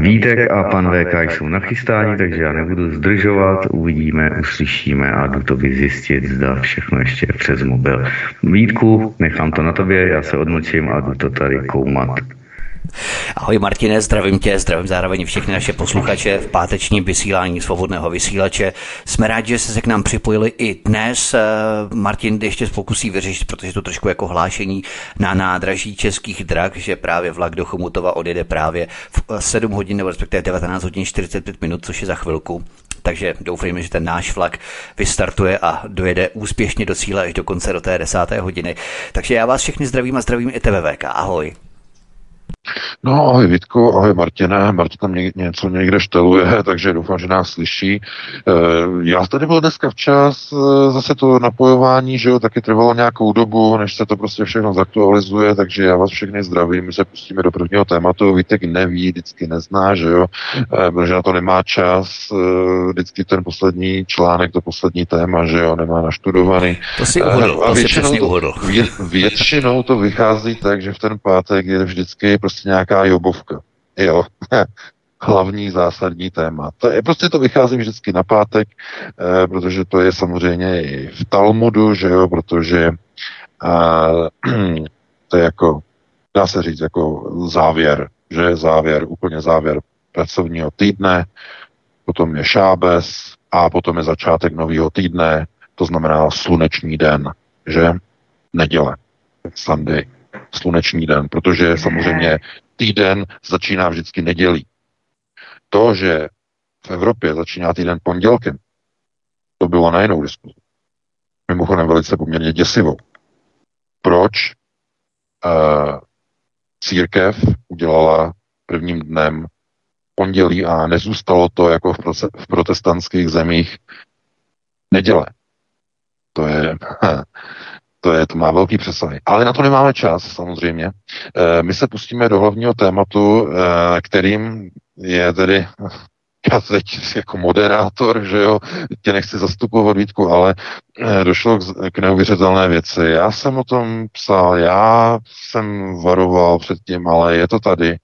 Vítek a pan VK jsou nachystáni, takže já nebudu zdržovat, uvidíme, uslyšíme a jdu to vyzjistit, zda všechno ještě přes mobil. Vítku, nechám to na tobě, já se odmlčím a jdu to tady koumat. Ahoj Martine, zdravím tě, zdravím zároveň všechny naše posluchače v pátečním vysílání svobodného vysílače. Jsme rádi, že jste se k nám připojili i dnes. Eh, Martin ještě pokusí vyřešit, protože to trošku jako hlášení na nádraží českých drah, že právě vlak do Chomutova odjede právě v 7 hodin nebo respektive 19 hodin 45 minut, což je za chvilku. Takže doufejme, že ten náš vlak vystartuje a dojede úspěšně do cíle až do konce do té desáté hodiny. Takže já vás všechny zdravím a zdravím i TVVK. Ahoj. No, ahoj Vítku, ahoj Martine. Martin tam ně, něco někde šteluje, takže doufám, že nás slyší. E, já tady byl dneska včas, e, zase to napojování, že jo, taky trvalo nějakou dobu, než se to prostě všechno zaktualizuje, takže já vás všechny zdravím, my se pustíme do prvního tématu. Vítek neví, vždycky nezná, že jo, e, protože na to nemá čas, vždycky ten poslední článek, to poslední téma, že jo, nemá naštudovaný. To si uhodl, a to většinou, si uhodl. Vě, většinou to vychází tak, že v ten pátek je vždycky prostě prostě nějaká jobovka. Jo. Hlavní zásadní téma. To je, prostě to vychází vždycky na pátek, eh, protože to je samozřejmě i v Talmudu, že jo, protože eh, to je jako, dá se říct, jako závěr, že závěr, úplně závěr pracovního týdne, potom je šábes a potom je začátek nového týdne, to znamená sluneční den, že? Neděle, Sunday sluneční den, protože samozřejmě týden začíná vždycky nedělí. To, že v Evropě začíná týden pondělkem, to bylo na jinou diskuzi. Mimochodem velice poměrně děsivou. Proč uh, církev udělala prvním dnem pondělí a nezůstalo to jako v, proce- v protestantských zemích neděle. To je, to, je, to má velký přesahy. Ale na to nemáme čas, samozřejmě. E, my se pustíme do hlavního tématu, e, kterým je tedy já teď jako moderátor, že jo, tě nechci zastupovat Vítku, ale došlo k, neuvěřitelné věci. Já jsem o tom psal, já jsem varoval předtím, ale je to tady.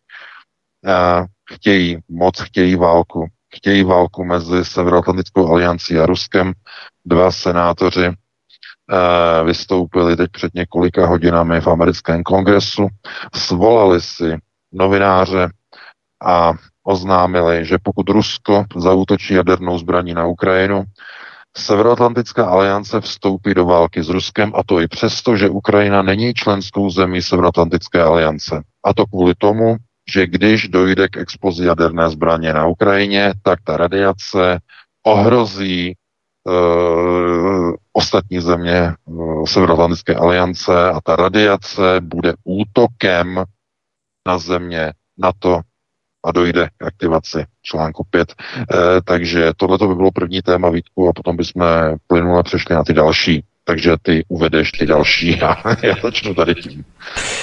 Chtějí, moc chtějí válku. Chtějí válku mezi Severoatlantickou aliancí a Ruskem. Dva senátoři Eh, vystoupili teď před několika hodinami v americkém kongresu, svolali si novináře a oznámili, že pokud Rusko zautočí jadernou zbraní na Ukrajinu, Severoatlantická aliance vstoupí do války s Ruskem a to i přesto, že Ukrajina není členskou zemí Severoatlantické aliance. A to kvůli tomu, že když dojde k explozi jaderné zbraně na Ukrajině, tak ta radiace ohrozí ostatní země uh, Severoatlantické aliance a ta radiace bude útokem na země NATO a dojde k aktivaci článku 5. Eh, takže tohle by bylo první téma Vítku a potom bychom plynule přešli na ty další takže ty uvedeš ty další a já začnu tady tím.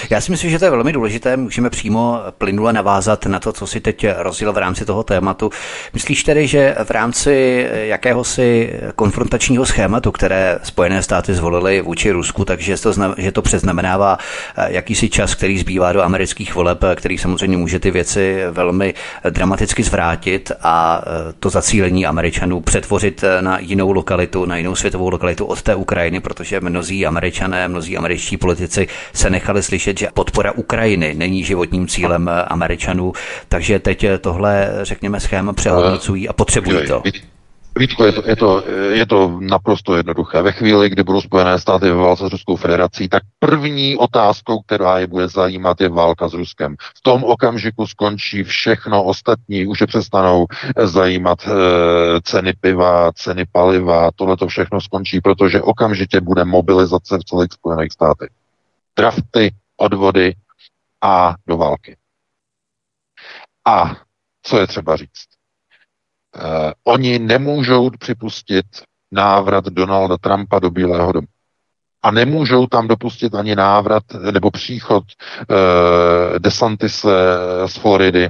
Já si myslím, že to je velmi důležité. Můžeme přímo plynule navázat na to, co si teď rozjel v rámci toho tématu. Myslíš tedy, že v rámci jakéhosi konfrontačního schématu, které Spojené státy zvolily vůči Rusku, takže to, že to přeznamenává eh, jakýsi čas, který zbývá do amerických voleb, který samozřejmě může ty věci velmi dramaticky zvrátit a eh, to zacílení Američanů přetvořit na jinou lokalitu, na jinou světovou lokalitu od té Ukrajiny Ukrajiny, protože mnozí američané, mnozí američtí politici se nechali slyšet, že podpora Ukrajiny není životním cílem američanů, takže teď tohle, řekněme, schéma přehodnocují a potřebují to. Vítko, je to, je, to, je to naprosto jednoduché. Ve chvíli, kdy budou Spojené státy ve válce s Ruskou federací, tak první otázkou, která je bude zajímat, je válka s Ruskem. V tom okamžiku skončí všechno ostatní, už je přestanou zajímat e, ceny piva, ceny paliva, tohle to všechno skončí, protože okamžitě bude mobilizace v celých Spojených státech. Drafty, odvody a do války. A co je třeba říct? Uh, oni nemůžou připustit návrat Donalda Trumpa do Bílého domu. A nemůžou tam dopustit ani návrat nebo příchod e, Desantise z Floridy,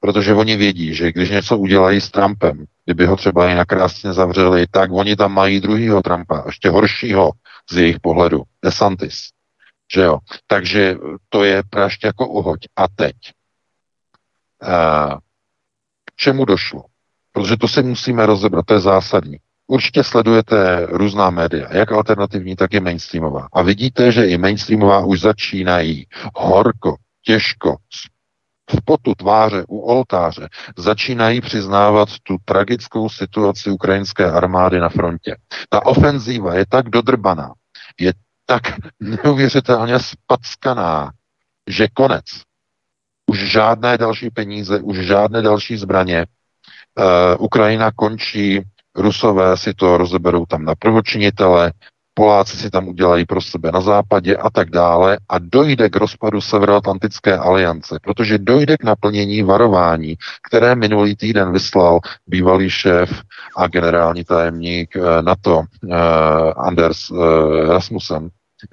protože oni vědí, že když něco udělají s Trumpem, kdyby ho třeba jinak krásně zavřeli, tak oni tam mají druhýho Trumpa, ještě horšího z jejich pohledu, DeSantis. Že jo? Takže to je praště jako uhoď. A teď. E, k čemu došlo? Protože to si musíme rozebrat, to je zásadní. Určitě sledujete různá média, jak alternativní, tak i mainstreamová. A vidíte, že i mainstreamová už začínají horko, těžko, v potu tváře u oltáře začínají přiznávat tu tragickou situaci ukrajinské armády na frontě. Ta ofenzíva je tak dodrbaná, je tak neuvěřitelně spackaná, že konec. Už žádné další peníze, už žádné další zbraně. Uh, Ukrajina končí, Rusové si to rozeberou tam na prvočinitele, Poláci si tam udělají pro sebe na západě a tak dále a dojde k rozpadu Severoatlantické aliance, protože dojde k naplnění varování, které minulý týden vyslal bývalý šéf a generální tajemník eh, NATO eh, Anders eh, Rasmussen.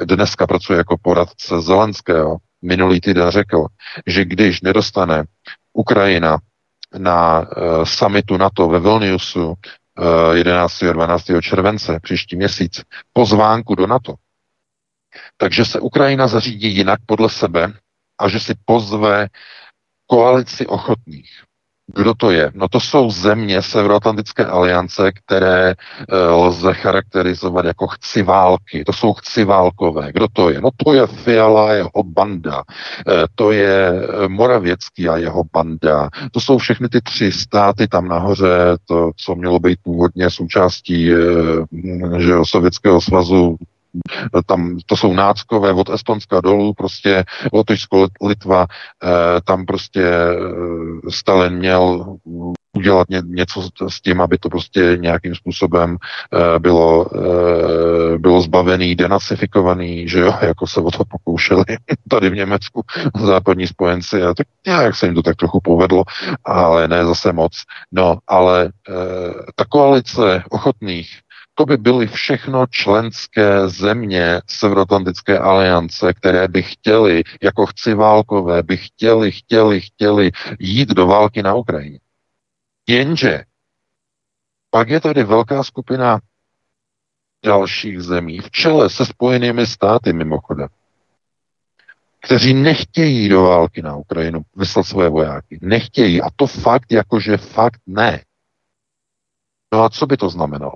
Dneska pracuje jako poradce Zelenského. Minulý týden řekl, že když nedostane Ukrajina na summitu NATO ve Vilniusu 11. a 12. července příští měsíc pozvánku do NATO. Takže se Ukrajina zařídí jinak podle sebe a že si pozve koalici ochotných. Kdo to je? No to jsou země Severoatlantické aliance, které e, lze charakterizovat jako chci války. To jsou chci válkové. Kdo to je? No to je Fiala a jeho banda. E, to je eh, Moravěcký a jeho banda. To jsou všechny ty tři státy tam nahoře, to, co mělo být původně součástí že, Sovětského svazu tam to jsou náckové od Estonska dolů, prostě Lotyšsko, Litva, eh, tam prostě eh, Stalin měl udělat ně, něco s tím, aby to prostě nějakým způsobem e, bylo, bylo zbavený, denacifikovaný, že jo, jako se o to pokoušeli tady v Německu západní spojenci a tak nějak se jim to tak trochu povedlo, ale ne zase moc. No, ale ta koalice ochotných to by byly všechno členské země Severoatlantické aliance, které by chtěli, jako chci válkové, by chtěli, chtěli, chtěli jít do války na Ukrajině. Jenže pak je tady velká skupina dalších zemí, v čele se spojenými státy mimochodem, kteří nechtějí do války na Ukrajinu vyslat své vojáky. Nechtějí. A to fakt, jakože fakt ne. No a co by to znamenalo?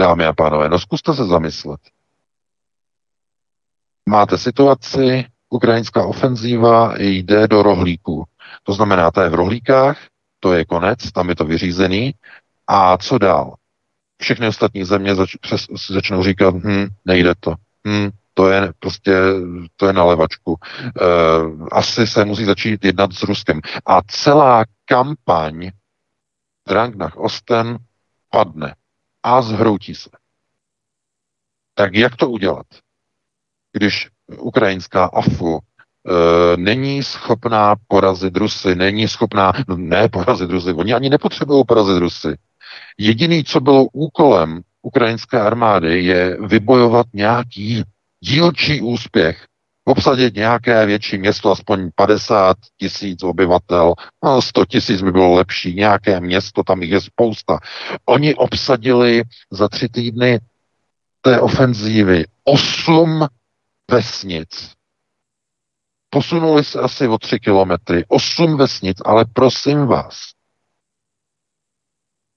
Dámy a pánové, no zkuste se zamyslet. Máte situaci, ukrajinská ofenzíva jde do rohlíku. To znamená, ta je v rohlíkách, to je konec, tam je to vyřízený. A co dál? Všechny ostatní země zač- přes, začnou říkat, hm, nejde to. Hm, to je prostě, to je na levačku. E, asi se musí začít jednat s Ruskem. A celá kampaň Drang nach Osten padne a zhroutí se. Tak jak to udělat? Když ukrajinská AFU e, není schopná porazit Rusy, není schopná, no ne porazit Rusy, oni ani nepotřebují porazit Rusy. Jediný, co bylo úkolem ukrajinské armády, je vybojovat nějaký dílčí úspěch obsadit nějaké větší město, aspoň 50 tisíc obyvatel, no 100 tisíc by bylo lepší, nějaké město, tam jich je spousta. Oni obsadili za tři týdny té ofenzívy osm vesnic. Posunuli se asi o tři kilometry. Osm vesnic, ale prosím vás,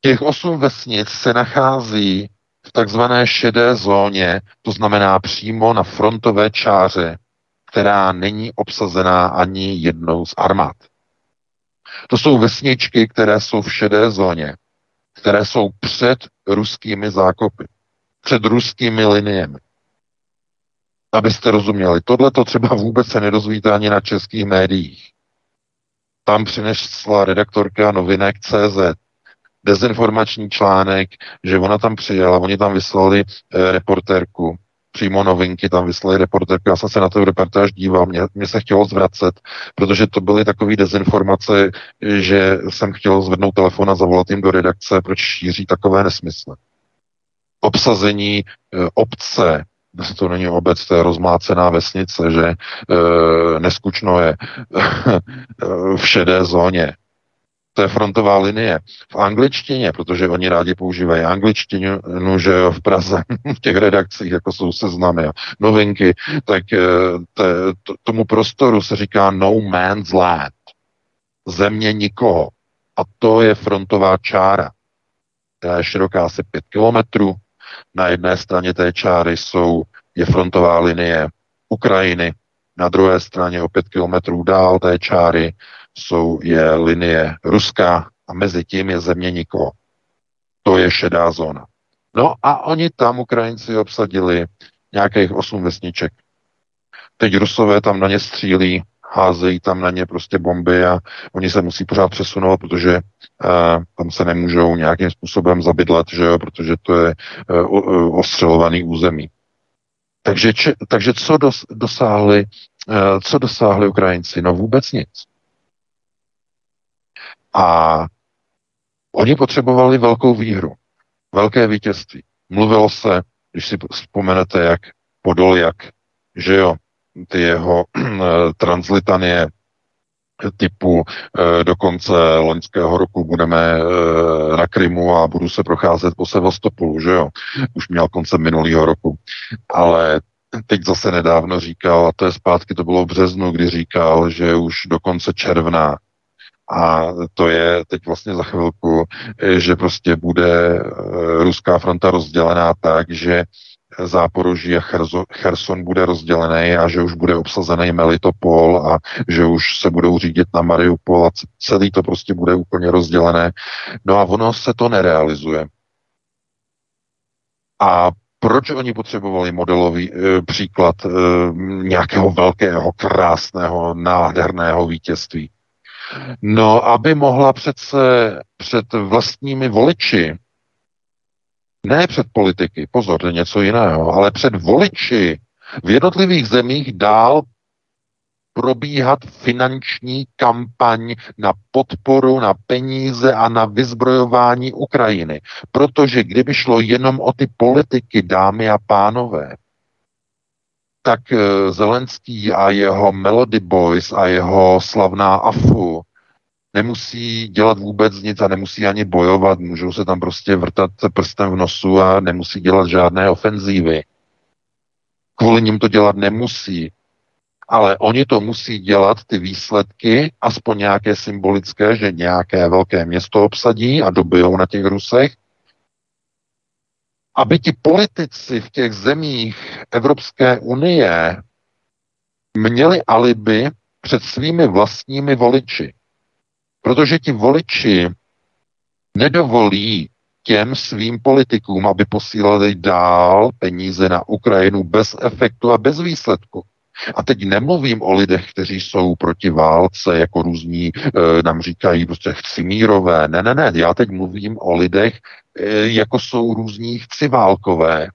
těch osm vesnic se nachází v takzvané šedé zóně, to znamená přímo na frontové čáře která není obsazená ani jednou z armád. To jsou vesničky, které jsou v šedé zóně, které jsou před ruskými zákopy, před ruskými liniemi. Abyste rozuměli, tohle to třeba vůbec se nedozvíte ani na českých médiích. Tam přinesla redaktorka novinek CZ dezinformační článek, že ona tam přijela, oni tam vyslali e, reportérku, přímo novinky, tam vyslali reporterku, já jsem se na to reportáž díval, mě, mě se chtělo zvrácet, protože to byly takové dezinformace, že jsem chtěl zvednout telefon a zavolat jim do redakce, proč šíří takové nesmysly. Obsazení e, obce to není obec, to je rozmácená vesnice, že e, neskučno je v šedé zóně. To je frontová linie. V angličtině, protože oni rádi používají angličtinu, že jo, v Praze, v těch redakcích, jako jsou seznamy a novinky, tak e, te, tomu prostoru se říká no man's land. Země nikoho. A to je frontová čára, která je široká asi 5 kilometrů. Na jedné straně té čáry jsou, je frontová linie Ukrajiny, na druhé straně o 5 kilometrů dál té čáry jsou, je linie Ruska a mezi tím je země nikoho. To je šedá zóna. No a oni tam, Ukrajinci, obsadili nějakých osm vesniček. Teď Rusové tam na ně střílí, házejí tam na ně prostě bomby a oni se musí pořád přesunout, protože uh, tam se nemůžou nějakým způsobem zabydlet, že jo, protože to je uh, ostřelovaný území. Takže, če, takže co dos, dosáhli, uh, co dosáhli Ukrajinci? No vůbec nic. A oni potřebovali velkou výhru, velké vítězství. Mluvilo se, když si vzpomenete, jak Podoljak, že jo, ty jeho translitanie typu e, do konce loňského roku budeme e, na Krymu a budu se procházet po Sevastopolu, že jo? Už měl konce minulého roku. Ale teď zase nedávno říkal, a to je zpátky, to bylo v březnu, kdy říkal, že už do konce června a to je teď vlastně za chvilku, že prostě bude ruská fronta rozdělená tak, že Záporoží a Cherson bude rozdělený a že už bude obsazený Melitopol a že už se budou řídit na Mariupol a celý to prostě bude úplně rozdělené. No a ono se to nerealizuje. A proč oni potřebovali modelový e, příklad e, nějakého velkého, krásného, nádherného vítězství? No, aby mohla přece před vlastními voliči ne před politiky, pozor, to je něco jiného, ale před voliči v jednotlivých zemích dál probíhat finanční kampaň na podporu, na peníze a na vyzbrojování Ukrajiny. Protože kdyby šlo jenom o ty politiky, dámy a pánové, tak eh, Zelenský a jeho Melody Boys a jeho slavná AFU nemusí dělat vůbec nic a nemusí ani bojovat, můžou se tam prostě vrtat prstem v nosu a nemusí dělat žádné ofenzívy. Kvůli ním to dělat nemusí, ale oni to musí dělat, ty výsledky, aspoň nějaké symbolické, že nějaké velké město obsadí a dobijou na těch Rusech, aby ti politici v těch zemích Evropské unie měli alibi před svými vlastními voliči. Protože ti voliči nedovolí těm svým politikům, aby posílali dál peníze na Ukrajinu bez efektu a bez výsledku. A teď nemluvím o lidech, kteří jsou proti válce, jako různí e, nám říkají prostě chci mírové. Ne, ne, ne, já teď mluvím o lidech, e, jako jsou různí chci válkové.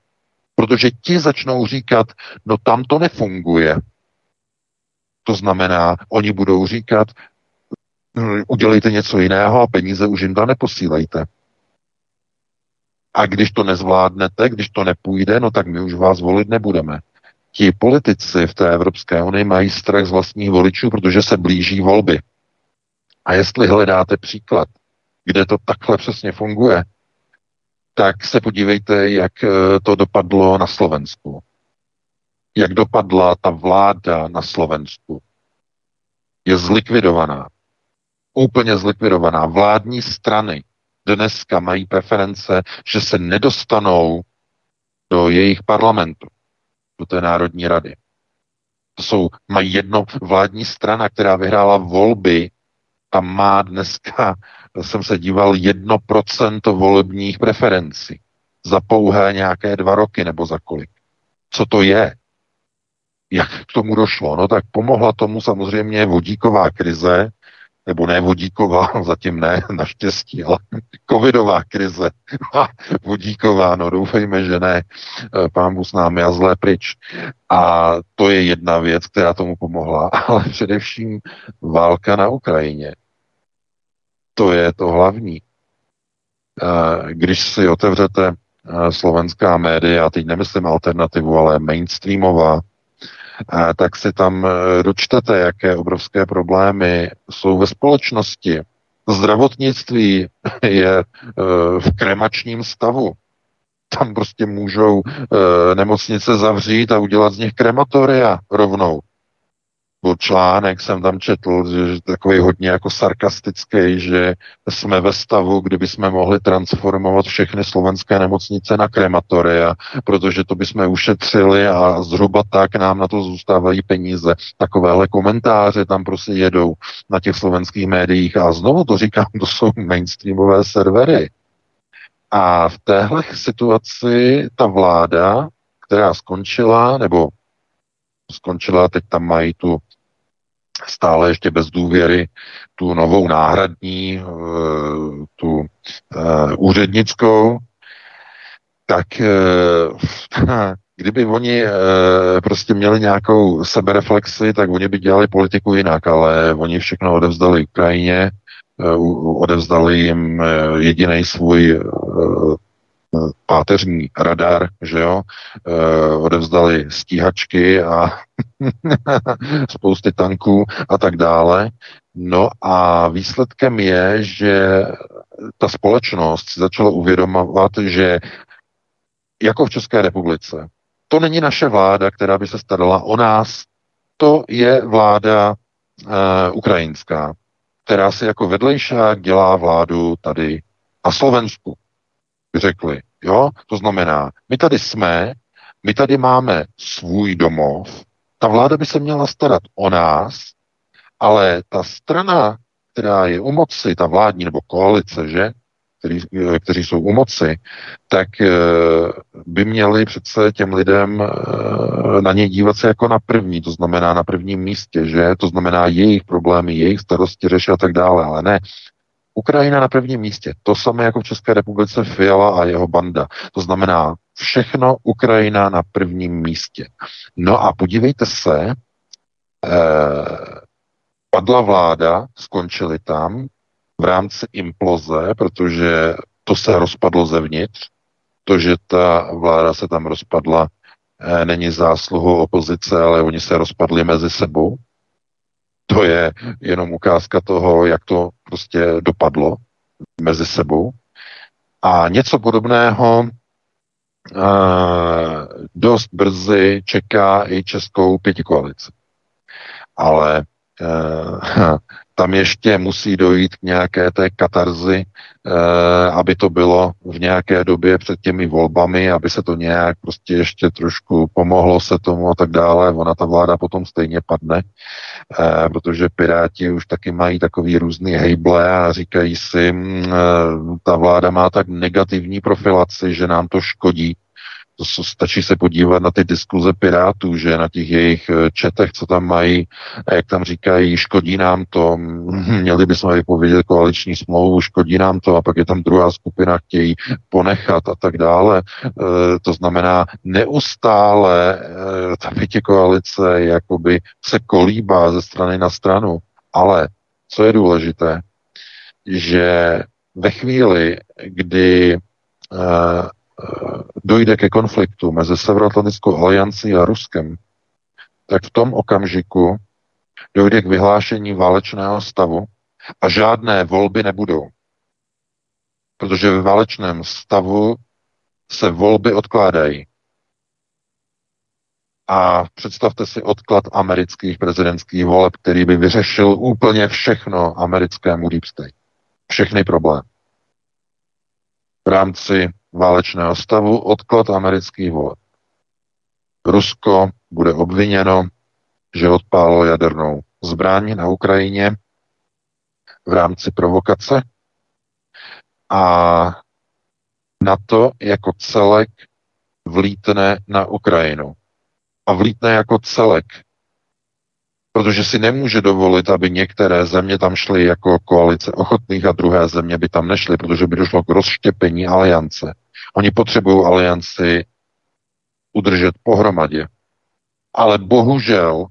Protože ti začnou říkat, no tam to nefunguje. To znamená, oni budou říkat, udělejte něco jiného a peníze už jim tam neposílejte. A když to nezvládnete, když to nepůjde, no tak my už vás volit nebudeme. Ti politici v té Evropské unii mají strach z vlastních voličů, protože se blíží volby. A jestli hledáte příklad, kde to takhle přesně funguje, tak se podívejte, jak eh, to dopadlo na Slovensku. Jak dopadla ta vláda na Slovensku. Je zlikvidovaná úplně zlikvidovaná. Vládní strany dneska mají preference, že se nedostanou do jejich parlamentu, do té Národní rady. To jsou, mají jedno vládní strana, která vyhrála volby a má dneska, jsem se díval, jedno procento volebních preferencí za pouhé nějaké dva roky nebo za kolik. Co to je? Jak k tomu došlo? No tak pomohla tomu samozřejmě vodíková krize, nebo ne vodíková, zatím ne, naštěstí, ale covidová krize vodíková, no doufejme, že ne, e, pán Bůh s námi a zlé pryč. A to je jedna věc, která tomu pomohla, ale především válka na Ukrajině. To je to hlavní. E, když si otevřete slovenská média, teď nemyslím alternativu, ale mainstreamová, tak si tam dočtete, jaké obrovské problémy jsou ve společnosti. Zdravotnictví je v kremačním stavu tam prostě můžou e, nemocnice zavřít a udělat z nich krematoria rovnou. Článek, jsem tam četl, že, že takový hodně jako sarkastický, že jsme ve stavu, kdyby jsme mohli transformovat všechny slovenské nemocnice na krematoria, protože to bychom ušetřili a zhruba tak nám na to zůstávají peníze. Takovéhle komentáře tam prostě jedou na těch slovenských médiích a znovu to říkám, to jsou mainstreamové servery. A v téhle situaci ta vláda, která skončila, nebo skončila, teď tam mají tu stále ještě bez důvěry tu novou náhradní, eh, tu uh, úřednickou, tak uh, kdyby oni prostě měli nějakou sebereflexi, tak oni by dělali politiku jinak, ale oni všechno odevzdali Ukrajině, Eh, odevzdali jim eh, jediný svůj eh, páteřní radar, že jo, odevzdali stíhačky a spousty tanků a tak dále. No a výsledkem je, že ta společnost si začala uvědomovat, že jako v České republice, to není naše vláda, která by se starala o nás, to je vláda uh, ukrajinská která si jako vedlejšák dělá vládu tady na Slovensku. Řekli, jo, to znamená, my tady jsme, my tady máme svůj domov, ta vláda by se měla starat o nás, ale ta strana, která je u moci, ta vládní nebo koalice, že, který, eh, kteří jsou u moci, tak eh, by měli přece těm lidem eh, na něj dívat se jako na první, to znamená na prvním místě, že? To znamená jejich problémy, jejich starosti řešit a tak dále, ale ne. Ukrajina na prvním místě. To samé jako v České republice Fiala a jeho banda. To znamená všechno Ukrajina na prvním místě. No a podívejte se, eh, padla vláda, skončili tam, v rámci imploze, protože to se rozpadlo zevnitř. To, že ta vláda se tam rozpadla, eh, není zásluhou opozice, ale oni se rozpadli mezi sebou. To je jenom ukázka toho, jak to prostě dopadlo mezi sebou. A něco podobného uh, dost brzy čeká i českou pětikoalici. Ale uh, tam ještě musí dojít k nějaké té katarzy, eh, aby to bylo v nějaké době před těmi volbami, aby se to nějak prostě ještě trošku pomohlo se tomu a tak dále. Ona ta vláda potom stejně padne, eh, protože Piráti už taky mají takový různý hejble a říkají si, mm, eh, ta vláda má tak negativní profilaci, že nám to škodí stačí se podívat na ty diskuze Pirátů, že? Na těch jejich eh, četech, co tam mají, jak tam říkají, škodí nám to, měli bychom vypovědět koaliční smlouvu, škodí nám to, a pak je tam druhá skupina, chtějí ponechat a tak dále. E, to znamená, neustále e, ta pětě koalice jakoby se kolíbá ze strany na stranu, ale co je důležité, že ve chvíli, kdy dojde ke konfliktu mezi Severoatlantickou aliancí a Ruskem, tak v tom okamžiku dojde k vyhlášení válečného stavu a žádné volby nebudou. Protože ve válečném stavu se volby odkládají. A představte si odklad amerických prezidentských voleb, který by vyřešil úplně všechno americkému deep state. Všechny problémy. V rámci válečného stavu odklad amerických voleb. Rusko bude obviněno, že odpálilo jadernou zbraň na Ukrajině v rámci provokace a na to jako celek vlítne na Ukrajinu. A vlítne jako celek protože si nemůže dovolit, aby některé země tam šly jako koalice ochotných a druhé země by tam nešly, protože by došlo k rozštěpení aliance. Oni potřebují alianci udržet pohromadě. Ale bohužel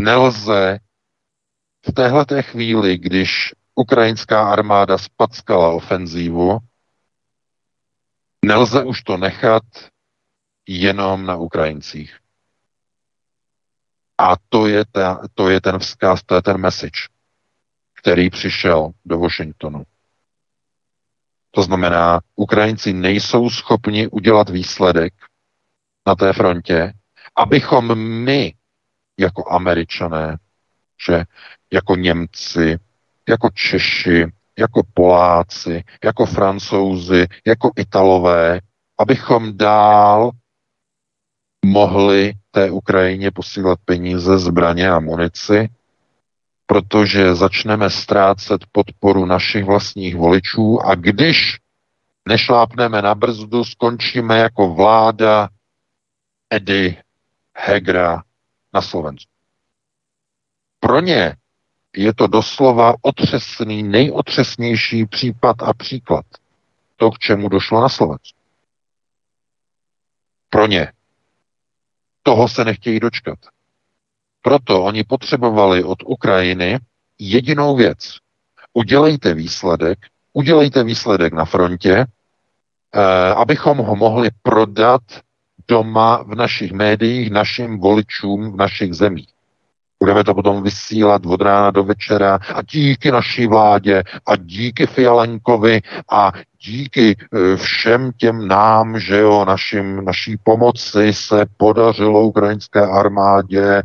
nelze v téhle chvíli, když ukrajinská armáda spackala ofenzívu, Nelze už to nechat jenom na Ukrajincích. A to je, ta, to je ten vzkaz, to je ten message, který přišel do Washingtonu. To znamená, Ukrajinci nejsou schopni udělat výsledek na té frontě, abychom my, jako američané, že jako Němci, jako Češi, jako Poláci, jako Francouzi, jako Italové, abychom dál mohli té Ukrajině posílat peníze, zbraně a munici, protože začneme ztrácet podporu našich vlastních voličů a když nešlápneme na brzdu, skončíme jako vláda Edy Hegra na Slovensku. Pro ně je to doslova otřesný, nejotřesnější případ a příklad. To, k čemu došlo na Slovensku. Pro ně. Toho se nechtějí dočkat. Proto oni potřebovali od Ukrajiny jedinou věc. Udělejte výsledek, udělejte výsledek na frontě, eh, abychom ho mohli prodat doma v našich médiích, našim voličům v našich zemích. Budeme to potom vysílat od rána do večera a díky naší vládě a díky Fialenkovi a díky e, všem těm nám, že jo, našim, naší pomoci se podařilo ukrajinské armádě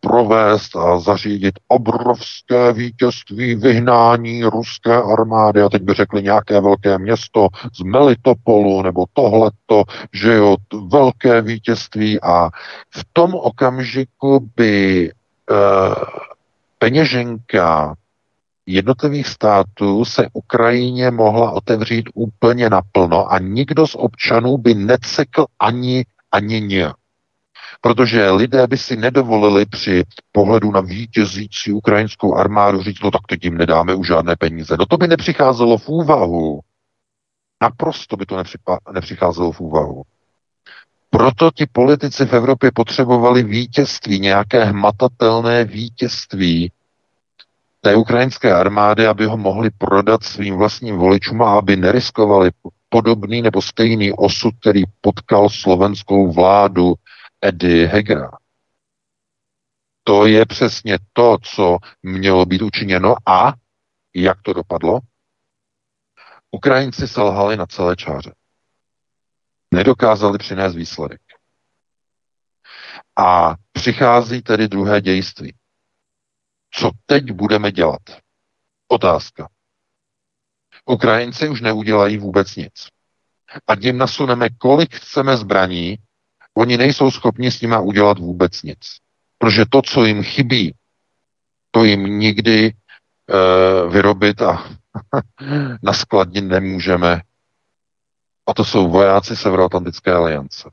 provést a zařídit obrovské vítězství vyhnání ruské armády. A teď by řekli nějaké velké město z Melitopolu nebo tohleto, že jo, velké vítězství. A v tom okamžiku by uh, peněženka jednotlivých států se Ukrajině mohla otevřít úplně naplno a nikdo z občanů by necekl ani, ani ně. Protože lidé by si nedovolili při pohledu na vítězící ukrajinskou armádu říct, no tak teď jim nedáme už žádné peníze. No to by nepřicházelo v úvahu. Naprosto by to nepřicházelo v úvahu. Proto ti politici v Evropě potřebovali vítězství, nějaké hmatatelné vítězství, té ukrajinské armády, aby ho mohli prodat svým vlastním voličům a aby neriskovali podobný nebo stejný osud, který potkal slovenskou vládu Edy Hegera. To je přesně to, co mělo být učiněno a jak to dopadlo? Ukrajinci selhali na celé čáře. Nedokázali přinést výsledek. A přichází tedy druhé dějství. Co teď budeme dělat? Otázka. Ukrajinci už neudělají vůbec nic. A jim nasuneme, kolik chceme zbraní, oni nejsou schopni s nima udělat vůbec nic. Protože to, co jim chybí, to jim nikdy e, vyrobit a naskladnit nemůžeme. A to jsou vojáci Severoatlantické aliance.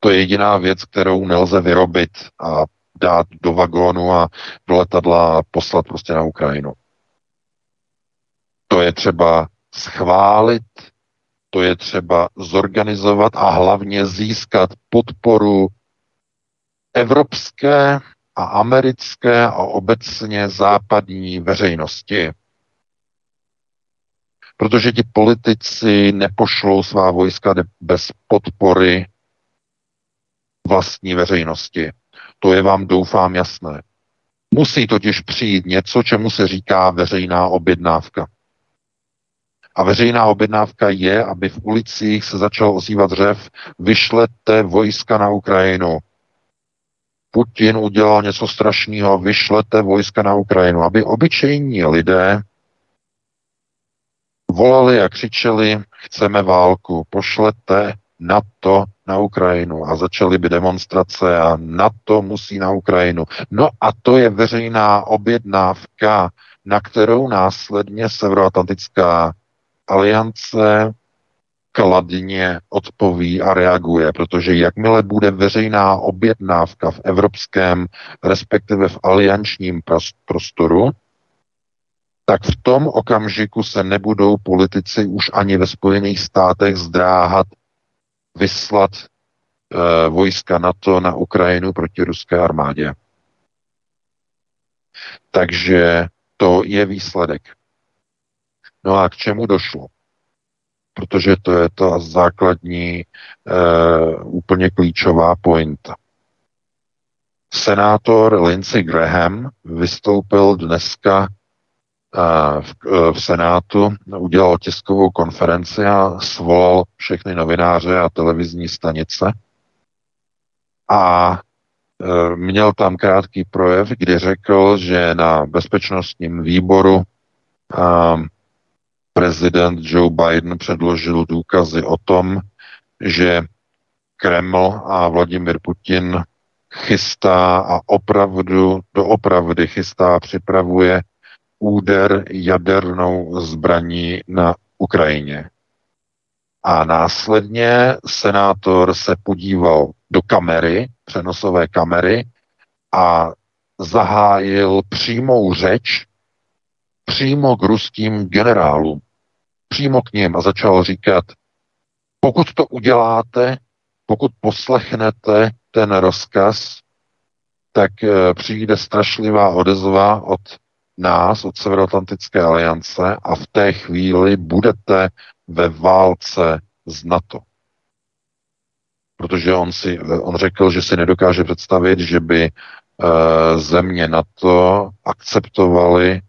To je jediná věc, kterou nelze vyrobit a dát do vagónu a do letadla poslat prostě na Ukrajinu. To je třeba schválit, to je třeba zorganizovat a hlavně získat podporu evropské a americké a obecně západní veřejnosti. Protože ti politici nepošlou svá vojska bez podpory vlastní veřejnosti. To je vám doufám jasné. Musí totiž přijít něco, čemu se říká veřejná objednávka. A veřejná objednávka je, aby v ulicích se začal ozývat řev, vyšlete vojska na Ukrajinu. Putin udělal něco strašného, vyšlete vojska na Ukrajinu, aby obyčejní lidé volali a křičeli, chceme válku, pošlete NATO na Ukrajinu a začaly by demonstrace a NATO musí na Ukrajinu. No a to je veřejná objednávka, na kterou následně Severoatlantická aliance kladně odpoví a reaguje, protože jakmile bude veřejná objednávka v evropském, respektive v aliančním prostoru, tak v tom okamžiku se nebudou politici už ani ve Spojených státech zdráhat vyslat e, vojska NATO na Ukrajinu proti ruské armádě. Takže to je výsledek. No a k čemu došlo? protože to je ta základní, uh, úplně klíčová pointa. Senátor Lindsey Graham vystoupil dneska v, v Senátu, udělal tiskovou konferenci a svolal všechny novináře a televizní stanice. A e, měl tam krátký projev, kdy řekl, že na bezpečnostním výboru prezident Joe Biden předložil důkazy o tom, že Kreml a Vladimir Putin chystá a opravdu, doopravdy chystá připravuje úder jadernou zbraní na Ukrajině. A následně senátor se podíval do kamery, přenosové kamery a zahájil přímou řeč přímo k ruským generálům. Přímo k ním a začal říkat, pokud to uděláte, pokud poslechnete ten rozkaz, tak eh, přijde strašlivá odezva od nás, od Severoatlantické aliance a v té chvíli budete ve válce s NATO. Protože on, si, on řekl, že si nedokáže představit, že by e, země NATO akceptovali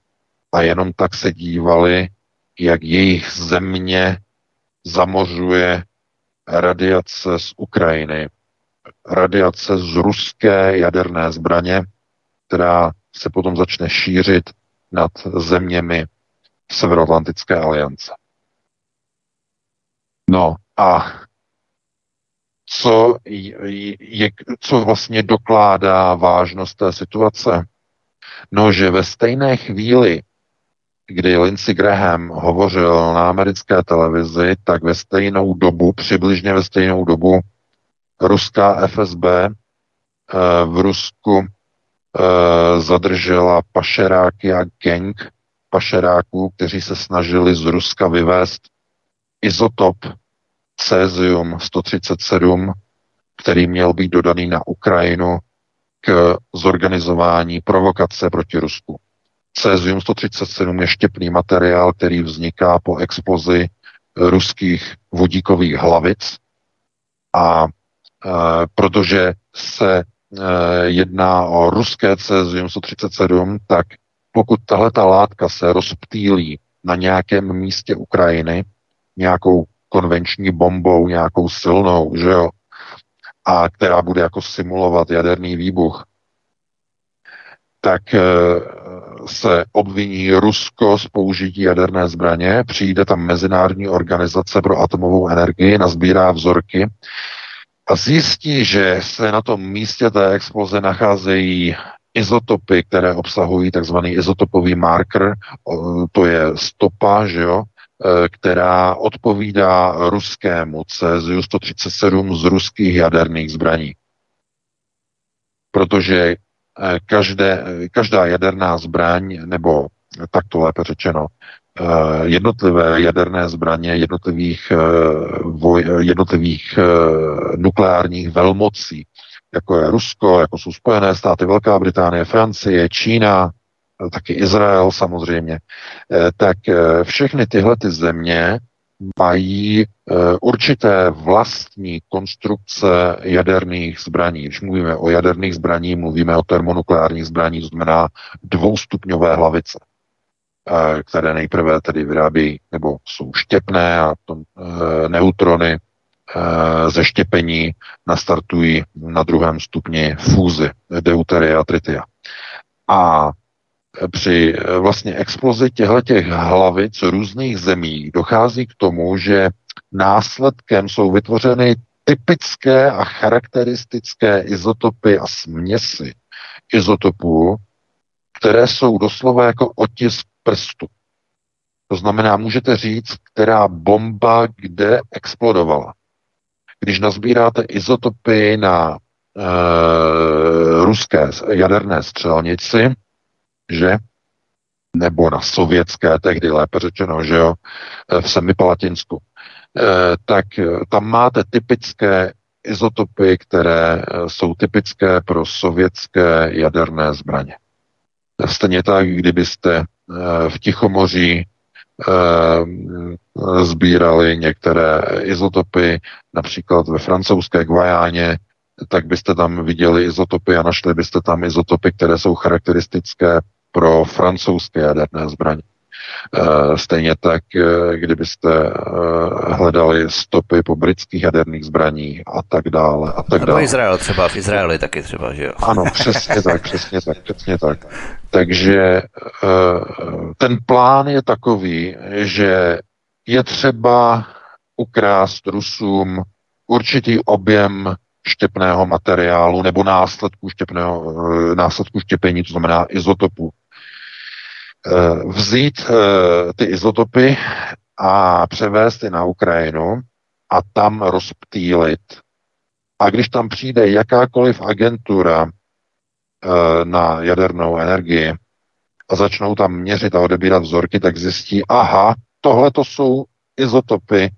a jenom tak se dívali, jak jejich země zamořuje radiace z Ukrajiny, radiace z ruské jaderné zbraně, která se potom začne šířit nad zeměmi Severoatlantické aliance. No a co, je, co vlastně dokládá vážnost té situace? No, že ve stejné chvíli, kdy Lindsey Graham hovořil na americké televizi, tak ve stejnou dobu, přibližně ve stejnou dobu, ruská FSB eh, v Rusku zadržela pašeráky a gang pašeráků, kteří se snažili z Ruska vyvést izotop cesium 137, který měl být dodaný na Ukrajinu k zorganizování provokace proti Rusku. Cesium 137 je štěpný materiál, který vzniká po explozi ruských vodíkových hlavic a e, protože se Eh, jedná o ruské cesium 137, tak pokud tahle ta látka se rozptýlí na nějakém místě Ukrajiny, nějakou konvenční bombou, nějakou silnou, že jo, a která bude jako simulovat jaderný výbuch, tak eh, se obviní Rusko z použití jaderné zbraně, přijde tam Mezinárodní organizace pro atomovou energii, nazbírá vzorky a zjistí, že se na tom místě té exploze nacházejí izotopy, které obsahují takzvaný izotopový marker, to je stopa, že jo, e, která odpovídá ruskému cesiu 137 z ruských jaderných zbraní. Protože e, každé, každá jaderná zbraň, nebo takto lépe řečeno, jednotlivé jaderné zbraně jednotlivých, eh, voj, jednotlivých eh, nukleárních velmocí, jako je Rusko, jako jsou Spojené státy, Velká Británie, Francie, Čína, taky Izrael samozřejmě, tak všechny tyhle ty země mají určité vlastní konstrukce jaderných zbraní. Když mluvíme o jaderných zbraní, mluvíme o termonukleárních zbraní, to znamená dvoustupňové hlavice které nejprve tedy vyrábí nebo jsou štěpné a to, e, neutrony e, ze štěpení nastartují na druhém stupni fúzy deuteria a tritia. A při e, vlastně explozi těchto hlavic různých zemí dochází k tomu, že následkem jsou vytvořeny typické a charakteristické izotopy a směsi izotopů, které jsou doslova jako otisk prstu. To znamená, můžete říct, která bomba kde explodovala. Když nazbíráte izotopy na e, ruské jaderné střelnici, že nebo na sovětské, tehdy lépe řečeno, že jo, v Semipalatinsku, e, tak tam máte typické izotopy, které jsou typické pro sovětské jaderné zbraně. Stejně tak, kdybyste v Tichomoří sbírali některé izotopy, například ve francouzské Guajáně, tak byste tam viděli izotopy a našli byste tam izotopy, které jsou charakteristické pro francouzské jaderné zbraně. Eh, stejně tak, eh, kdybyste eh, hledali stopy po britských jaderných zbraních a tak dále. A tak dále. Izrael třeba, v Izraeli taky třeba, že jo? Ano, přesně tak, přesně tak, přesně tak. Takže ten plán je takový, že je třeba ukrást Rusům určitý objem štěpného materiálu nebo následku, štěpného, následku štěpení, to znamená izotopu vzít eh, ty izotopy a převést je na Ukrajinu a tam rozptýlit. A když tam přijde jakákoliv agentura eh, na jadernou energii a začnou tam měřit a odebírat vzorky, tak zjistí, aha, tohle to jsou izotopy,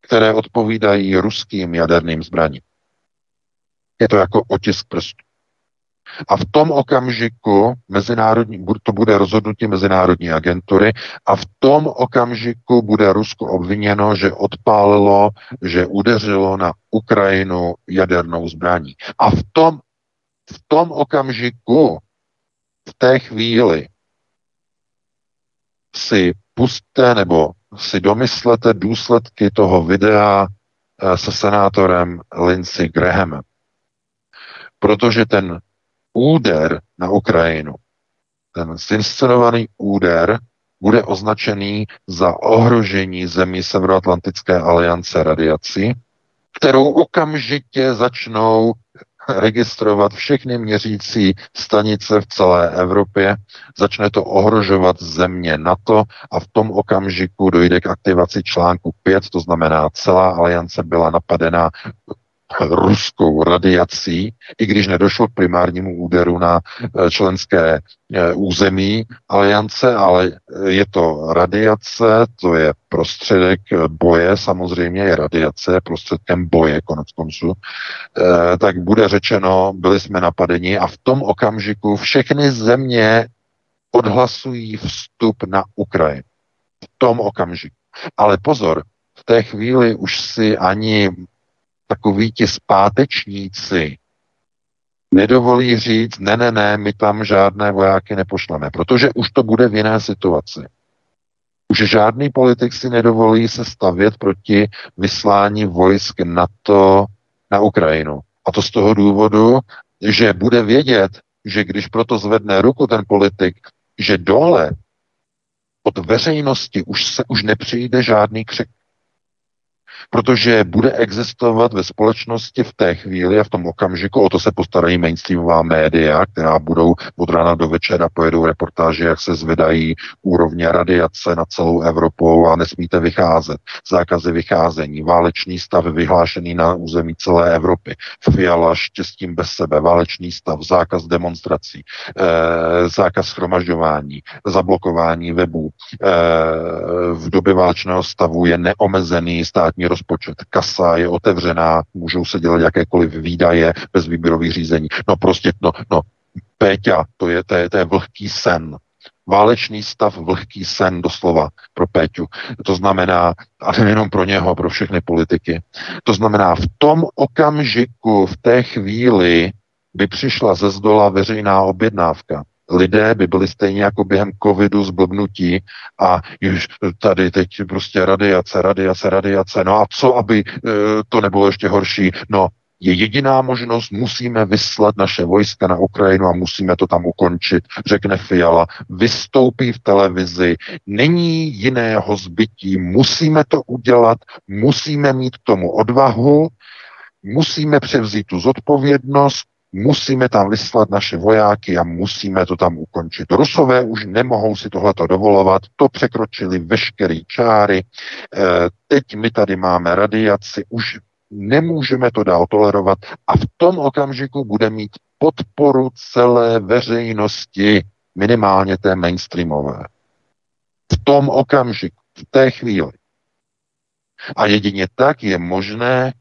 které odpovídají ruským jaderným zbraním. Je to jako otisk prstů. A v tom okamžiku mezinárodní, to bude rozhodnutí mezinárodní agentury a v tom okamžiku bude Rusko obviněno, že odpálilo, že udeřilo na Ukrajinu jadernou zbraní. A v tom, v tom okamžiku, v té chvíli si pustte nebo si domyslete důsledky toho videa eh, se senátorem Lindsey Grahamem. Protože ten úder na Ukrajinu, ten zinscenovaný úder, bude označený za ohrožení zemí Severoatlantické aliance radiací, kterou okamžitě začnou registrovat všechny měřící stanice v celé Evropě, začne to ohrožovat země NATO a v tom okamžiku dojde k aktivaci článku 5, to znamená celá aliance byla napadena ruskou radiací, i když nedošlo k primárnímu úderu na eh, členské eh, území aliance, ale je to radiace, to je prostředek boje, samozřejmě je radiace prostředkem boje, konec konců, eh, tak bude řečeno, byli jsme napadeni a v tom okamžiku všechny země odhlasují vstup na Ukrajinu. V tom okamžiku. Ale pozor, v té chvíli už si ani takoví ti zpátečníci nedovolí říct, ne, ne, ne, my tam žádné vojáky nepošleme, protože už to bude v jiné situaci. Už žádný politik si nedovolí se stavět proti vyslání vojsk NATO na Ukrajinu. A to z toho důvodu, že bude vědět, že když proto zvedne ruku ten politik, že dole od veřejnosti už se už nepřijde žádný křik protože bude existovat ve společnosti v té chvíli a v tom okamžiku, o to se postarají mainstreamová média, která budou od rána do večera pojedou reportáže, jak se zvedají úrovně radiace na celou Evropou a nesmíte vycházet. Zákazy vycházení, válečný stav vyhlášený na území celé Evropy, Fiala štěstím bez sebe, válečný stav, zákaz demonstrací, eh, zákaz schromažďování, zablokování webů. Eh, v době válečného stavu je neomezený státní rozpočet. Kasa je otevřená, můžou se dělat jakékoliv výdaje bez výběrových řízení. No prostě, no, no, Péťa, to je, to je, to je vlhký sen. Válečný stav, vlhký sen doslova pro Péťu. To znamená, a nejenom pro něho, pro všechny politiky. To znamená, v tom okamžiku, v té chvíli by přišla ze zdola veřejná objednávka lidé by byli stejně jako během covidu zblbnutí a už tady teď prostě radiace, radiace, radiace. No a co, aby e, to nebylo ještě horší? No, je jediná možnost, musíme vyslat naše vojska na Ukrajinu a musíme to tam ukončit, řekne Fiala. Vystoupí v televizi, není jiného zbytí, musíme to udělat, musíme mít k tomu odvahu, musíme převzít tu zodpovědnost, musíme tam vyslat naše vojáky a musíme to tam ukončit. Rusové už nemohou si tohleto dovolovat, to překročili veškeré čáry, e, teď my tady máme radiaci, už nemůžeme to dál tolerovat a v tom okamžiku bude mít podporu celé veřejnosti, minimálně té mainstreamové. V tom okamžiku, v té chvíli. A jedině tak je možné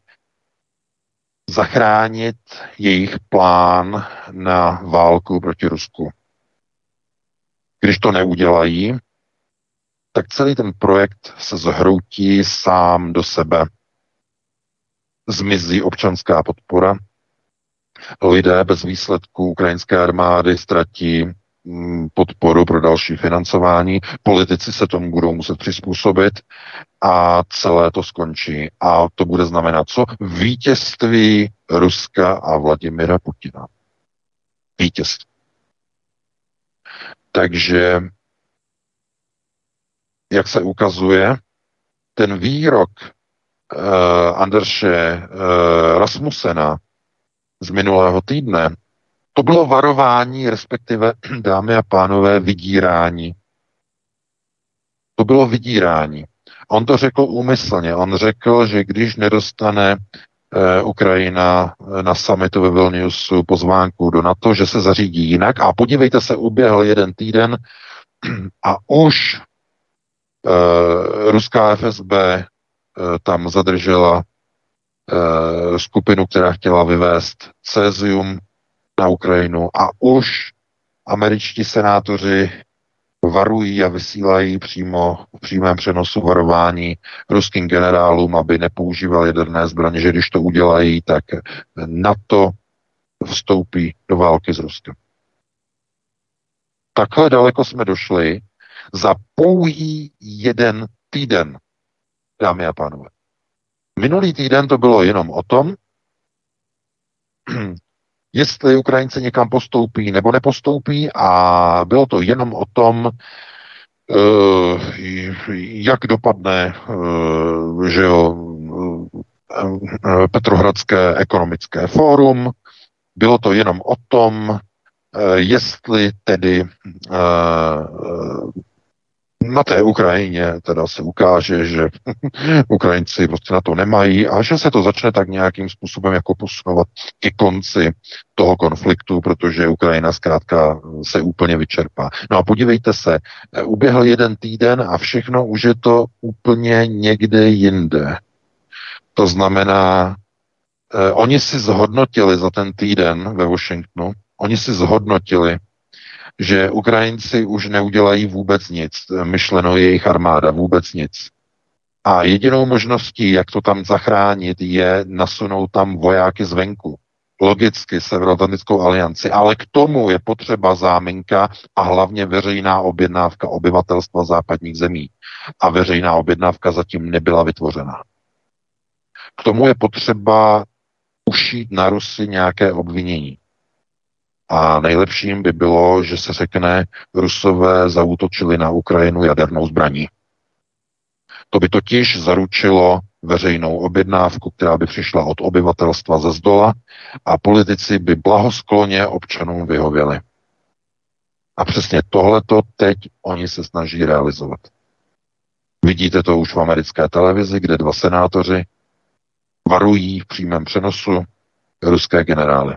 zachránit jejich plán na válku proti Rusku. Když to neudělají, tak celý ten projekt se zhroutí sám do sebe. Zmizí občanská podpora, lidé bez výsledků ukrajinské armády ztratí podporu pro další financování, politici se tomu budou muset přizpůsobit a celé to skončí. A to bude znamenat co? Vítězství Ruska a Vladimira Putina. Vítězství. Takže, jak se ukazuje, ten výrok uh, Anderše uh, Rasmusena z minulého týdne, to bylo varování, respektive, dámy a pánové, vydírání. To bylo vydírání. On to řekl úmyslně. On řekl, že když nedostane eh, Ukrajina eh, na summitu ve Vilniusu pozvánku do NATO, že se zařídí jinak. A podívejte se, uběhl jeden týden a už eh, ruská FSB eh, tam zadržela Eh, skupinu, která chtěla vyvést cézium na Ukrajinu a už američtí senátoři varují a vysílají přímo v přímém přenosu varování ruským generálům, aby nepoužívali jaderné zbraně, že když to udělají, tak NATO vstoupí do války s Ruskem. Takhle daleko jsme došli za pouhý jeden týden, dámy a pánové. Minulý týden to bylo jenom o tom, jestli Ukrajinci někam postoupí nebo nepostoupí a bylo to jenom o tom, eh, jak dopadne eh, že jo, eh, Petrohradské ekonomické fórum, bylo to jenom o tom, jestli tedy na té Ukrajině teda se ukáže, že Ukrajinci prostě na to nemají a že se to začne tak nějakým způsobem jako posunovat ke konci toho konfliktu, protože Ukrajina zkrátka se úplně vyčerpá. No a podívejte se, uběhl jeden týden a všechno už je to úplně někde jinde. To znamená, eh, oni si zhodnotili za ten týden ve Washingtonu, oni si zhodnotili, že Ukrajinci už neudělají vůbec nic, myšleno jejich armáda, vůbec nic. A jedinou možností, jak to tam zachránit, je nasunout tam vojáky zvenku. Logicky Severoatlantickou alianci, ale k tomu je potřeba záminka a hlavně veřejná objednávka obyvatelstva západních zemí. A veřejná objednávka zatím nebyla vytvořena. K tomu je potřeba ušít na Rusy nějaké obvinění. A nejlepším by bylo, že se řekne, Rusové zautočili na Ukrajinu jadernou zbraní. To by totiž zaručilo veřejnou objednávku, která by přišla od obyvatelstva ze zdola a politici by blahoskloně občanům vyhověli. A přesně tohleto teď oni se snaží realizovat. Vidíte to už v americké televizi, kde dva senátoři varují v přímém přenosu ruské generály.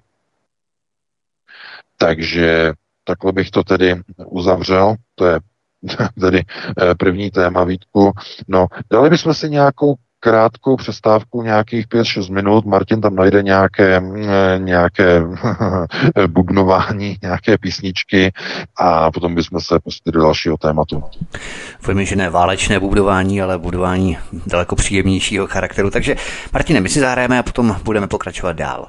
Takže takhle bych to tedy uzavřel. To je tedy eh, první téma, Vítku. No, dali bychom si nějakou krátkou přestávku, nějakých 5-6 minut. Martin tam najde nějaké, eh, nějaké bubnování, nějaké písničky a potom bychom se pustili do dalšího tématu. Pojďme, že ne válečné budování, ale budování daleko příjemnějšího charakteru. Takže Martine, my si zahrajeme a potom budeme pokračovat dál.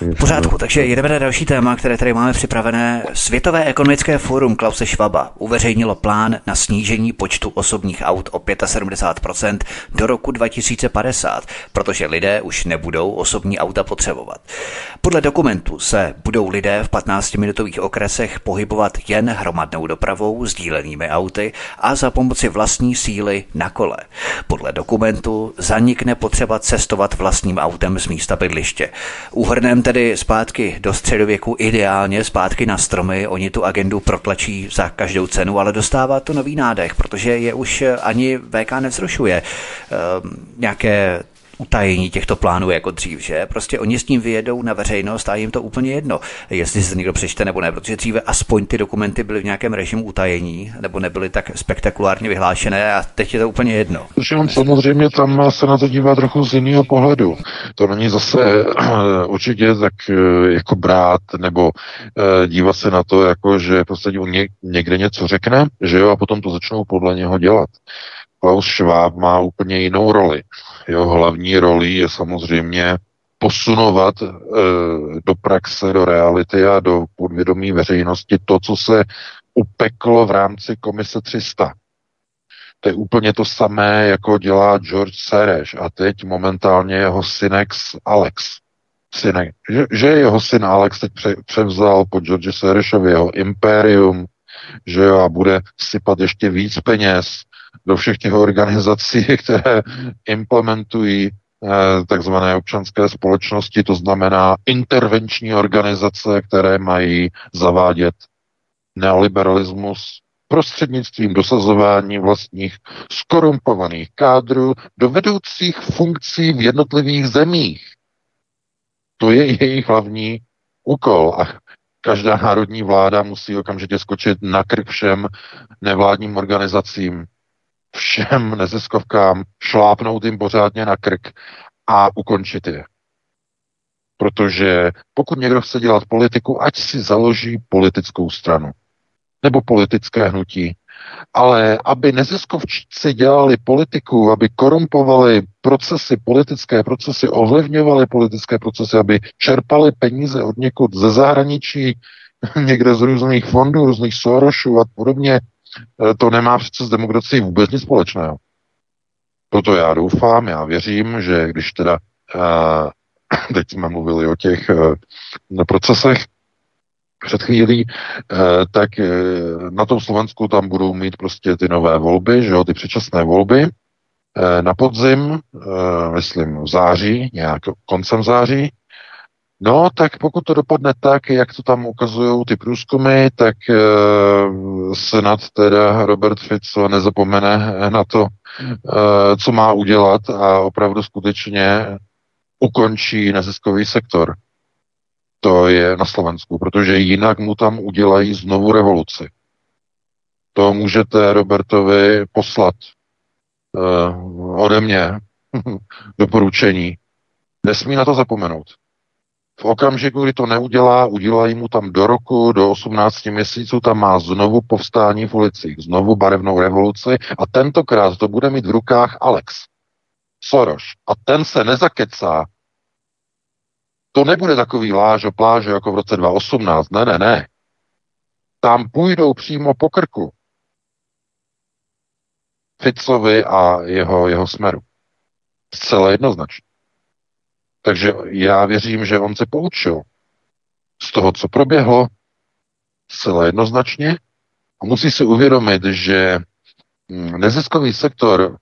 V pořádku, takže jedeme na další téma, které tady máme připravené. Světové ekonomické fórum Klause Schwaba uveřejnilo plán na snížení počtu osobních aut o 75% do roku 2050, protože lidé už nebudou osobní auta potřebovat. Podle dokumentu se budou lidé v 15-minutových okresech pohybovat jen hromadnou dopravou, sdílenými auty a za pomoci vlastní síly na kole. Podle dokumentu zanikne potřeba cestovat vlastním autem z místa bydliště. Úhrnem tedy zpátky do středověku, ideálně zpátky na stromy. Oni tu agendu protlačí za každou cenu, ale dostává to nový nádech, protože je už ani VK nevzrušuje. Ehm, nějaké utajení těchto plánů jako dřív, že? Prostě oni s tím vyjedou na veřejnost a jim to úplně jedno, jestli se někdo přečte nebo ne, protože dříve aspoň ty dokumenty byly v nějakém režimu utajení nebo nebyly tak spektakulárně vyhlášené a teď je to úplně jedno. Protože on samozřejmě tam se na to dívá trochu z jiného pohledu. To není zase uh, určitě tak uh, jako brát nebo uh, dívat se na to, jako že prostě někde něco řekne, že jo, a potom to začnou podle něho dělat. Klaus Schwab má úplně jinou roli. Jeho hlavní roli je samozřejmě posunovat e, do praxe, do reality a do podvědomí veřejnosti to, co se upeklo v rámci komise 300. To je úplně to samé, jako dělá George Sereš a teď momentálně jeho synex Alex. Synek, že, že jeho syn Alex teď pře, převzal po George Serešovi jeho impérium, že jo, a bude sypat ještě víc peněz do všech těch organizací, které implementují eh, takzvané občanské společnosti, to znamená intervenční organizace, které mají zavádět neoliberalismus prostřednictvím dosazování vlastních skorumpovaných kádrů do vedoucích funkcí v jednotlivých zemích. To je jejich hlavní úkol. A každá národní vláda musí okamžitě skočit na krk všem nevládním organizacím, všem neziskovkám, šlápnout jim pořádně na krk a ukončit je. Protože pokud někdo chce dělat politiku, ať si založí politickou stranu nebo politické hnutí. Ale aby neziskovčíci dělali politiku, aby korumpovali procesy, politické procesy, ovlivňovali politické procesy, aby čerpali peníze od někud ze zahraničí, někde z různých fondů, různých Sorosů a podobně, to nemá přece s demokracií vůbec nic společného. Proto já doufám, já věřím, že když teda, uh, teď jsme mluvili o těch uh, procesech před chvílí, tak na tom Slovensku tam budou mít prostě ty nové volby, že jo, ty předčasné volby, na podzim, myslím v září, nějak koncem září, No, tak pokud to dopadne tak, jak to tam ukazují ty průzkumy, tak e, snad teda Robert Fico nezapomene na to, e, co má udělat a opravdu skutečně ukončí neziskový sektor. To je na Slovensku, protože jinak mu tam udělají znovu revoluci. To můžete Robertovi poslat e, ode mě doporučení. Nesmí na to zapomenout. V okamžiku, kdy to neudělá, udělají mu tam do roku, do 18 měsíců, tam má znovu povstání v ulicích, znovu barevnou revoluci a tentokrát to bude mít v rukách Alex Soros. A ten se nezakecá. To nebude takový láž o pláže jako v roce 2018. Ne, ne, ne. Tam půjdou přímo po krku. Ficovi a jeho, jeho smeru. Zcela jednoznačně. Takže já věřím, že on se poučil z toho, co proběhlo, zcela jednoznačně. A musí si uvědomit, že hm, neziskový sektor,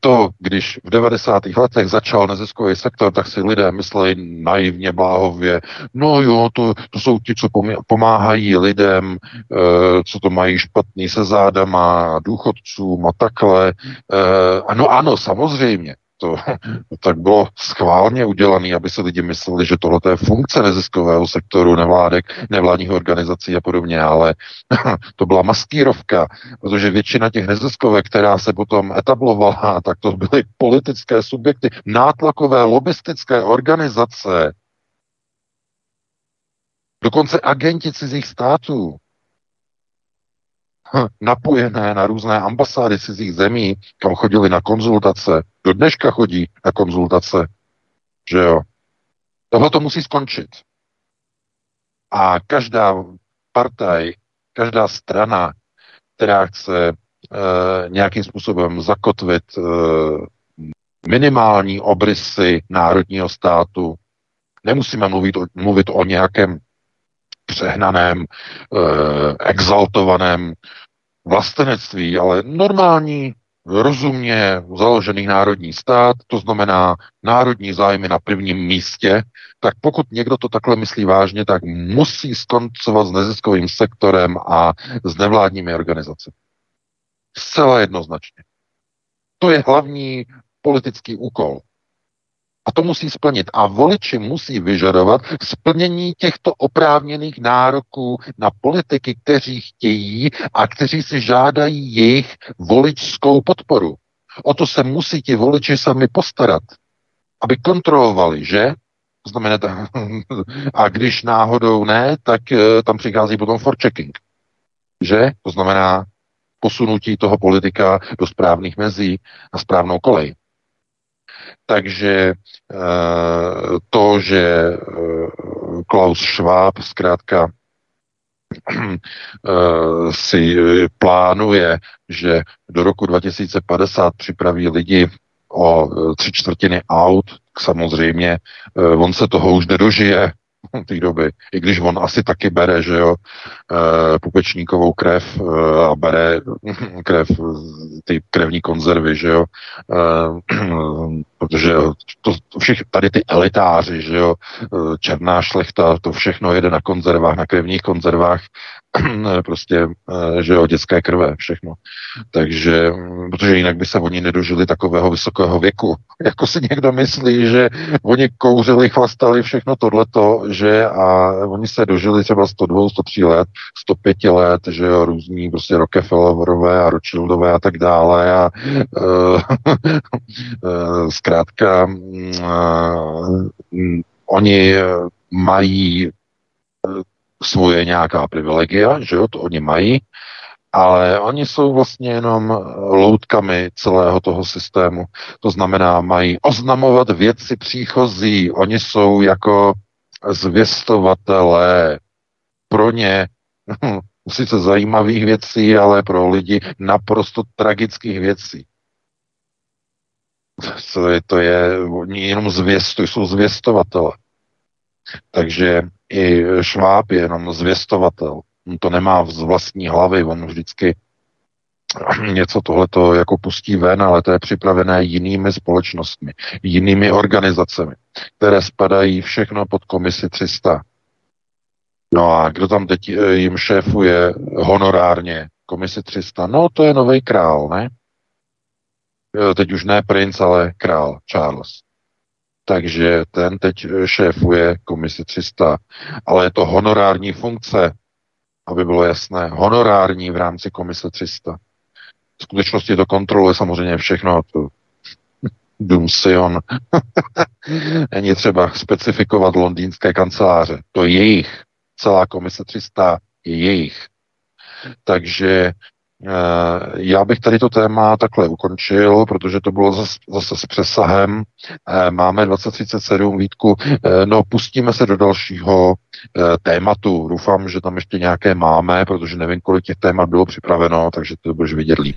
to, když v 90. letech začal neziskový sektor, tak si lidé mysleli naivně, bláhově, no jo, to, to jsou ti, co pomáhají lidem, eh, co to mají špatný se zádama, důchodcům a takhle. Eh, ano, ano, samozřejmě to, tak bylo schválně udělané, aby se lidi mysleli, že tohle je funkce neziskového sektoru, nevládek, nevládních organizací a podobně, ale to byla maskírovka, protože většina těch neziskovek, která se potom etablovala, tak to byly politické subjekty, nátlakové lobistické organizace, dokonce agenti cizích států, napojené na různé ambasády cizích zemí, kam chodili na konzultace, do dneška chodí na konzultace, že jo. Tohle to musí skončit. A každá partaj, každá strana, která chce e, nějakým způsobem zakotvit e, minimální obrysy národního státu, nemusíme mluvit o, mluvit o nějakém přehnaném, e, exaltovaném vlastenectví, ale normální, rozumně založený národní stát, to znamená národní zájmy na prvním místě, tak pokud někdo to takhle myslí vážně, tak musí skoncovat s neziskovým sektorem a s nevládními organizacemi. Zcela jednoznačně. To je hlavní politický úkol. A to musí splnit. A voliči musí vyžadovat splnění těchto oprávněných nároků na politiky, kteří chtějí a kteří si žádají jejich voličskou podporu. O to se musí ti voliči sami postarat, aby kontrolovali, že? Znamená, a když náhodou ne, tak eh, tam přichází potom for checking. Že? To znamená posunutí toho politika do správných mezí a správnou kolej. Takže eh, to, že eh, Klaus Schwab zkrátka eh, si plánuje, že do roku 2050 připraví lidi o tři čtvrtiny aut, samozřejmě on se toho už nedožije, té doby. I když on asi taky bere, že jo, e, pupečníkovou krev e, a bere krev, ty krevní konzervy, že jo, e, protože to, to všech, tady ty elitáři, že jo, černá šlechta, to všechno jede na konzervách, na krevních konzervách prostě, eh, že jo, dětské krve, všechno. Takže, mm, protože jinak by se oni nedožili takového vysokého věku. Jako si někdo myslí, že oni kouřili, chlastali všechno tohleto, že a oni se dožili třeba 102, 103 let, 105 let, že jo, různí prostě Rockefellerové a Rothschildové a tak dále a uh, zkrátka uh, oni mají svoje nějaká privilegia, že jo, to oni mají, ale oni jsou vlastně jenom loutkami celého toho systému. To znamená, mají oznamovat věci příchozí. Oni jsou jako zvěstovatelé pro ně sice zajímavých věcí, ale pro lidi naprosto tragických věcí. To je, to je oni jenom zvěstují, jsou zvěstovatele. Takže i Šváb je jenom zvěstovatel. On to nemá z vlastní hlavy, on vždycky něco tohleto jako pustí ven, ale to je připravené jinými společnostmi, jinými organizacemi, které spadají všechno pod komisi 300. No a kdo tam teď eh, jim šéfuje honorárně komisi 300? No to je nový král, ne? Eh, teď už ne princ, ale král Charles takže ten teď eh, šéfuje komisi 300, ale je to honorární funkce, aby bylo jasné, honorární v rámci komise 300. V skutečnosti to kontroluje samozřejmě všechno, to Dům Sion. Není třeba specifikovat londýnské kanceláře. To je jejich. Celá komise 300 je jejich. Takže já bych tady to téma takhle ukončil, protože to bylo zase, zase s přesahem. Eh, máme 2037 výtku, eh, no pustíme se do dalšího tématu. Doufám, že tam ještě nějaké máme, protože nevím, kolik těch témat bylo připraveno, takže to budeš vidět líp.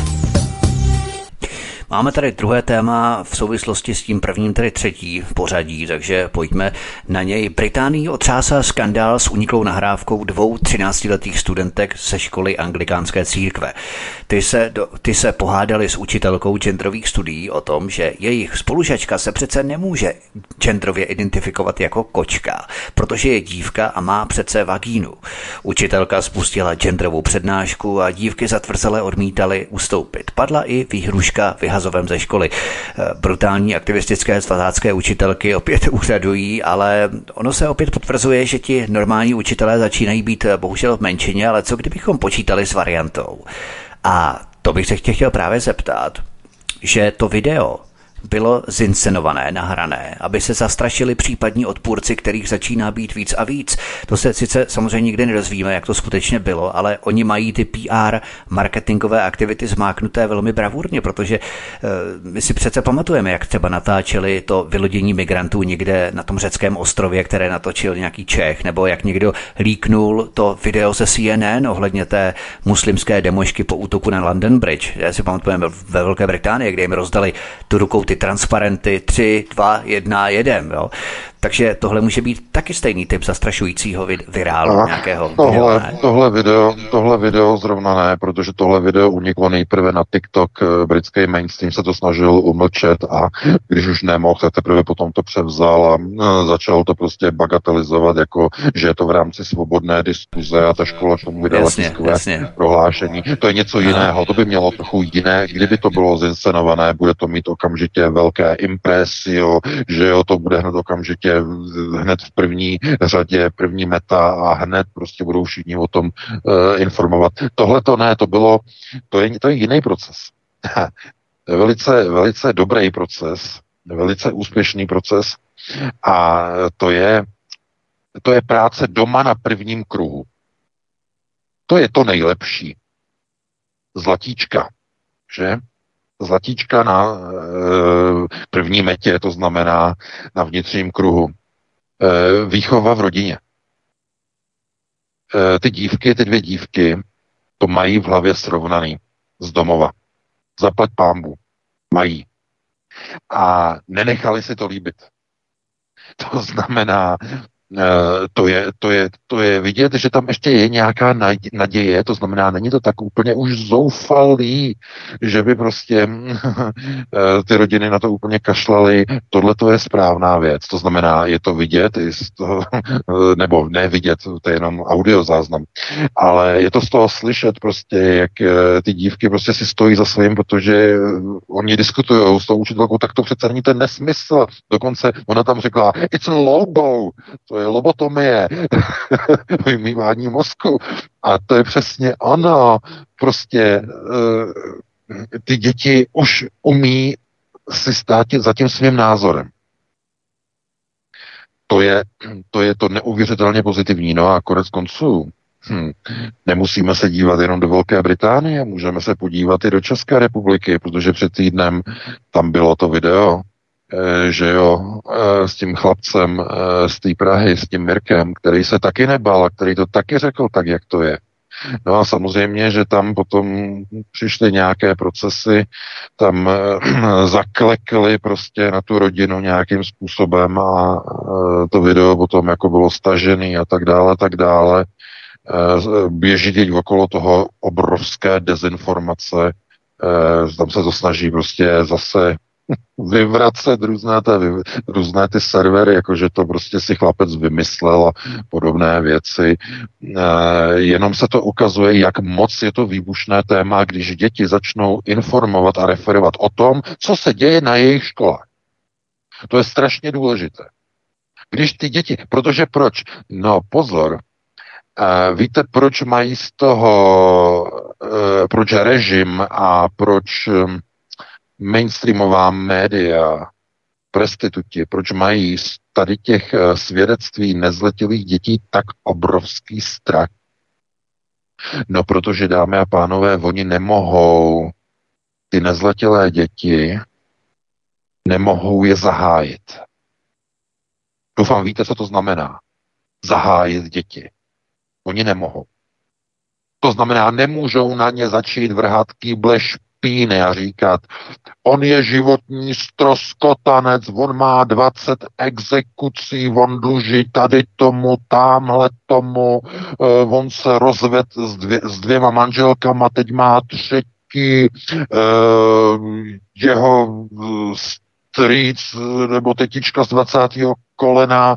Máme tady druhé téma v souvislosti s tím prvním, tedy třetí v pořadí, takže pojďme na něj. Británii otřásá skandál s uniklou nahrávkou dvou třináctiletých studentek ze školy anglikánské církve. Ty se, do, ty se pohádali s učitelkou genderových studií o tom, že jejich spolužačka se přece nemůže genderově identifikovat jako kočka, protože je dívka a má přece vagínu. Učitelka spustila genderovou přednášku a dívky zatvrzele odmítali ustoupit. Padla i výhruška vyhazovem ze školy. Brutální aktivistické svazácké učitelky opět úřadují, ale ono se opět potvrzuje, že ti normální učitelé začínají být bohužel v menšině, ale co kdybychom počítali s variantou? A to bych se chtěl právě zeptat, že to video bylo zinscenované, nahrané, aby se zastrašili případní odpůrci, kterých začíná být víc a víc. To se sice samozřejmě nikdy nedozvíme, jak to skutečně bylo, ale oni mají ty PR marketingové aktivity zmáknuté velmi bravurně, protože uh, my si přece pamatujeme, jak třeba natáčeli to vylodění migrantů někde na tom řeckém ostrově, které natočil nějaký Čech, nebo jak někdo líknul to video ze CNN ohledně té muslimské demošky po útoku na London Bridge. Já si pamatujeme ve Velké Británii, kde jim rozdali tu rukou ty transparenty 3, 2, 1, 1. Jo. Takže tohle může být taky stejný typ zastrašujícího virálu A nějakého tohle, videa, ne? tohle, video, tohle video zrovna ne, protože tohle video uniklo nejprve na TikTok, eh, britský mainstream se to snažil umlčet a když už nemohl, tak teprve potom to převzal a eh, začal to prostě bagatelizovat, jako že je to v rámci svobodné diskuze a ta škola tomu vydala Jasně, tiskové jasně. prohlášení. To je něco jiného, to by mělo trochu jiné, kdyby to bylo zinscenované, bude to mít okamžitě velké impresio, že jo, to bude hned okamžitě hned v první řadě, první meta a hned prostě budou všichni o tom uh, informovat. Tohle to ne, to bylo, to je, to je jiný proces. Velice, velice dobrý proces, velice úspěšný proces a to je, to je práce doma na prvním kruhu. To je to nejlepší. Zlatíčka, že? Zlatíčka na e, první metě, to znamená na vnitřním kruhu. E, výchova v rodině. E, ty dívky, ty dvě dívky, to mají v hlavě srovnaný z domova. Zaplať pámbu. Mají. A nenechali si to líbit. To znamená, to je, to, je, to je vidět, že tam ještě je nějaká naděje, to znamená, není to tak úplně už zoufalý, že by prostě eh, ty rodiny na to úplně kašlaly. Tohle to je správná věc, to znamená, je to vidět, i z toho, nebo ne vidět, to je jenom audio záznam, ale je to z toho slyšet prostě, jak eh, ty dívky prostě si stojí za svým, protože oni diskutují s tou učitelkou, tak to přece není ten nesmysl. Dokonce ona tam řekla, it's a lobo, to je lobotomie, vymývání mozku. A to je přesně ono. Prostě uh, ty děti už umí si stát za tím svým názorem. To je, to je to neuvěřitelně pozitivní. No a konec konců, hm, nemusíme se dívat jenom do Velké Británie, můžeme se podívat i do České republiky, protože před týdnem tam bylo to video, že jo, eh, s tím chlapcem eh, z té Prahy, s tím Mirkem, který se taky nebal a který to taky řekl tak, jak to je. No a samozřejmě, že tam potom přišly nějaké procesy, tam zaklekli prostě na tu rodinu nějakým způsobem a to video potom jako bylo stažený a tak dále, tak dále. Běží teď okolo toho obrovské dezinformace, tam se to snaží prostě zase vyvracet různé, té, různé ty servery, jakože to prostě si chlapec vymyslel a podobné věci. E, jenom se to ukazuje, jak moc je to výbušné téma, když děti začnou informovat a referovat o tom, co se děje na jejich školách. To je strašně důležité. Když ty děti, protože proč? No pozor, Uh, víte, proč mají z toho, uh, proč režim a proč um, mainstreamová média, prostituti, proč mají z tady těch eh, svědectví nezletilých dětí tak obrovský strach? No, protože, dámy a pánové, oni nemohou ty nezletilé děti, nemohou je zahájit. Doufám, víte, co to znamená. Zahájit děti. Oni nemohou. To znamená, nemůžou na ně začít vrhat kýble špíny a říkat, on je životní stroskotanec, on má 20 exekucí, on dluží tady tomu, tamhle tomu, uh, on se rozved s, dvě, s dvěma manželkama, teď má třetí, uh, jeho strýc nebo tetička z 20. kolena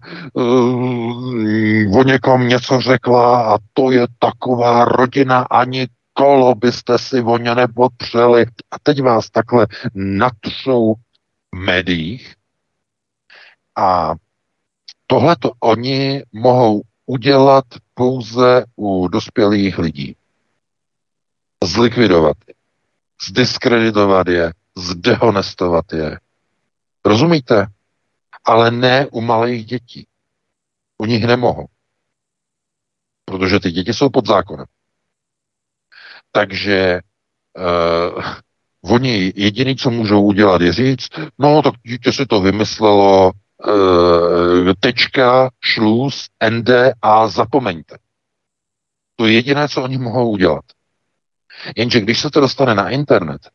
o někom něco řekla a to je taková rodina, ani kolo byste si o ně nepotřeli. A teď vás takhle natřou v médiích a tohle to oni mohou udělat pouze u dospělých lidí. Zlikvidovat je, zdiskreditovat je, zdehonestovat je. Rozumíte? Ale ne u malých dětí. U nich nemohou. Protože ty děti jsou pod zákonem. Takže uh, oni jediný, co můžou udělat, je říct, no tak dítě si to vymyslelo, uh, tečka, šluz, ende a zapomeňte. To je jediné, co oni mohou udělat. Jenže když se to dostane na internet,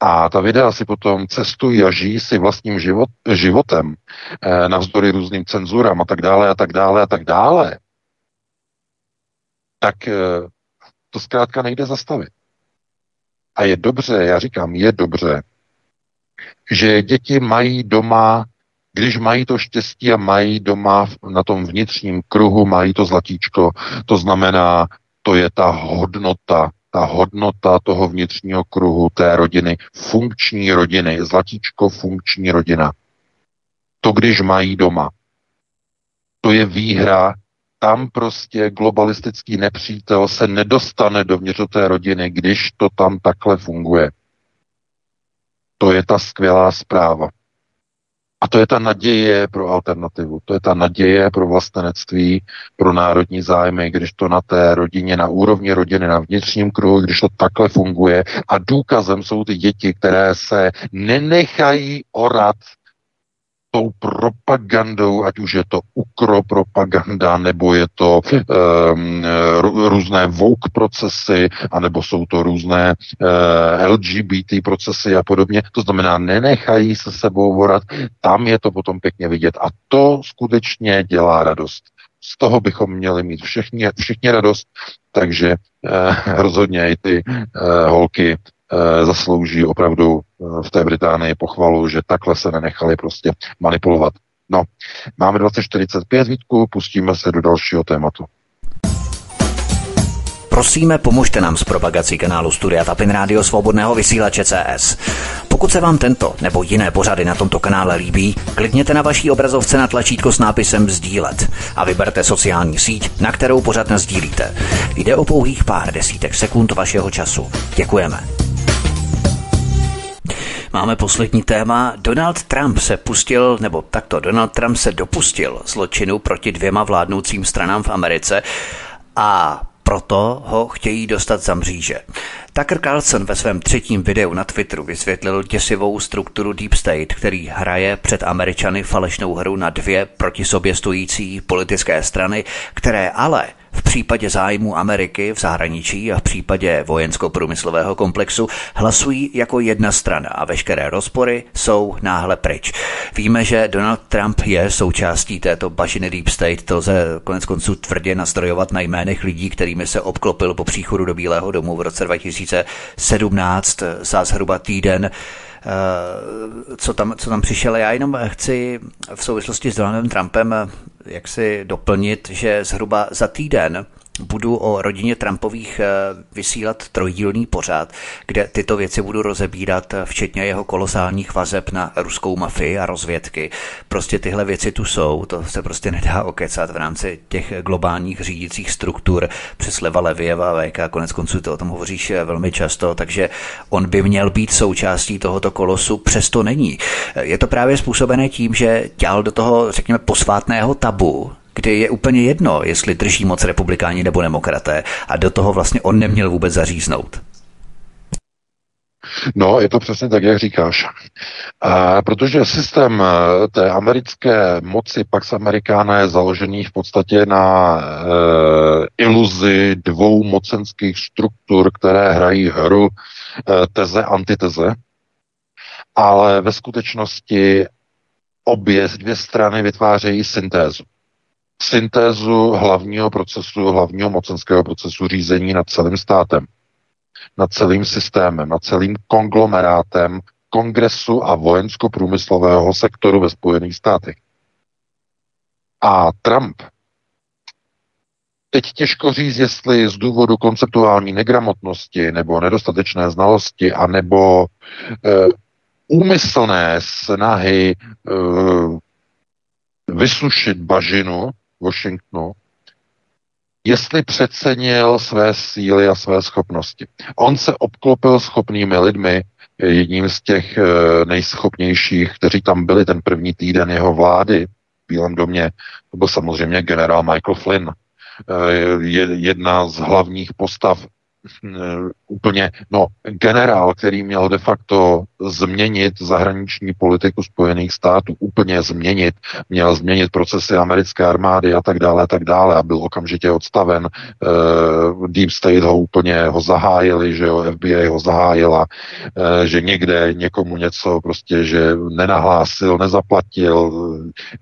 A ta videa si potom cestují a žijí si vlastním život, životem, eh, navzdory různým cenzurám a tak dále a tak dále a tak dále, tak eh, to zkrátka nejde zastavit. A je dobře, já říkám, je dobře, že děti mají doma, když mají to štěstí a mají doma na tom vnitřním kruhu, mají to zlatíčko, to znamená, to je ta hodnota, ta hodnota toho vnitřního kruhu té rodiny, funkční rodiny, zlatíčko funkční rodina. To, když mají doma. To je výhra, tam prostě globalistický nepřítel se nedostane dovnitř do té rodiny, když to tam takhle funguje. To je ta skvělá zpráva. A to je ta naděje pro alternativu, to je ta naděje pro vlastenectví, pro národní zájmy, když to na té rodině, na úrovni rodiny, na vnitřním kruhu, když to takhle funguje. A důkazem jsou ty děti, které se nenechají orat tou propagandou, ať už je to ukropropaganda, nebo je to um, různé vouk procesy, anebo jsou to různé uh, eh, LGBT procesy a podobně. To znamená, nenechají se sebou vorat, tam je to potom pěkně vidět. A to skutečně dělá radost. Z toho bychom měli mít všichni, všichni radost, takže eh, rozhodně i ty eh, holky zaslouží opravdu eh, v té Británii pochvalu, že takhle se nenechali prostě manipulovat. No, máme 2045 Vítku, pustíme se do dalšího tématu. Prosíme, pomožte nám s propagací kanálu Studia Tapin Rádio Svobodného vysílače CS. Pokud se vám tento nebo jiné pořady na tomto kanále líbí, klikněte na vaší obrazovce na tlačítko s nápisem Sdílet a vyberte sociální síť, na kterou pořád sdílíte. Jde o pouhých pár desítek sekund vašeho času. Děkujeme. Máme poslední téma. Donald Trump se pustil, nebo takto, Donald Trump se dopustil zločinu proti dvěma vládnoucím stranám v Americe a proto ho chtějí dostat za mříže. Tucker Carlson ve svém třetím videu na Twitteru vysvětlil děsivou strukturu Deep State, který hraje před Američany falešnou hru na dvě proti sobě stojící politické strany, které ale v případě zájmu Ameriky v zahraničí a v případě vojensko-průmyslového komplexu hlasují jako jedna strana a veškeré rozpory jsou náhle pryč. Víme, že Donald Trump je součástí této bažiny Deep State, to lze konec konců tvrdě nastrojovat na jménech lidí, kterými se obklopil po příchodu do Bílého domu v roce 2017 za zhruba týden Eh, co tam, co tam přišel. Já jenom chci v souvislosti s Donaldem Trumpem jak si doplnit, že zhruba za týden budu o rodině Trumpových eh, vysílat trojdílný pořád, kde tyto věci budu rozebírat, eh, včetně jeho kolosálních vazeb na ruskou mafii a rozvědky. Prostě tyhle věci tu jsou, to se prostě nedá okecat v rámci těch globálních řídících struktur přes Leva Levieva, VK, konec konců to o tom hovoříš eh, velmi často, takže on by měl být součástí tohoto kolosu, přesto není. Je to právě způsobené tím, že dělal do toho, řekněme, posvátného tabu, kdy je úplně jedno, jestli drží moc republikáni nebo demokraté a do toho vlastně on neměl vůbec zaříznout. No, je to přesně tak, jak říkáš. A protože systém eh, té americké moci Pax Americana je založený v podstatě na e, iluzi dvou mocenských struktur, které hrají hru e, teze, antiteze, ale ve skutečnosti obě dvě strany vytvářejí syntézu syntézu hlavního procesu, hlavního mocenského procesu řízení nad celým státem, nad celým systémem, nad celým konglomerátem kongresu a vojensko-průmyslového sektoru ve Spojených státech. A Trump Teď těžko říct, jestli z důvodu konceptuální negramotnosti nebo nedostatečné znalosti a nebo e, úmyslné snahy e, vysušit bažinu Washingtonu, jestli přecenil své síly a své schopnosti. On se obklopil schopnými lidmi, jedním z těch eh, nejschopnějších, kteří tam byli ten první týden jeho vlády v Bílém domě, to byl samozřejmě generál Michael Flynn, eh, jedna z hlavních postav eh, úplně, no, generál, který měl de facto změnit zahraniční politiku Spojených států, úplně změnit, měl změnit procesy americké armády a tak dále a tak dále a byl okamžitě odstaven. Uh, Deep State ho úplně ho zahájili, že jo, FBI ho zahájila, uh, že někde někomu něco prostě, že nenahlásil, nezaplatil,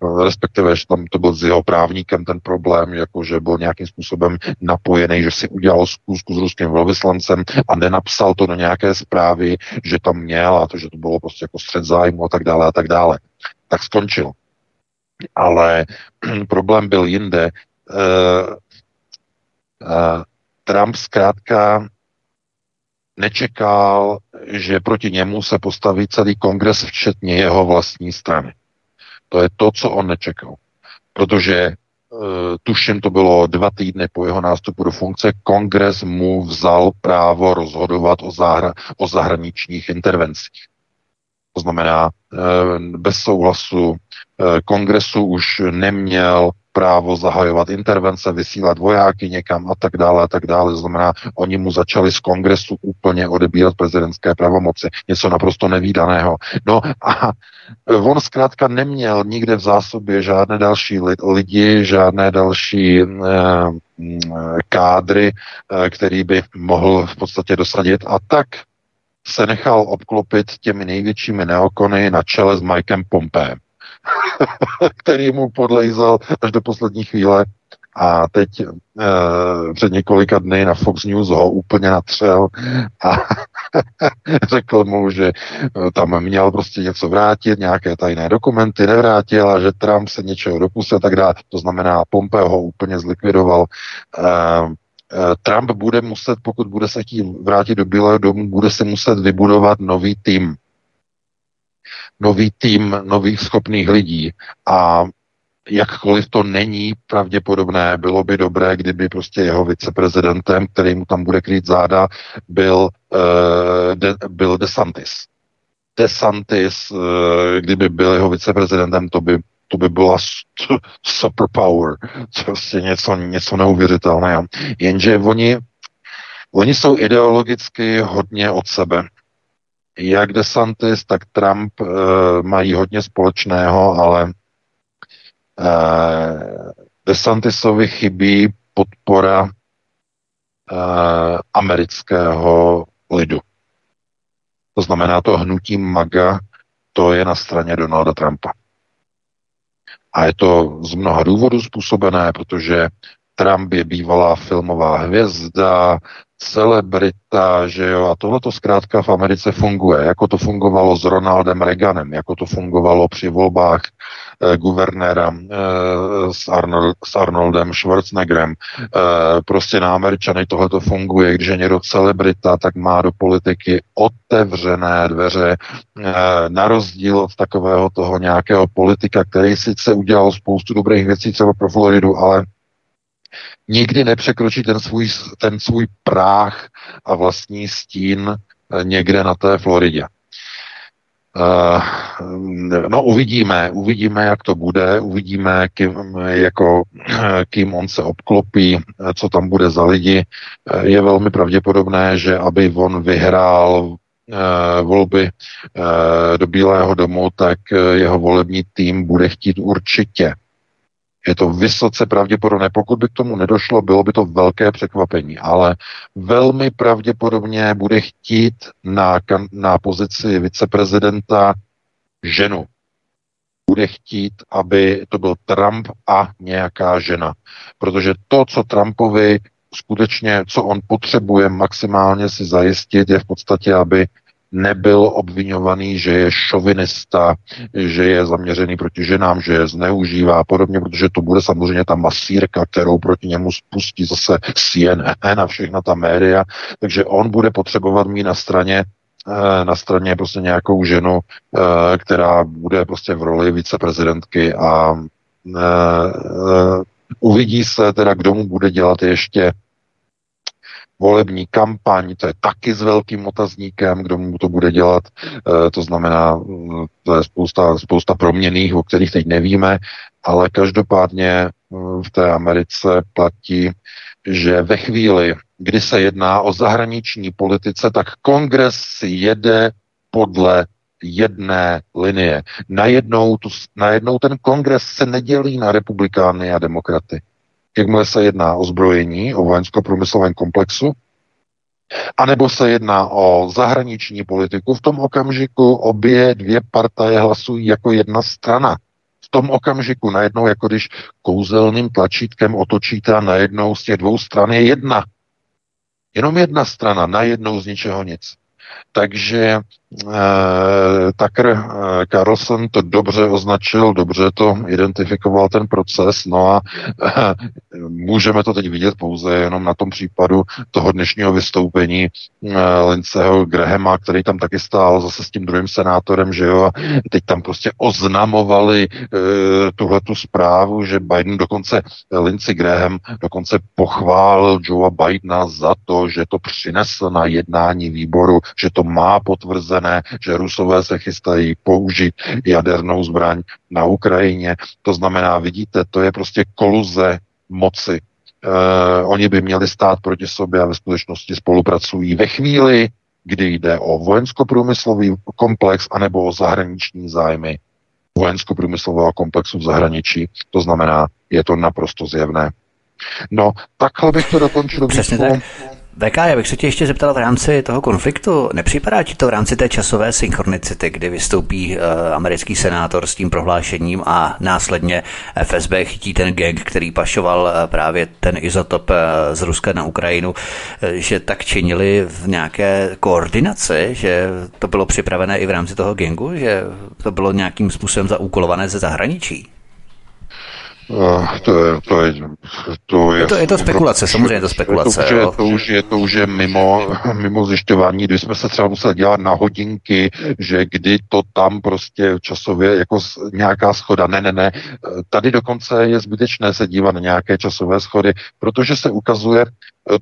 uh, respektive, že tam to byl s jeho právníkem ten problém, jako že byl nějakým způsobem napojený, že si udělal zkusku s ruským velvyslancem a nenapsal to do nějaké zprávy, že tam měl a to, že to bylo prostě jako střed zájmu a tak dále a tak dále. Tak skončil. Ale problém byl jinde. Uh, uh, Trump zkrátka nečekal, že proti němu se postaví celý kongres, včetně jeho vlastní strany. To je to, co on nečekal. Protože Eh, tuším, to bylo dva týdny po jeho nástupu do funkce, kongres mu vzal právo rozhodovat o, zahra- o zahraničních intervencích. To znamená, eh, bez souhlasu eh, kongresu už neměl právo zahajovat intervence, vysílat vojáky někam a tak dále a tak dále. Znamená, oni mu začali z kongresu úplně odebírat prezidentské pravomoci. Něco naprosto nevýdaného. No a on zkrátka neměl nikde v zásobě žádné další lidi, žádné další eh, kádry, eh, který by mohl v podstatě dosadit. A tak se nechal obklopit těmi největšími neokony na čele s Mikem Pompem. který mu podlejzal až do poslední chvíle. A teď e, před několika dny na Fox News ho úplně natřel a řekl mu, že eh, tam měl prostě něco vrátit, nějaké tajné dokumenty nevrátil a že Trump se něčeho dopustil a tak dále. To znamená, Pompeo ho úplně zlikvidoval. E, Trump bude muset, pokud bude se chtít vrátit do Bílého domu, bude se muset vybudovat nový tým nový tým nových schopných lidí a jakkoliv to není pravděpodobné, bylo by dobré, kdyby prostě jeho viceprezidentem, který mu tam bude krýt záda, byl, uh, de, byl DeSantis. DeSantis, uh, kdyby byl jeho viceprezidentem, to by to by byla superpower, prostě něco, něco neuvěřitelného. Jenže oni, oni jsou ideologicky hodně od sebe jak DeSantis, tak Trump e, mají hodně společného, ale e, DeSantisovi chybí podpora e, amerického lidu. To znamená, to hnutí MAGA, to je na straně Donalda Trumpa. A je to z mnoha důvodů způsobené, protože Trump je bývalá filmová hvězda, celebrita, že jo, a tohle to zkrátka v Americe funguje, jako to fungovalo s Ronaldem Reaganem, jako to fungovalo při volbách eh, guvernéra eh, s, Arnold, s Arnoldem Schwarzeneggerem. Eh, prostě na Američany tohle to funguje, když je někdo celebrita, tak má do politiky otevřené dveře, eh, na rozdíl od takového toho nějakého politika, který sice udělal spoustu dobrých věcí třeba pro Floridu, ale nikdy nepřekročí ten svůj, ten svůj práh a vlastní stín eh, někde na té Floridě. Uh, no uvidíme, uvidíme, jak to bude, uvidíme, kým, jako, kým on se obklopí, co tam bude za lidi. Je velmi pravděpodobné, že aby on vyhrál volby do Bílého domu, tak jeho volební tým bude chtít určitě je to vysoce pravděpodobné. Pokud by k tomu nedošlo, bylo by to velké překvapení, ale velmi pravděpodobně bude chtít na, na pozici viceprezidenta ženu. Bude chtít, aby to byl Trump a nějaká žena. Protože to, co Trumpovi skutečně, co on potřebuje maximálně si zajistit, je v podstatě, aby nebyl obvinovaný, že je šovinista, že je zaměřený proti ženám, že je zneužívá a podobně, protože to bude samozřejmě ta masírka, kterou proti němu spustí zase CNN a všechna ta média, takže on bude potřebovat mít na straně eh, na straně prostě nějakou ženu, eh, která bude prostě v roli viceprezidentky a eh, uvidí se teda, kdo mu bude dělat ještě volební kampaň, to je taky s velkým otazníkem, kdo mu to bude dělat, e, to znamená, mm, to je spousta, spousta proměných, o kterých teď nevíme, ale každopádně v té Americe platí, že ve chvíli, kdy se jedná o zahraniční politice, tak kongres si jede podle jedné linie. Najednou, tu, najednou ten kongres se nedělí na republikány a demokraty. Jakmile se jedná o zbrojení, o vojensko-průmyslovém komplexu, anebo se jedná o zahraniční politiku, v tom okamžiku obě dvě partaje hlasují jako jedna strana. V tom okamžiku najednou, jako když kouzelným tlačítkem otočíte a najednou z těch dvou stran je jedna. Jenom jedna strana, najednou z ničeho nic. Takže Eh, Tucker eh, Carlson to dobře označil, dobře to identifikoval ten proces, no a eh, můžeme to teď vidět pouze jenom na tom případu toho dnešního vystoupení Linceho Grahama, který tam taky stál zase s tím druhým senátorem, že jo, a teď tam prostě oznamovali tuhle tu zprávu, že Biden dokonce, Lindsey Graham dokonce pochválil Joea Bidena za to, že to přinesl na jednání výboru, že to má potvrzen připravené, že Rusové se chystají použít jadernou zbraň na Ukrajině. To znamená, vidíte, to je prostě koluze moci. Eh, oni by měli stát proti sobě a ve skutečnosti spolupracují ve chvíli, kdy jde o vojensko-průmyslový komplex anebo o zahraniční zájmy vojensko-průmyslového komplexu v zahraničí. To znamená, je to naprosto zjevné. No, takhle bych to dokončil. Přesně tak. VK, já bych se tě ještě zeptal v rámci toho konfliktu, nepřipadá ti to v rámci té časové synchronicity, kdy vystoupí uh, americký senátor s tím prohlášením a následně FSB chytí ten gang, který pašoval uh, právě ten izotop uh, z Ruska na Ukrajinu, uh, že tak činili v nějaké koordinaci, že to bylo připravené i v rámci toho gangu, že to bylo nějakým způsobem zaúkolované ze zahraničí? Uh, to je, to je, to je, to, je to spekulace, samozřejmě je to spekulace. To, jo. to, už je, to už je mimo, mimo zjišťování, kdy jsme se třeba museli dělat na hodinky, že kdy to tam prostě časově jako nějaká schoda. Ne, ne, ne. Tady dokonce je zbytečné se dívat na nějaké časové schody, protože se ukazuje,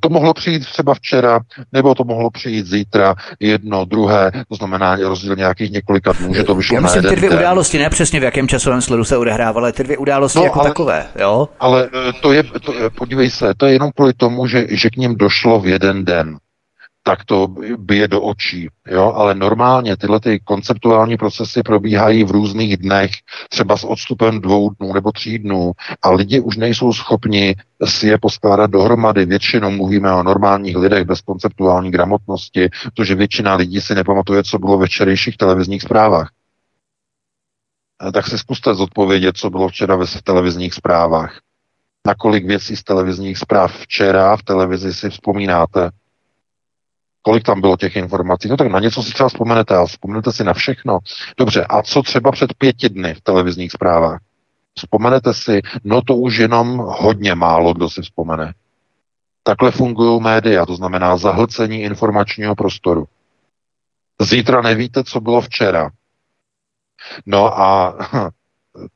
to mohlo přijít třeba včera, nebo to mohlo přijít zítra, jedno, druhé, to znamená rozdíl nějakých několika dnů, že to vyšlo Já myslím na ty dvě události, ne přesně v jakém časovém sledu se odehrávaly, ty dvě události no, jako ale, takové, jo? Ale eh, to je, to, podívej se, to je jenom kvůli tomu, že, že k ním došlo v jeden den tak to bije do očí. Jo? Ale normálně tyhle ty konceptuální procesy probíhají v různých dnech, třeba s odstupem dvou dnů nebo tří dnů a lidi už nejsou schopni si je poskládat dohromady. Většinou mluvíme o normálních lidech bez konceptuální gramotnosti, protože většina lidí si nepamatuje, co bylo ve včerejších televizních zprávách. Tak si zkuste zodpovědět, co bylo včera ve televizních zprávách. Na kolik věcí z televizních zpráv včera v televizi si vzpomínáte? Kolik tam bylo těch informací? No tak na něco si třeba vzpomenete, a vzpomenete si na všechno. Dobře, a co třeba před pěti dny v televizních zprávách? Vzpomenete si, no to už jenom hodně málo kdo si vzpomene. Takhle fungují média, to znamená zahlcení informačního prostoru. Zítra nevíte, co bylo včera. No a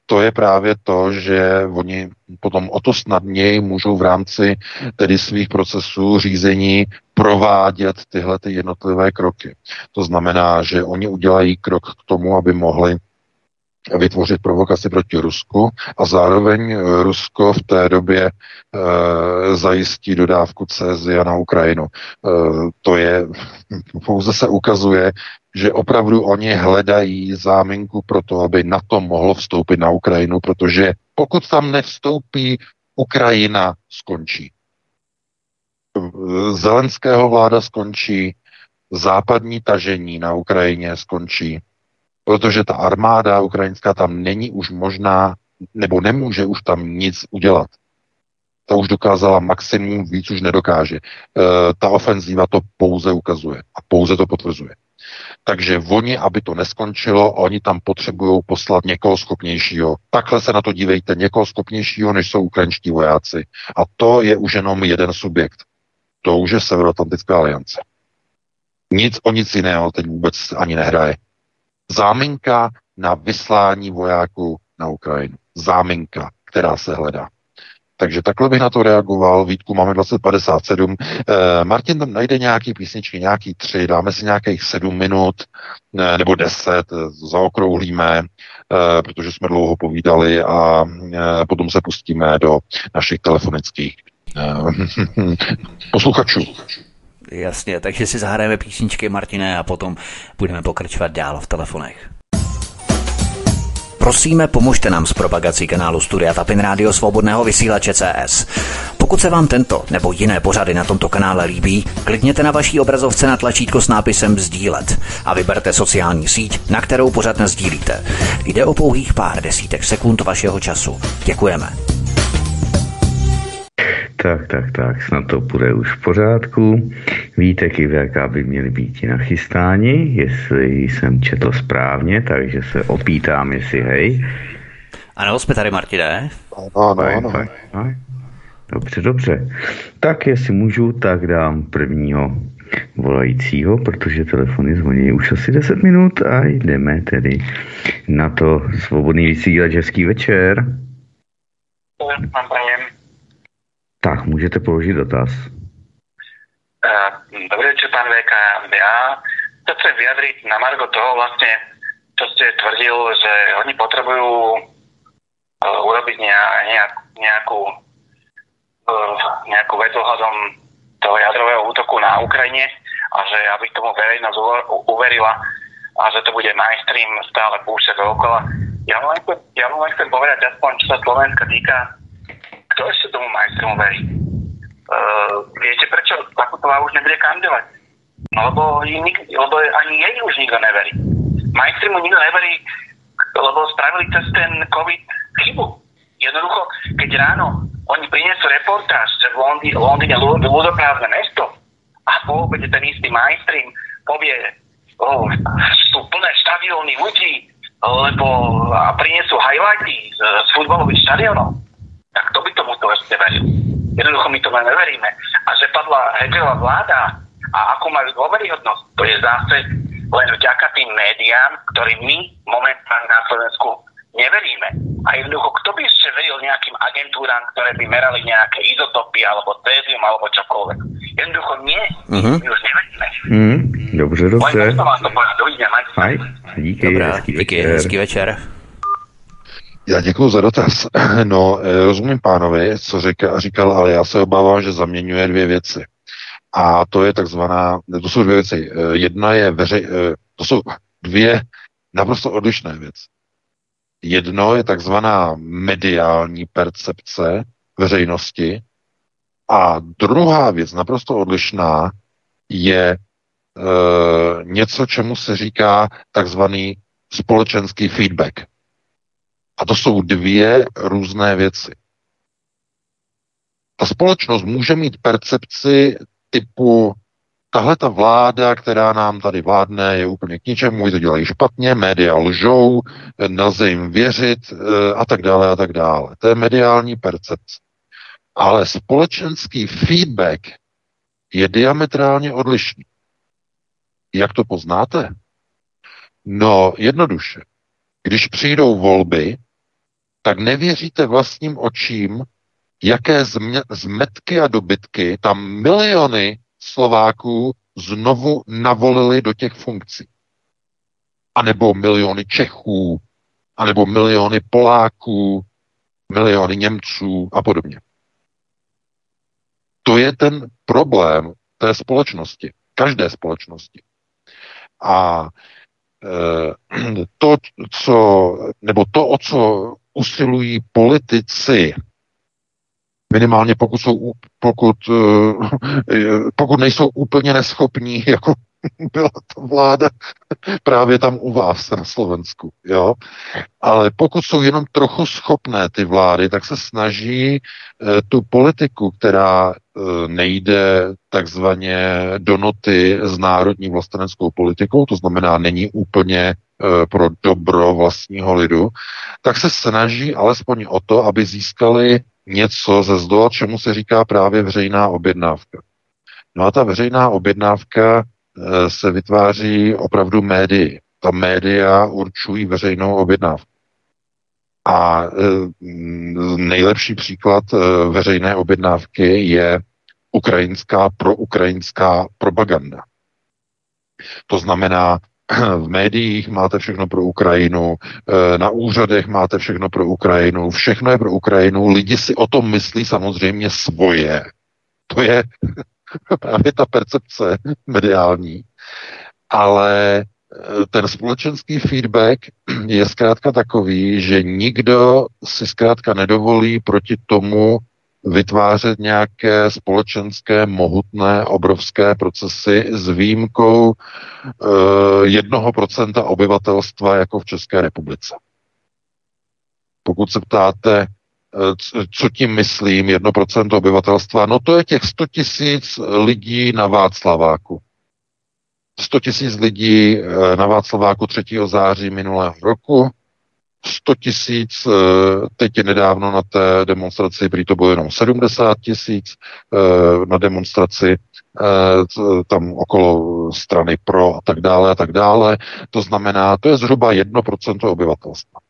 to je právě to, že oni potom o to snadněji můžou v rámci tedy svých procesů řízení provádět tyhle ty jednotlivé kroky. To znamená, že oni udělají krok k tomu, aby mohli vytvořit provokaci proti Rusku a zároveň eh, Rusko v té době e, zajistí dodávku cézia na Ukrajinu. E, to je, pouze se ukazuje, že opravdu oni hledají záminku pro to, aby na to mohlo vstoupit na Ukrajinu, protože pokud tam nevstoupí, Ukrajina skončí. Zelenského vláda skončí, západní tažení na Ukrajině skončí, protože ta armáda ukrajinská tam není už možná, nebo nemůže už tam nic udělat. Ta už dokázala maximum, víc už nedokáže. E, ta ofenzíva to pouze ukazuje a pouze to potvrzuje. Takže oni, aby to neskončilo, oni tam potřebují poslat někoho schopnějšího. Takhle se na to dívejte, někoho schopnějšího, než jsou ukrajinští vojáci. A to je už jenom jeden subjekt. To už je Severoatlantická aliance. Nic o nic jiného teď vůbec ani nehraje. Záminka na vyslání vojáků na Ukrajinu. Záminka, která se hledá. Takže takhle bych na to reagoval. Vítku máme 2057. Eh, Martin tam najde nějaký písničky, nějaký tři, dáme si nějakých sedm minut eh, nebo deset, eh, zaokrouhlíme, eh, protože jsme dlouho povídali a eh, potom se pustíme do našich telefonických eh, posluchačů. Jasně, takže si zahrajeme písničky Martine a potom budeme pokračovat dál v telefonech. Prosíme, pomožte nám s propagací kanálu Studia Tapin Rádio Svobodného vysílače CS. Pokud se vám tento nebo jiné pořady na tomto kanále líbí, klikněte na vaší obrazovce na tlačítko s nápisem Sdílet a vyberte sociální síť, na kterou pořád sdílíte. Jde o pouhých pár desítek sekund vašeho času. Děkujeme. Tak, tak, tak, snad to bude už v pořádku. Víte, i VK by měli být nachystáni, jestli jsem četl správně, takže se opýtám, jestli hej. Ano, jsme tady, Martine. Ano, ano, ano. Fajn, fajn. Dobře, dobře. Tak jestli můžu, tak dám prvního volajícího, protože telefony zvoní už asi 10 minut a jdeme tedy na to svobodný vysílač. Hezký večer. Mám. Tak, můžete položit dotaz. Eh, Dobrý večer, pán VK. Ja sa chcem vyjadriť na Margo toho vlastne, čo ste tvrdil, že oni potrebujú eh, urobiť nejak, nejak, nejakú, eh, nejakú vec ohľadom toho jadrového útoku na Ukrajine a že aby tomu verejnosť uver- uverila a že to bude mainstream stále púšťať dookola. Len, chcem- ja chcem povedať, aspoň čo sa Slovenska týka, kto ešte tomu mainstreamu verí? Uh, viete prečo Takutová už nebude kandidovať? No lebo, nik- lebo ani jej už nikto neverí. Mainstreamu nikto neverí, lebo spravili cez ten COVID chybu. Jednoducho, keď ráno oni prinesú reportáž, že v Londýne, ľud- ľudoprávne mesto a po obede ten istý mainstream povie, oh, sú plné štadióny ľudí, lebo a prinesú highlighty z, z futbalových štadionov, tak kto by tomu to ešte veril? Jednoducho my to len neveríme. A že padla Hegerová vláda a akú majú dôveryhodnosť, to je zase len vďaka tým médiám, ktorým my momentálne na Slovensku neveríme. A jednoducho, kto by ešte veril nejakým agentúram, ktoré by merali nejaké izotopy alebo cézium alebo čokoľvek? Jednoducho nie, Mhm. my už neveríme. Hmm, dobře, Len dobře. to vám to povedať. Dovidenia, majte sa. Hej, díky, Dobrá, hezký díky, večer. hezký večer. Já děkuji za dotaz. No, eh, rozumím pánovi, co říká, říkal, ale já se obávám, že zaměňuje dvě věci. A to je takzvaná, to jsou dvě věci. Eh, Jedna je veřej, eh, to jsou dvě naprosto odlišné věci. Jedno je takzvaná mediální percepce veřejnosti a druhá věc, naprosto odlišná, je e, něco, čemu se říká takzvaný společenský feedback. A to jsou dvě různé věci. Ta společnost může mít percepci typu tahle ta vláda, která nám tady vládne, je úplně k ničemu, to dělají špatně, média lžou, nelze jim věřit eh, a tak dále a tak dále. To je mediální percepce. Ale společenský feedback je diametrálně odlišný. Jak to poznáte? No, jednoduše. Když přijdou volby, tak nevěříte vlastním očím, jaké zmetky a dobytky tam miliony Slováků znovu navolili do těch funkcí. A nebo miliony Čechů, a nebo miliony Poláků, miliony Němců a podobně. To je ten problém té společnosti, každé společnosti. A to, co, nebo to, o co usilují politici, minimálně pokud, jsou, pokud, eh, pokud nejsou úplně neschopní, jako byla to vláda právě tam u vás na Slovensku, jo. Ale pokud jsou jenom trochu schopné ty vlády, tak se snaží eh, tu politiku, která eh, nejde takzvaně do noty s národní vlasteneckou politikou, to znamená, není úplně pro dobro vlastního lidu, tak se snaží alespoň o to, aby získali něco ze zdola, čemu se říká právě veřejná objednávka. No a ta veřejná objednávka se vytváří opravdu médii. Ta média určují veřejnou objednávku. A nejlepší příklad veřejné objednávky je ukrajinská proukrajinská propaganda. To znamená, v médiích máte všechno pro Ukrajinu, eh, na úřadech máte všechno pro Ukrajinu, všechno je pro Ukrajinu, lidi si o tom myslí samozřejmě svoje. To je právě ta percepce mediální. Ale eh, ten společenský feedback je zkrátka takový, že nikdo si zkrátka nedovolí proti tomu vytvářet nějaké společenské, mohutné, obrovské procesy s výjimkou eh, jednoho procenta obyvatelstva jako v České republice. Pokud se ptáte, co tím myslím, jedno procento obyvatelstva, no to je těch 100 tisíc lidí na Václaváku. 100 tisíc lidí eh, na Václaváku 3. září minulého roku, 100 tisíc, eh, teď je nedávno na té demonstraci, prý to bylo jenom 70 tisíc eh, na demonstraci eh, tam okolo strany pro a tak dále a tak dále. To znamená, to je zhruba 1% obyvatelstva.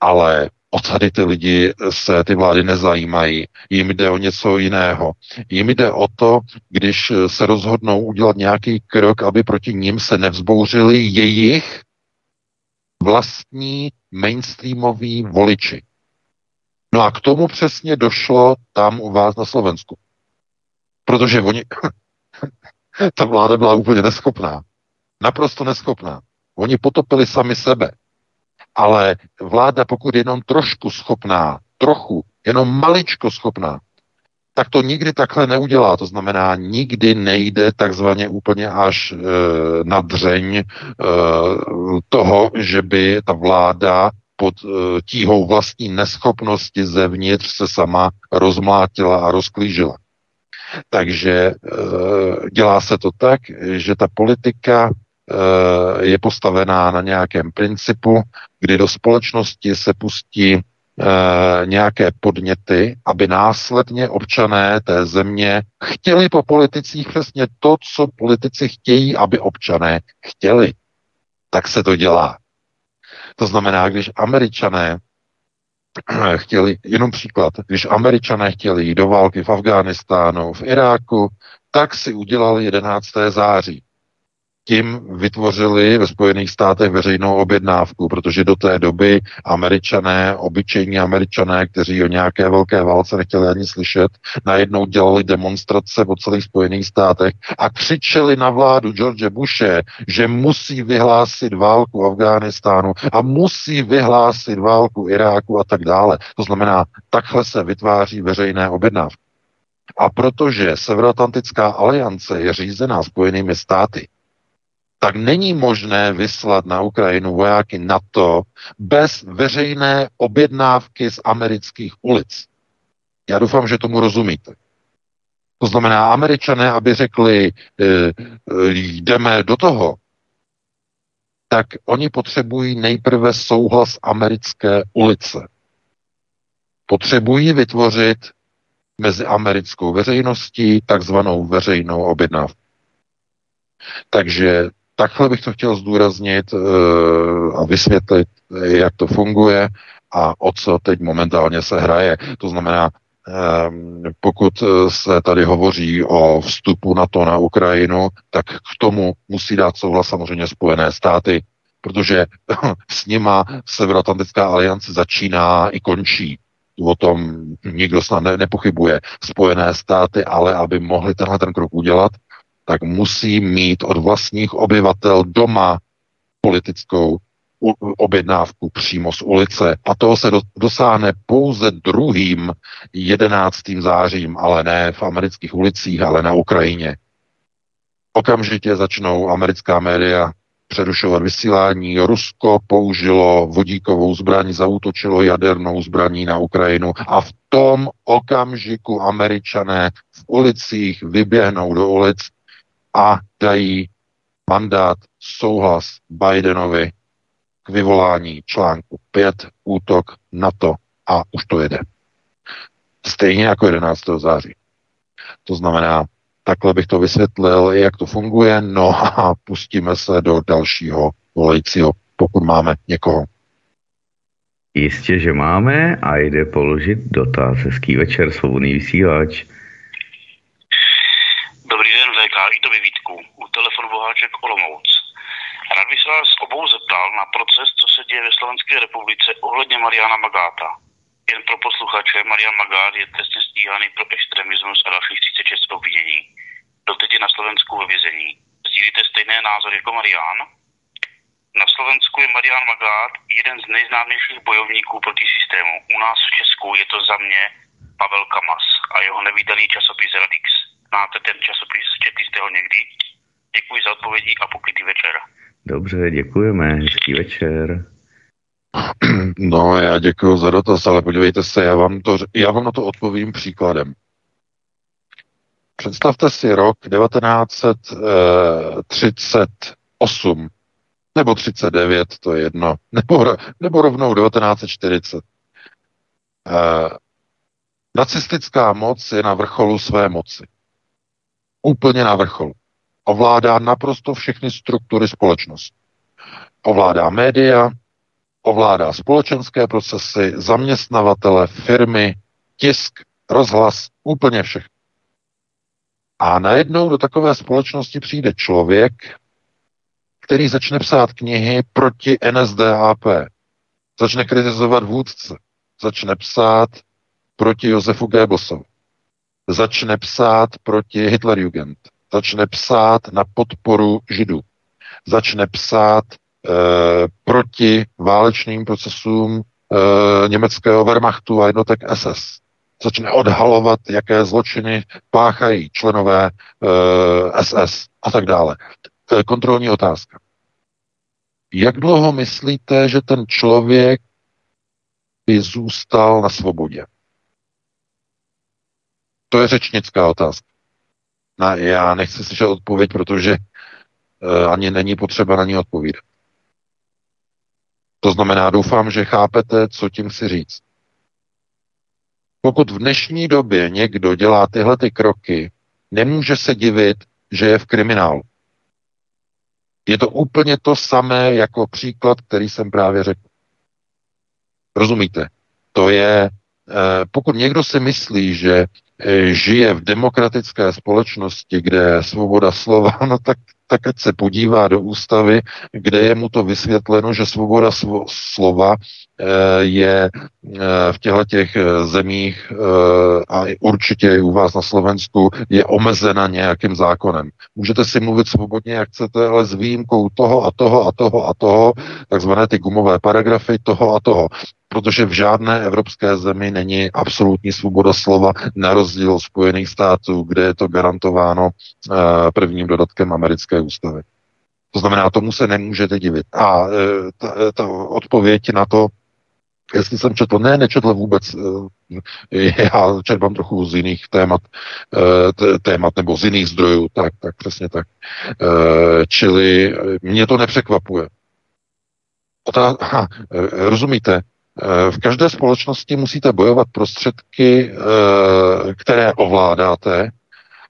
Ale o tady ty lidi se ty vlády nezajímají. Jim jde o něco jiného. Jim jde o to, když se rozhodnou udělat nějaký krok, aby proti ním se nevzbouřili jejich vlastní mainstreamoví voliči. No a k tomu přesně došlo tam u vás na Slovensku. Protože oni, ta vláda byla úplně neschopná. Naprosto neschopná. Oni potopili sami sebe. Ale vláda, pokud je jenom trošku schopná, trochu, jenom maličko schopná, tak to nikdy takhle neudělá. To znamená, nikdy nejde takzvaně úplně až e, na dřeň e, toho, že by ta vláda pod e, tíhou vlastní neschopnosti zevnitř se sama rozmlátila a rozklížila. Takže e, dělá se to tak, že ta politika je postavená na nějakém principu, kdy do společnosti se pustí e, nějaké podněty, aby následně občané té země chtěli po politicích přesně to, co politici chtějí, aby občané chtěli. Tak se to dělá. To znamená, když američané chtěli, jenom příklad, když američané chtěli jít do války v Afghánistánu, v Iráku, tak si udělali 11. září tím vytvořili ve Spojených státech veřejnou objednávku, protože do té doby američané, obyčejní američané, kteří o nějaké velké válce nechtěli ani slyšet, najednou dělali demonstrace po celých Spojených státech a křičeli na vládu George Bushe, že musí vyhlásit válku Afghánistánu a musí vyhlásit válku Iráku a tak dále. To znamená, takhle se vytváří veřejné objednávky. A protože Severoatlantická aliance je řízená Spojenými státy, tak není možné vyslat na Ukrajinu vojáky NATO bez veřejné objednávky z amerických ulic. Já doufám, že tomu rozumíte. To znamená, američané, aby řekli, e, e, jdeme do toho, tak oni potřebují nejprve souhlas americké ulice. Potřebují vytvořit mezi americkou veřejností takzvanou veřejnou objednávku. Takže takhle bych to chtěl zdůraznit uh, a vysvětlit, jak to funguje a o co teď momentálně se hraje. To znamená, um, pokud se tady hovoří o vstupu NATO na Ukrajinu, tak k tomu musí dát souhlas samozřejmě Spojené státy, protože s nima Severoatlantická aliance začíná i končí. O tom nikdo snad ne, nepochybuje. Spojené státy, ale aby mohli tenhle ten krok udělat, tak musí mít od vlastních obyvatel doma politickou objednávku přímo z ulice. A toho se dosáhne pouze druhým 11. zářím, ale ne v amerických ulicích, ale na Ukrajině. Okamžitě začnou americká média přerušovat vysílání. Rusko použilo vodíkovou zbraň, zautočilo jadernou zbraní na Ukrajinu a v tom okamžiku američané v ulicích vyběhnou do ulic a dají mandát, souhlas Bidenovi k vyvolání článku 5, útok NATO a už to jede. Stejně jako 11. září. To znamená, takhle bych to vysvětlil, jak to funguje, no a pustíme se do dalšího volajícího, pokud máme někoho. Jistě, že máme a jde položit dotaz. Hezký večer, svobodný vysílač. Dobrý den, VK, i to Vítku. U Boháček Olomouc. Rád bych se vás obou zeptal na proces, co se děje ve Slovenské republice ohledně Mariana Magáta. Jen pro posluchače, Marian Magát je trestně stíhaný pro extremismus a dalších 36 obvinění. Doteď je na Slovensku ve vězení. Sdílíte stejné názory jako Marian? Na Slovensku je Marian Magát jeden z nejznámějších bojovníků proti systému. U nás v Česku je to za mě Pavel Kamas a jeho nevýdaný časopis Radix. Máte ten časopis? Četli jste ho někdy? Děkuji za odpovědi a pokrytý večer. Dobře, děkujeme. Hezký večer. No, já děkuji za dotaz, ale podívejte se, já vám, to, já vám na to odpovím příkladem. Představte si rok 1938 nebo 39, to je jedno, nebo, nebo rovnou 1940. Eh, nacistická moc je na vrcholu své moci. Úplně na vrcholu. Ovládá naprosto všechny struktury společnosti. Ovládá média, ovládá společenské procesy, zaměstnavatele, firmy, tisk, rozhlas, úplně všechno. A najednou do takové společnosti přijde člověk, který začne psát knihy proti NSDAP, začne kritizovat vůdce, začne psát proti Josefu Goebbelsovi, začne psát proti Hitlerjugend, začne psát na podporu židů, začne psát e, proti válečným procesům e, německého Wehrmachtu a jednotek SS. Začne odhalovat, jaké zločiny páchají členové e, eh, SS a tak dále. Kontrolní otázka. Jak dlouho myslíte, že ten člověk by zůstal na svobodě? To je řečnická otázka. Na, já nechci slyšet odpověď, protože uh, ani není potřeba na ní odpovídat. To znamená, doufám, že chápete, co tím chci říct. Pokud v dnešní době někdo dělá tyhle ty kroky, nemůže se divit, že je v kriminálu. Je to úplně to samé jako příklad, který jsem právě řekl. Rozumíte? To je, pokud někdo si myslí, že eh, žije v demokratické společnosti, kde je svoboda slova, no tak tak ať se podívá do ústavy, kde je mu to vysvětleno, že svoboda slova eh, je eh, v těchto těch eh, zemích a určitě i u vás na Slovensku je omezena nějakým zákonem. Můžete si mluvit svobodně, jak chcete, ale s výjimkou toho a toho a toho a toho, takzvané ty gumové paragrafy toho a toho protože v žádné evropské zemi není absolutní svoboda slova, na rozdíl od Spojených států, kde je to garantováno prvním dodatkem americké ústavy. To znamená, tomu se nemůžete divit. A ta, ta odpověď na to, jestli jsem četl, ne, nečetl vůbec, uh, já čerpám trochu z jiných témat, témat nebo z jiných zdrojů, tak, tak přesně tak. Čili mě to nepřekvapuje. Otá- ha, rozumíte, v každé společnosti musíte bojovat prostředky, eh, které ovládáte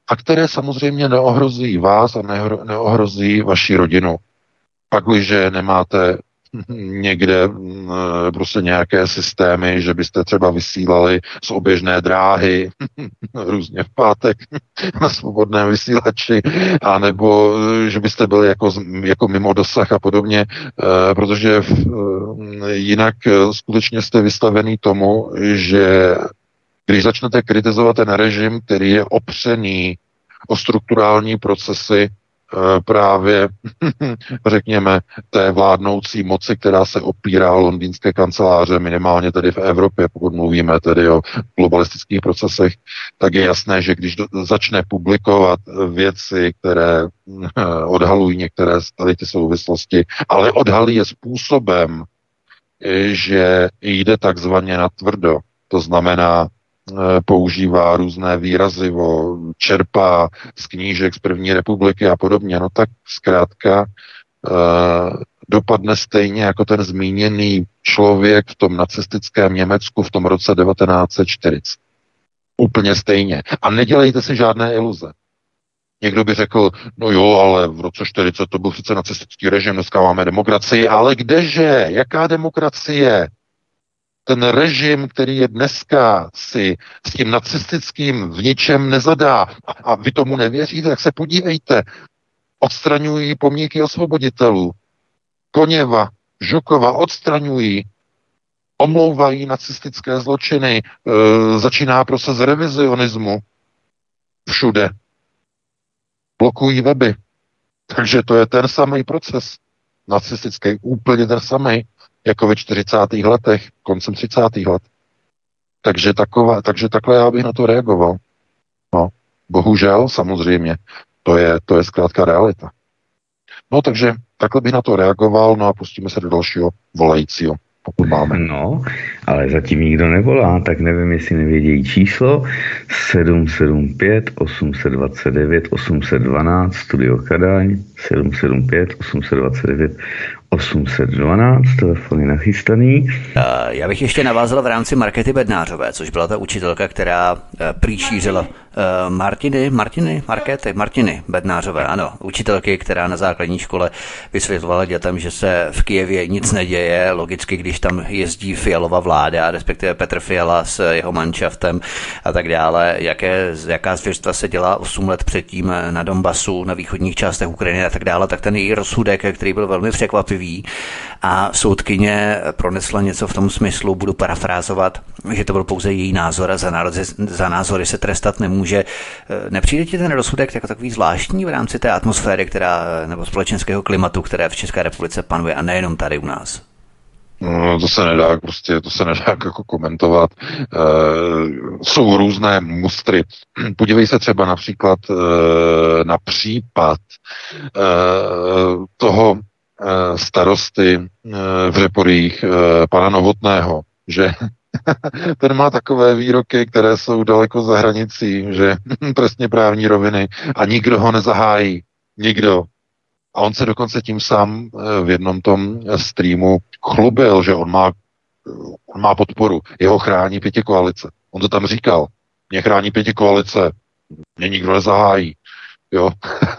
a které samozřejmě neohrozí vás a neohrozí vaši rodinu. Pakliže nemáte někde mm, eh, prostě nějaké systémy, že byste třeba vysílali z oběžné dráhy různě v pátek na svobodném vysílači, anebo eh, že byste byli jako, jako mimo dosah a podobně, eh, protože jinak skutečně jste vystavený tomu, že když začnete kritizovat ten režim, který je opřený o strukturální procesy, Eh, právě, řekněme, té vládnoucí moci, která se opírá londýnské kanceláře, minimálně tedy v Evropě, pokud mluvíme tedy o globalistických procesech, tak je jasné, že když začne publikovat věci, které eh, odhalují některé tady ty souvislosti, ale odhalí je způsobem, eh, že jde takzvaně na tvrdo, to znamená, Eh, používá různé výrazy, o, čerpá z knížek z první republiky a podobně, no tak zkrátka uh, dopadne stejně jako ten zmíněný člověk v tom nacistickém Německu v tom roce 1940. Úplně stejně. A nedělejte si žádné iluze. Někdo by řekl, no jo, ale v roce 40 to byl sice nacistický režim, dneska máme demokracii, ale kdeže? Jaká demokracie? Ten režim, který je dneska si s tím nacistickým v ničem nezadá a vy tomu nevěříte, tak se podívejte. Odstraňují pomníky osvoboditelů. Koněva, Žukova odstraňují, omlouvají nacistické zločiny, e, začíná proces revizionismu všude. Blokují weby. Takže to je ten samý proces nacistický, úplně ten samý jako ve 40. letech, koncem 30. let. Takže, taková, takže takhle já bych na to reagoval. No, bohužel, samozřejmě, to je, to je zkrátka realita. No, takže takhle bych na to reagoval, no a pustíme se do dalšího volajícího pokud máme. No, ale zatím nikdo nevolá, tak nevím, jestli nevědějí číslo 775 829 812 Studio Kadaň 775 829 812, telefony nachystaný. Já bych ještě navázal v rámci Markety Bednářové, což byla ta učitelka, která eh, prý eh, Martiny, Martiny, Markety, Martiny Bednářové, ano, učitelky, která na základní škole vysvětlovala dětem, že se v Kijevě nic neděje, logicky, když tam jezdí Fialova vláda, respektive Petr Fiala s jeho manšaftem a tak dále, jaké, jaká zvěrstva se dělá 8 let předtím na Donbasu, na východních částech Ukrajiny a tak dále, tak ten její rozsudek, který byl velmi překvapivý, a soudkyně pronesla něco v tom smyslu, budu parafrázovat, že to byl pouze její názor a za, názory, za názory se trestat nemůže. Nepřijde ti ten rozsudek jako takový zvláštní v rámci té atmosféry, která, nebo společenského klimatu, které v České republice panuje a nejenom tady u nás? No, to se nedá, prostě to se nedá jako komentovat. E, jsou různé mustry. Podívej se třeba například e, na případ e, toho starosty eh, v Řeporích, eh, pana Novotného, že ten má takové výroky, které jsou daleko za hranicí, že trestně právní roviny a nikdo ho nezahájí. Nikdo. A on se dokonce tím sám v jednom tom streamu chlubil, že on má, on má podporu. Jeho chrání pěti koalice. On to tam říkal. Mě chrání pěti koalice. Mě nikdo nezahájí jo.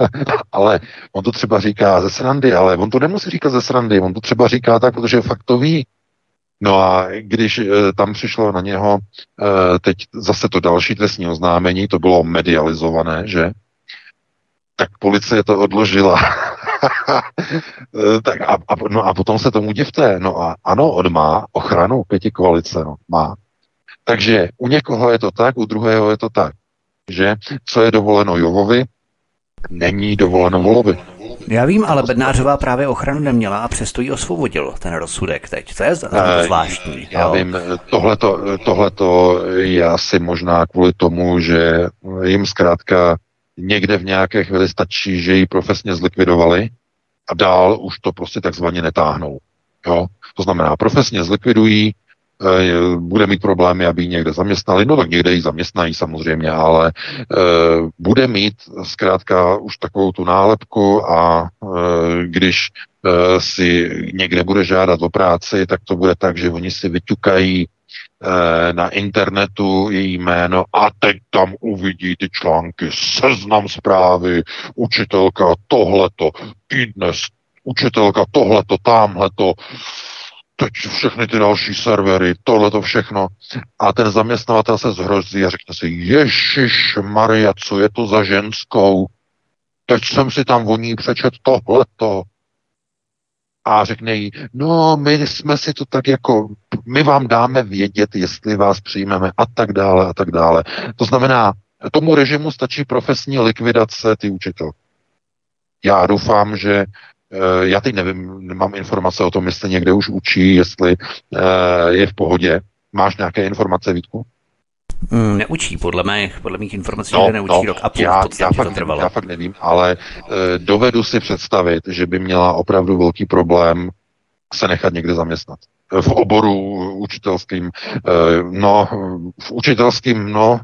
ale on to třeba říká ze srandy, ale on to nemusí říkat ze srandy, on to třeba říká tak, protože fakt to ví. No a když e, tam přišlo na něho e, teď zase to další trestní oznámení, to bylo medializované, že? Tak policie to odložila. Tak a, a, no a potom se tomu divte. No a ano, on má ochranu pěti koalice, no, má. Takže u někoho je to tak, u druhého je to tak, že co je dovoleno Jovovi, není dovoleno volovy. Já vím, ale Bednářová právě ochranu neměla a přesto ji osvobodil ten rozsudek teď. To je uh, zvláštní. Já jo. vím, tohleto, tohleto je asi možná kvůli tomu, že jim zkrátka někde v nějaké chvíli stačí, že ji profesně zlikvidovali a dál už to prostě takzvaně netáhnou. Jo? To znamená, profesně zlikvidují, Eh, bude mít problémy, aby ji někde zaměstnali, no tak někde ji zaměstnají samozřejmě, ale e, bude mít zkrátka už takovou tu nálepku a e, když si někde bude žádat o práci, tak to bude tak, že oni si vyťukají na internetu její jméno a teď tam uvidí ty články, seznam zprávy, učitelka tohleto, i dnes. Učitelka tohleto, tamhleto, teď všechny ty další servery, tohle to všechno. A ten zaměstnavatel se zhrozí a řekne si, Ježíš Maria, co je to za ženskou? Teď jsem si tam voní přečet tohleto. A řekne jí, no my jsme si to tak jako, my vám dáme vědět, jestli vás přijmeme a tak dále a tak dále. To znamená, tomu režimu stačí profesní likvidace ty učitel. Já doufám, že já teď nevím, nemám informace o tom, jestli někde už učí, jestli eh, je v pohodě. Máš nějaké informace, Vítku? Mm, neučí, podle mých, podle mých informací, no, že neučí no, rok a půl já, já, fakt, to trvalo. já fakt nevím, ale e, dovedu si představit, že by měla opravdu velký problém se nechat někde zaměstnat v oboru učitelským. Eh, no, v učitelským, no,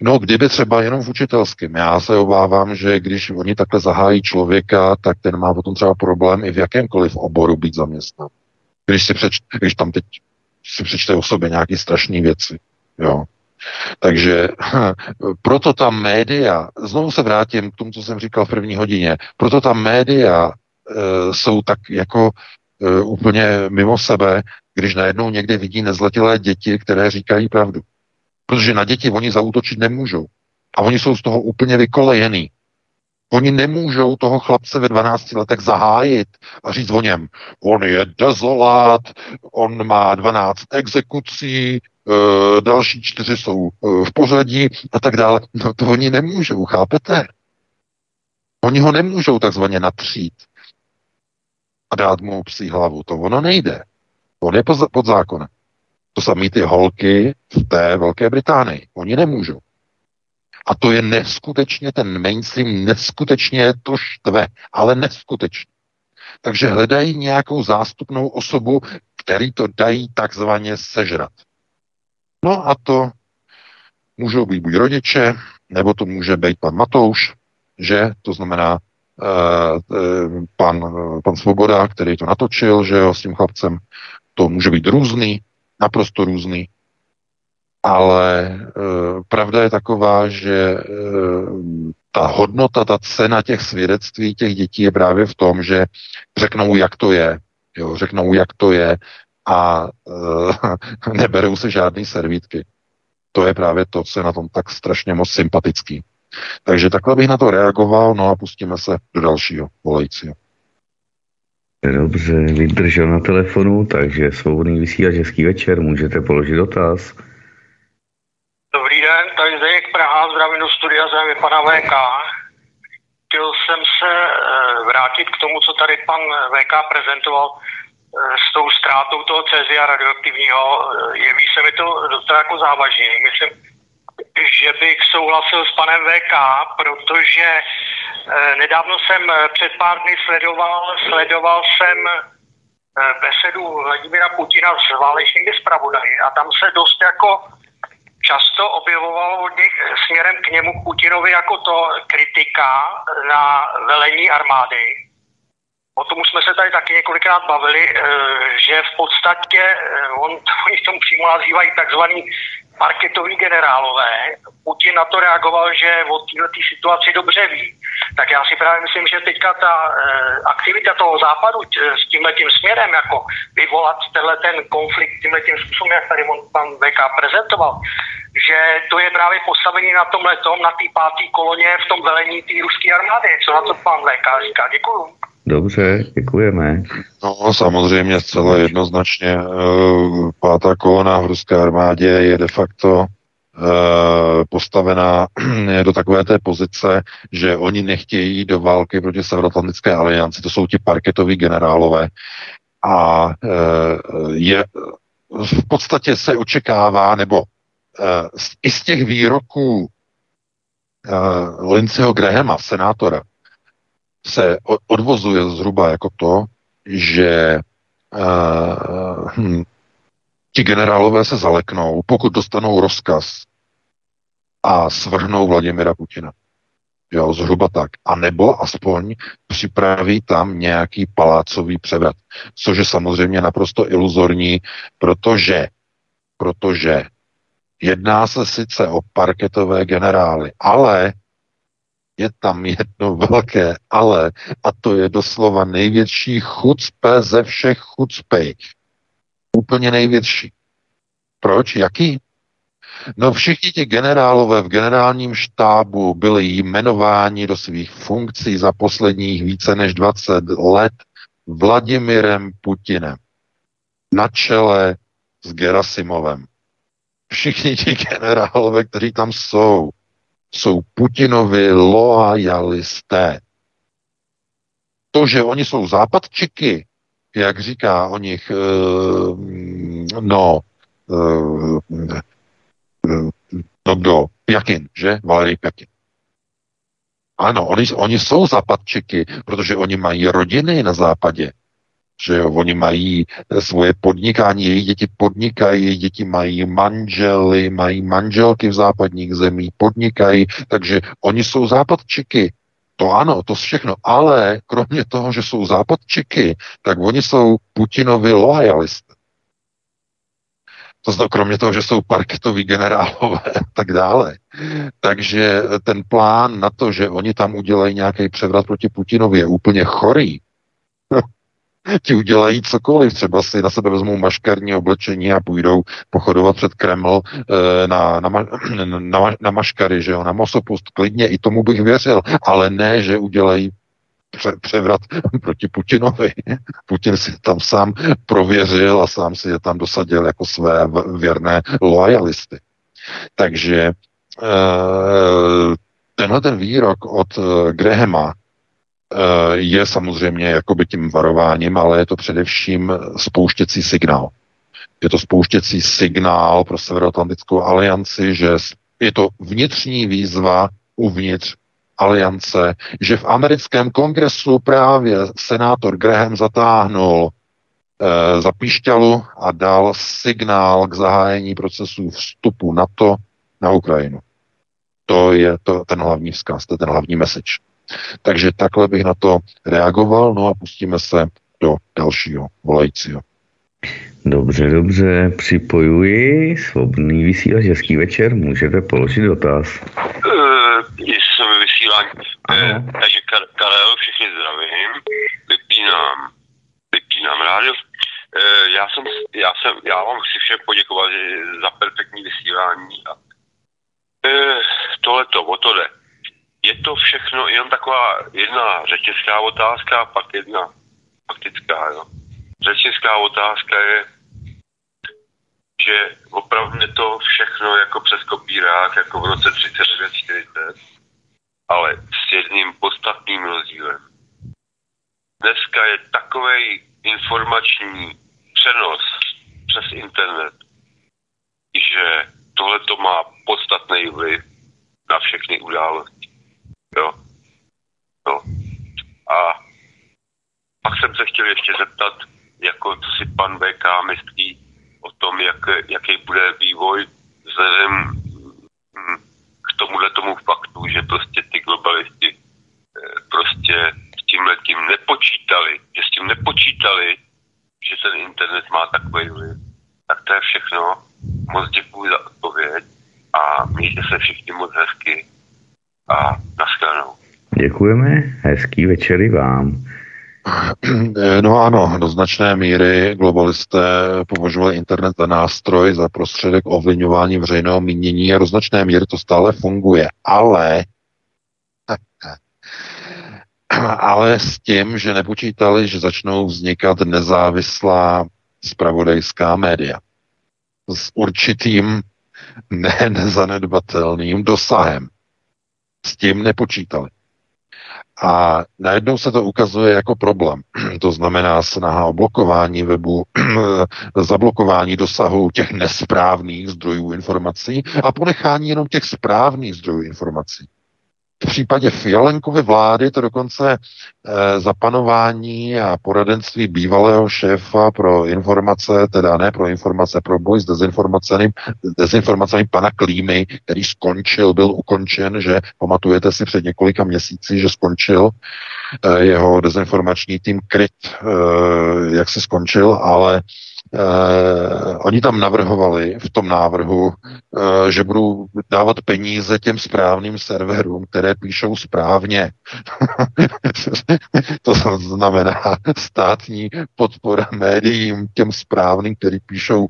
no, kdyby třeba jenom v učitelským. Já se obávám, že když oni takhle zahájí člověka, tak ten má potom třeba problém i v jakémkoliv oboru být zaměstnán. Když, si přeč, když tam teď si přečte o sobě nějaké strašné věci. Jo. Takže proto ta média, znovu se vrátím k tomu, co jsem říkal v první hodině, proto ta média e, jsou tak jako e, úplně mimo sebe, když najednou někde vidí nezletilé děti, které říkají pravdu. Protože na děti oni zautočit nemůžou. A oni jsou z toho úplně vykolejený. Oni nemůžou toho chlapce ve 12 letech zahájit a říct o něm, on je dezolát, on má 12 exekucí, e, další čtyři jsou e, v pořadí a tak dále. No to oni nemůžou, chápete? Oni ho nemůžou takzvaně natřít a dát mu psí hlavu. To ono nejde. On je pod zákonem. To samé ty holky v té Velké Británii. Oni nemůžou. A to je neskutečně, ten mainstream neskutečně to štve, ale neskutečně. Takže hledají nějakou zástupnou osobu, který to dají takzvaně sežrat. No a to můžou být buď rodiče, nebo to může být pan Matouš, že to znamená uh, pan, pan Svoboda, který to natočil, že jo, s tím chlapcem. To může být různý, naprosto různý. Ale e, pravda je taková, že e, ta hodnota, ta cena těch svědectví těch dětí je právě v tom, že řeknou, jak to je. Jo, řeknou, jak to je a e, neberou se žádné servítky. To je právě to, co je na tom tak strašně moc sympatický. Takže takhle bych na to reagoval, no a pustíme se do dalšího volajícího. Dobře, vydržel na telefonu, takže svobodný vysílač, hezký večer, můžete položit dotaz. Dobrý den, tady Zdeněk Praha, zdravím do studia, zdravím pana VK. Chtěl jsem se eh, vrátit k tomu, co tady pan VK prezentoval eh, s tou ztrátou toho cezia radioaktivního. Eh, jeví se mi to docela jako závažný. Myslím, že bych souhlasil s panem VK, protože nedávno jsem před pár dny sledoval, sledoval jsem besedu Vladimira Putina s válečnými zpravodaji a tam se dost jako často objevovalo od nich směrem k němu k Putinovi jako to kritika na velení armády. O tom jsme se tady taky několikrát bavili, eh, že v podstatě eh, on, oni v tom přímo nazývají takzvaný marketoví generálové. Putin na to reagoval, že o této situaci dobře ví. Tak já si právě myslím, že teďka ta e, aktivita toho západu t, s tímhle tím směrem, jako vyvolat tenhle ten konflikt tímhle tím způsobem, jak tady on, pan VK prezentoval, že to je právě postavení na tomhle tom, na té páté koloně v tom velení té ruské armády. Co na to pan VK říká? Děkuju. Dobře, děkujeme. No samozřejmě zcela jednoznačně eh, pátá kolona v ruské armádě je de facto eh, postavená do takové té pozice, že oni nechtějí do války proti Severoatlantické alianci, to jsou ti parketoví generálové. A eh, je, v podstatě se očekává, nebo i z těch výroků Lindseyho Grahama, senátora, se odvozuje zhruba jako to, že uh, hm, ti generálové se zaleknou, pokud dostanou rozkaz a svrhnou Vladimira Putina. Jo, zhruba tak. A nebo aspoň připraví tam nějaký palácový převrat. Což je samozřejmě naprosto iluzorní, protože, protože jedná se sice o parketové generály, ale je tam jedno velké ale a to je doslova největší chucpe ze všech chucpej. Úplně největší. Proč? Jaký? No všichni ti generálové v generálním štábu byli jmenováni do svých funkcí za posledních více než 20 let Vladimirem Putinem na čele s Gerasimovem. Všichni ti generálové, kteří tam jsou, jsou Putinovi loajalisté. To, že oni jsou západčiky, jak říká o nich, eh, no, eh, no kdo, Pjakin, že? Valery Pjakin. Ano, oni, oni jsou západčiky, protože oni mají rodiny na západě že jo, oni mají svoje podnikání, jejich děti podnikají, jejich děti mají manžely, mají manželky v západních zemích, podnikají, takže oni jsou západčiky. To ano, to všechno, ale kromě toho, že jsou západčiky, tak oni jsou Putinovi loajalisté. To znamená, kromě toho, že jsou parketoví generálové a tak dále. Takže ten plán na to, že oni tam udělají nějaký převrat proti Putinovi, je úplně chorý. Ti udělají cokoliv, třeba si na sebe vezmou maškarní oblečení a půjdou pochodovat před Kreml eh, na, na, na, na maškary, že jo, na Mosopust, klidně, i tomu bych věřil, ale ne, že udělají převrat proti Putinovi. Putin si tam sám prověřil a sám si je tam dosadil jako své věrné loajalisty. Takže eh, tenhle ten výrok od eh, Grahama eh, je samozřejmě jakoby tím varováním, ale je to především spouštěcí signál. Je to spouštěcí signál pro Severoatlantickou alianci, že je to vnitřní výzva uvnitř aliance, že v americkém kongresu právě senátor Graham zatáhnul e, za píšťalu a dal signál k zahájení procesu vstupu NATO na Ukrajinu. To je to, ten hlavní vzkaz, to je ten hlavní message. Takže takhle bych na to reagoval, no a pustíme se do dalšího volajícího. Dobře, dobře, připojuji svobodný vysílač, hezký večer, můžete položit dotaz. Uh, jestli jsem vysílání. Uh, takže Karel, všechny zdravím, vypínám, vypínám rádio. Uh, já jsem, já jsem, já vám chci všem poděkovat za perfektní vysílání a uh, tohleto, o to jde. Je to všechno jenom taková jedna řečnická otázka, pak jedna faktická, jo. Řečnická otázka je, že opravdu je to všechno jako přes kopírák, jako v roce 39-40, ale s jedním podstatným rozdílem. Dneska je takový informační přenos přes internet, že tohle to má podstatný vliv na všechny události. Jo? No. A pak jsem se chtěl ještě zeptat, jako co si pan VK myslí o tom, jak, jaký bude vývoj vzhledem hm, k tomuhle tomu faktu, že prostě ty globalisti eh, prostě s tím letím nepočítali, že s tím nepočítali, že ten internet má takový vliv. Tak to je všechno. Moc děkuji za odpověď a mějte se všichni moc hezky a nashledanou. Děkujeme, hezký večery vám. No ano, do značné míry globalisté považovali internet za nástroj, za prostředek ovlivňování veřejného mínění a do značné míry to stále funguje. Ale ale s tím, že nepočítali, že začnou vznikat nezávislá spravodajská média s určitým ne nezanedbatelným dosahem. S tím nepočítali. A najednou se to ukazuje jako problém. To znamená snaha o blokování webu, zablokování dosahu těch nesprávných zdrojů informací a ponechání jenom těch správných zdrojů informací. V případě Fialenkovy vlády to dokonce e, zapanování a poradenství bývalého šéfa pro informace, teda ne pro informace, pro boj s dezinformacemi, dezinformacemi pana Klímy, který skončil, byl ukončen, že pamatujete si před několika měsíci, že skončil e, jeho dezinformační tým kryt, e, jak se skončil, ale Eh, oni tam navrhovali v tom návrhu, eh, že budou dávat peníze těm správným serverům, které píšou správně. to znamená státní podpora médiím těm správným, který píšou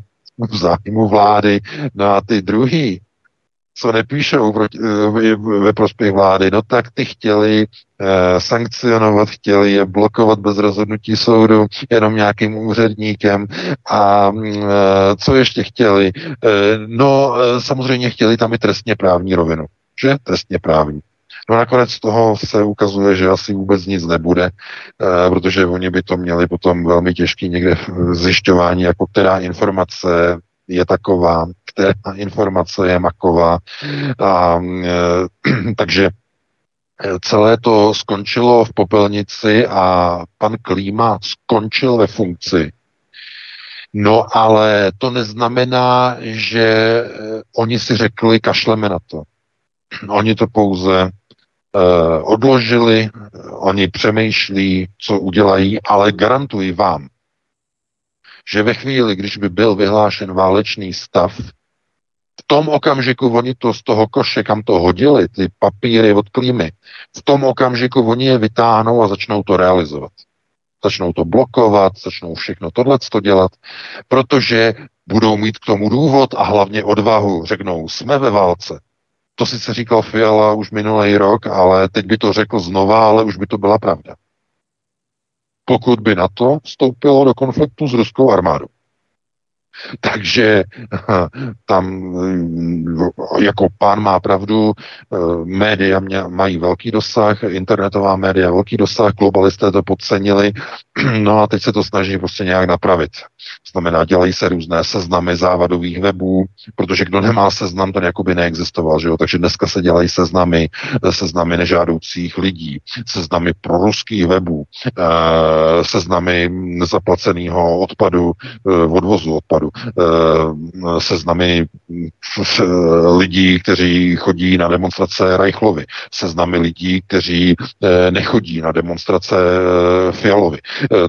v zájmu vlády. No a ty druhý, co nepíšou proti, eh, ve prospěch vlády, no tak ty chtěli sankcionovat, chtěli je blokovat bez rozhodnutí soudu jenom nějakým úředníkem a eh, co ještě chtěli? Eh, no eh, samozřejmě chtěli tam i trestně právní rovinu, že? Trestně právní. No nakonec z toho se ukazuje, že asi vůbec nic nebude, eh, protože oni by to měli potom velmi těžký někde zjišťování, jako která informace je taková, která informace je maková. A, e, takže celé to skončilo v popelnici a pan Klíma skončil ve funkci. No ale to neznamená, že e, oni si řekli, kašleme na to. Oni to pouze uh, odložili, oni přemýšlí, co udělají, ale garantuji vám, že ve chvíli, když by byl vyhlášen válečný stav, tom okamžiku oni to z toho koše, kam to hodili, ty papíry od klímy, v tom okamžiku oni je vytáhnou a začnou to realizovat. začnou to blokovat, začnou všechno tohle dělat, protože budou mít k tomu důvod a hlavně odvahu. Řeknou, jsme ve válce. To sice říkal Fiala už minulý rok, ale teď by to řekl znova, ale už by to byla pravda. Pokud by na to vstoupilo do konfliktu s ruskou armádou. Takže tam jako pán má pravdu, eh, média mají velký dosah, internetová média velký dosah, globalisté to podcenili, no a teď se to snaží prostě nějak napravit. Znamená, dělají se různé seznamy závadových webů, protože kdo nemá seznam, ten jakoby neexistoval, že jo? Takže dneska se dělají seznamy, seznamy nežádoucích lidí, seznamy proruských webů, eh, seznamy nezaplaceného odpadu, eh, odvozu odpadu, eh, seznamy lidí, kteří chodí na demonstrace Reichlovi, seznamy lidí, kteří nechodí na demonstrace Fialovi.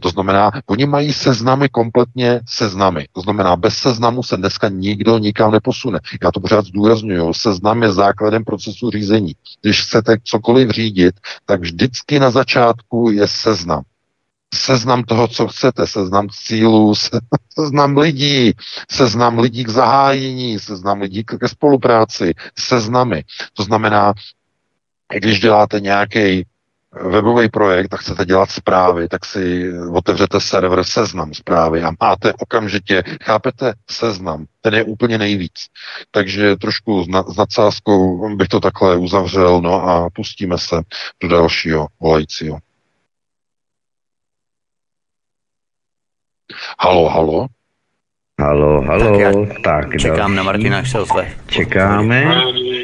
To znamená, oni mají seznamy kompletně seznamy. To znamená, bez seznamu se dneska nikdo nikam neposune. Já to pořád zdůraznuju. Seznam je základem procesu řízení. Když chcete cokoliv řídit, tak vždycky na začátku je seznam. Seznam toho, co chcete, seznam cílů, seznam lidí, seznam lidí k zahájení, seznam lidí ke spolupráci, seznamy. To znamená, když děláte nějaký webový projekt a chcete dělat zprávy, tak si otevřete server seznam zprávy a máte okamžitě, chápete, seznam, ten je úplně nejvíc. Takže trošku s nadsázkou bych to takhle uzavřel, no a pustíme se do dalšího volajícího. Halo, halo. Halo, halo. Tak, já tak čekám další. na Martina, až se ozve. Čekáme.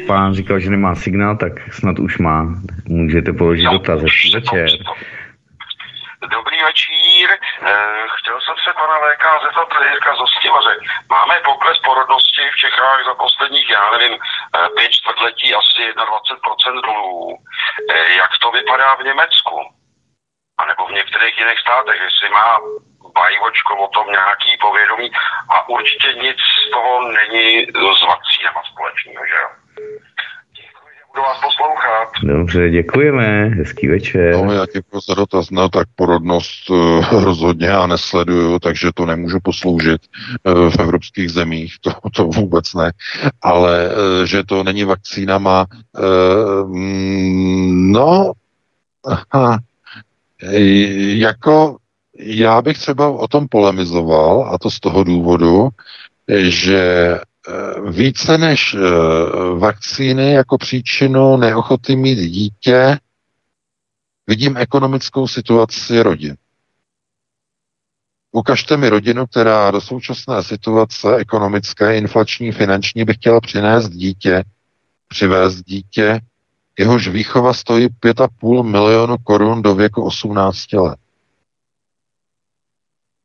Pán říkal, že nemá signál, tak snad už má. Můžete položit no, dotaz. večer. Dobrý večír. Eh, chtěl jsem se pana VK zeptat Jirka Zostivaře. Máme pokles porodnosti v Čechách za posledních, já nevím, eh, pět čtvrtletí asi 21% dolů. Eh, jak to vypadá v Německu? A nebo v některých jiných státech, jestli má Bajvočko o tom nějaký povědomí a určitě nic z toho není s vakcínama společného, že jo? budu vás poslouchat. Dobře, děkujeme, hezký večer. No, já děkuji za dotaz, no tak porodnost uh, rozhodně já nesleduju, takže to nemůžu posloužit uh, v evropských zemích, to, to vůbec ne, ale uh, že to není vakcínama, uh, no, aha, jako já bych třeba o tom polemizoval, a to z toho důvodu, že eh, více než eh, vakcíny jako příčinu neochoty mít dítě, vidím ekonomickou situaci rodin. Ukažte mi rodinu, která do současné situace ekonomické, inflační, finanční by chtěla přinést dítě, přivést dítě, jehož výchova stojí 5,5 milionu korun do věku 18 let.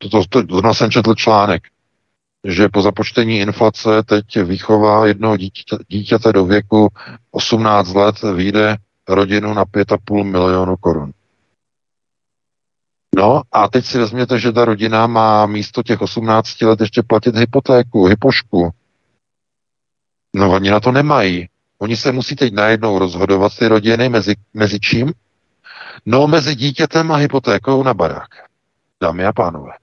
To, to, to, jsem četl článek, že po započtení inflace teď výchova jednoho dítěte, dítěte do věku 18 let vyjde rodinu na 5,5 milionu korun. No a teď si vezměte, že ta rodina má místo těch 18 let ještě platit hypotéku, hypošku. No oni na to nemají. Oni se musí teď najednou rozhodovat ty rodiny mezi, mezi čím? No mezi dítětem a hypotékou na barák. Dámy a pánové.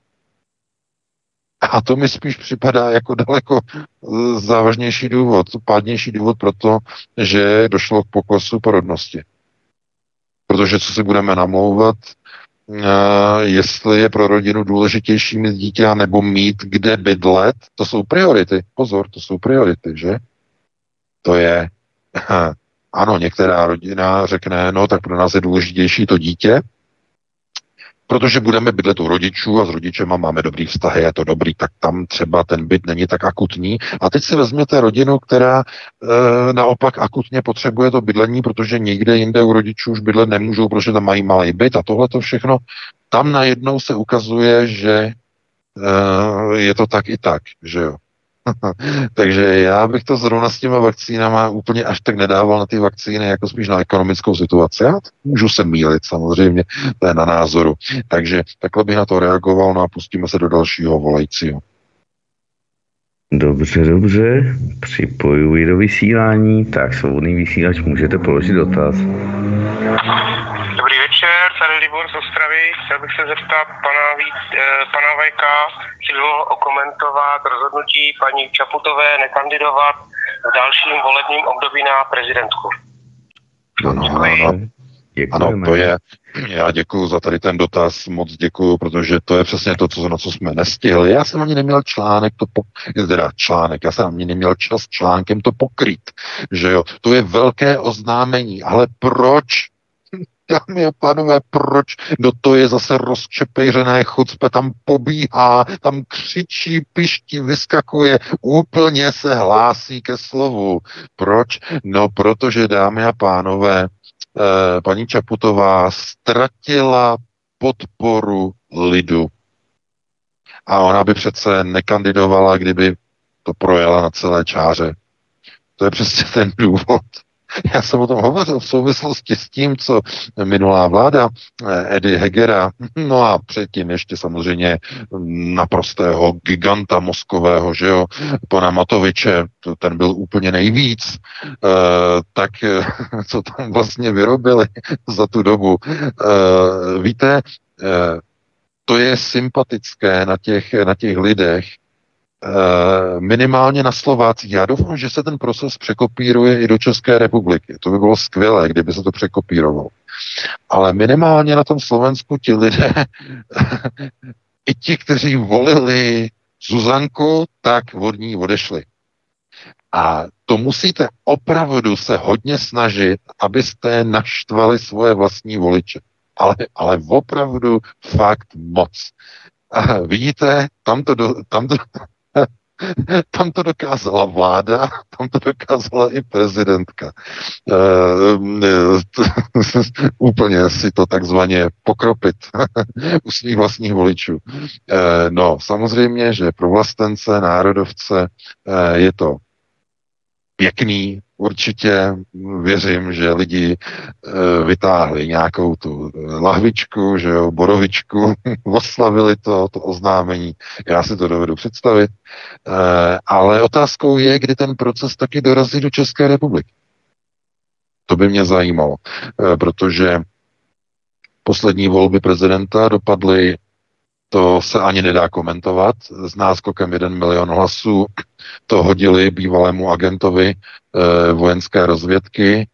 A to mi spíš připadá jako daleko eh, závažnější důvod, pádnější důvod pro to, že došlo k poklesu porodnosti. Protože co si budeme namlouvat, eh, jestli je pro rodinu důležitější mít dítě nebo mít kde bydlet, to jsou priority. Pozor, to jsou priority, že? To je, ano, některá rodina řekne, no tak pro nás je důležitější to dítě, protože budeme bydlet u rodičů a s rodičema máme dobrý vztahy, je to dobrý, tak tam třeba ten byt není tak akutní. A teď si vezměte rodinu, která e, naopak akutně potřebuje to bydlení, protože nikde jinde u rodičů už bydlet nemůžou, protože tam mají malý byt a tohle to všechno. Tam najednou se ukazuje, že e, je to tak i tak, že jo. Takže já bych to zrovna s těma vakcínama úplně až tak nedával na ty vakcíny, jako spíš na ekonomickou situaci. Já můžu se mílit samozřejmě, to je na názoru. Takže takhle bych na to reagoval, no a pustíme se do dalšího volajícího. Dobře, dobře, připojuji do vysílání, tak svobodný vysílač, můžete položit dotaz. Večer, tady Libor z Ostravy. Chtěl bych se zeptat pana, eh, pana by mohl okomentovat rozhodnutí paní Čaputové nekandidovat v dalším volebním období na prezidentku. Ano, ano, ano, to je, já děkuji za tady ten dotaz, moc děkuji, protože to je přesně to, co, na co jsme nestihli. Já jsem ani neměl článek, to po, teda článek, já jsem ani neměl čas článkem to pokryt, že jo. To je velké oznámení, ale proč dámy a pánové, proč do to je zase rozčepejřené chucpe, tam pobíhá, tam křičí, piští, vyskakuje, úplně se hlásí ke slovu. Proč? No, protože, dámy a pánové, eh, paní Čaputová ztratila podporu lidu. A ona by přece nekandidovala, kdyby to projela na celé čáře. To je přesně ten důvod. Já jsem o tom hovořil v souvislosti s tím, co minulá vláda eh, Edy Hegera, no a předtím ještě samozřejmě naprostého giganta mozkového, že jo, pana Matoviče, ten byl úplně nejvíc, eh, tak co tam vlastně vyrobili za tu dobu. Eh, víte, to je sympatické na těch, na těch lidech, Eh, minimálně na Slovácích. Já doufám, že se ten proces překopíruje i do České republiky. To by bylo skvělé, kdyby se to překopírovalo. Ale minimálně na tom Slovensku ti lidé, i ti, kteří volili Zuzanku, tak od ní odešli. A to musíte opravdu se hodně snažit, abyste naštvali svoje vlastní voliče. Ale, ale opravdu fakt moc. A vidíte, tam to, do, tam to, tam to dokázala vláda, tam to dokázala i prezidentka. E, úplně si to takzvaně pokropit u svých vlastních voličů. E, no, samozřejmě, že pro vlastence, národovce e, je to pěkný, určitě věřím, že lidi e, vytáhli nějakou tu lahvičku, že jo, borovičku, oslavili to, to oznámení. Já si to dovedu představit. E, ale otázkou je, kdy ten proces taky dorazí do České republiky. To by mě zajímalo, protože poslední volby prezidenta dopadly to se ani nedá komentovat. S náskokem 1 milion hlasů to hodili bývalému agentovi e, vojenské rozvědky e,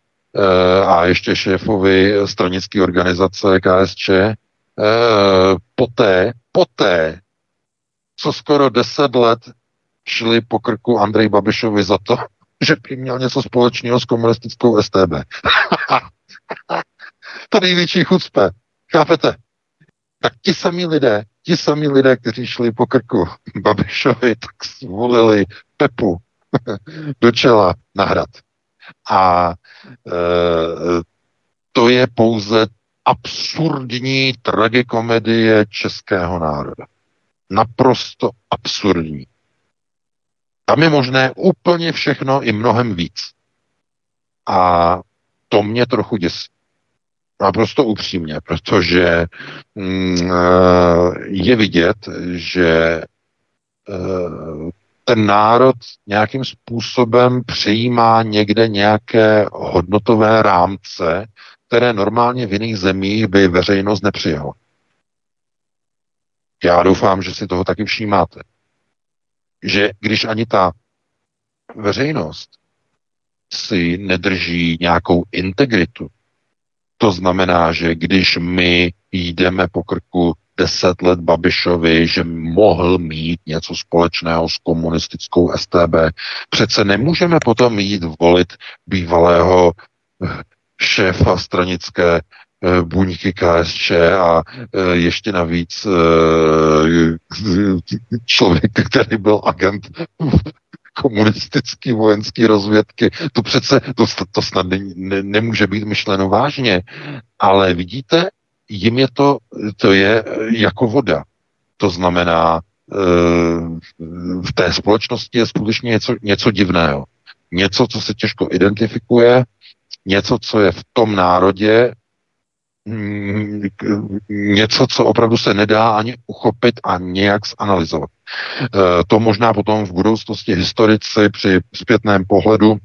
a ještě šéfovi stranické organizace KSČ. E, eh, poté, poté, co skoro 10 let šli po krku Andrej Babišovi za to, že by měl něco společného s komunistickou STB. to největší chucpe. Chápete? Tak ti samí lidé ti samí lidé, kteří šli po krku Babišovi, tak zvolili Pepu do čela na hrad. A e, to je pouze absurdní tragikomedie českého národa. Naprosto absurdní. Tam je možné úplně všechno i mnohem víc. A to mě trochu děsí. Naprosto upřímně, protože mm, eh, je vidět, že eh, ten národ nějakým způsobem přijímá někde nějaké hodnotové rámce, které normálně v jiných zemích by veřejnost nepřijala. Já doufám, že si toho taky všímáte. Že když ani ta veřejnost si nedrží nějakou integritu, to znamená, že když my jdeme po krku deset let Babišovi, že mohl mít něco společného s komunistickou STB, přece nemůžeme potom jít volit bývalého eh, šéfa stranické eh, buňky KSČ a eh, ještě navíc člověk, který byl agent komunistický vojenský rozvědky. To přece, to, to snad ne, ne, nemůže být myšleno vážně. Ale vidíte, jim je to, to je jako voda. To znamená, eh, v té společnosti je skutečně něco, něco divného. Něco, co se těžko identifikuje, něco, co je v tom národě něco, co opravdu se nedá ani uchopit a nějak zanalizovat. E, to možná potom v budoucnosti historici při zpětném pohledu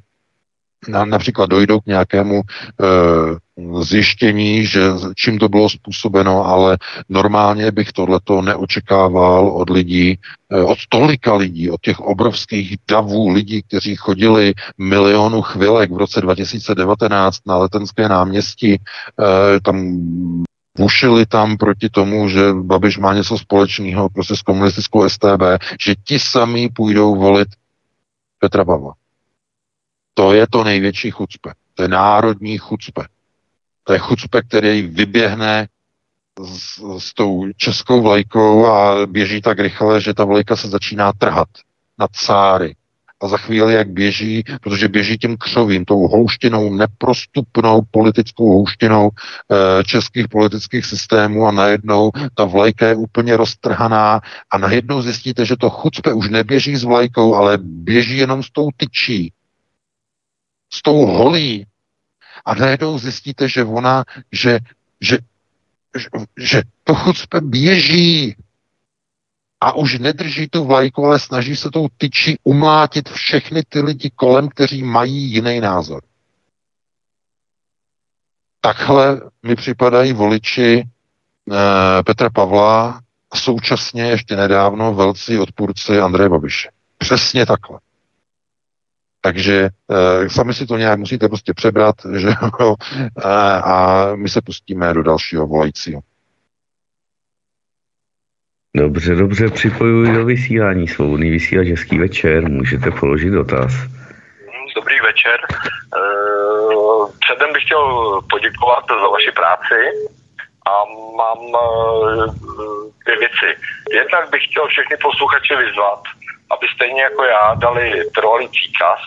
například dojdou k nějakému e, zjištění, že čím to bylo způsobeno, ale normálně bych tohleto neočekával od lidí, e, od tolika lidí, od těch obrovských davů lidí, kteří chodili milionu chvilek v roce 2019 na letenské náměstí, e, tam bušili tam proti tomu, že Babiš má něco společného prostě s komunistickou STB, že ti sami půjdou volit Petra Pavla. To je to největší chucpe. To je národní chucpe. To je chucpe, který vyběhne s, s tou českou vlajkou a běží tak rychle, že ta vlajka se začíná trhat na cáry. A za chvíli, jak běží, protože běží tím křovím, tou houštinou, neprostupnou politickou houštinou e, českých politických systémů a najednou ta vlajka je úplně roztrhaná a najednou zjistíte, že to chucpe už neběží s vlajkou, ale běží jenom s tou tyčí s tou holí a najednou zjistíte, že ona, že, že, že, že to chucpe běží a už nedrží tu vlajku, ale snaží se tou tyčí umlátit všechny ty lidi kolem, kteří mají jiný názor. Takhle mi připadají voliči eh, Petra Pavla a současně ještě nedávno velcí odpůrci Andreje Babiše. Přesně takhle. Takže e, sami si to nějak musíte prostě přebrat, že jo, a, a my se pustíme do dalšího volajícího. Dobře, dobře, připojuji do vysílání svobodný vysílač Český večer, můžete položit dotaz. Dobrý večer. E, předem bych chtěl poděkovat za vaši práci a mám e, dvě věci. Jednak bych chtěl všechny posluchače vyzvat, aby stejně jako já dali trvalý příkaz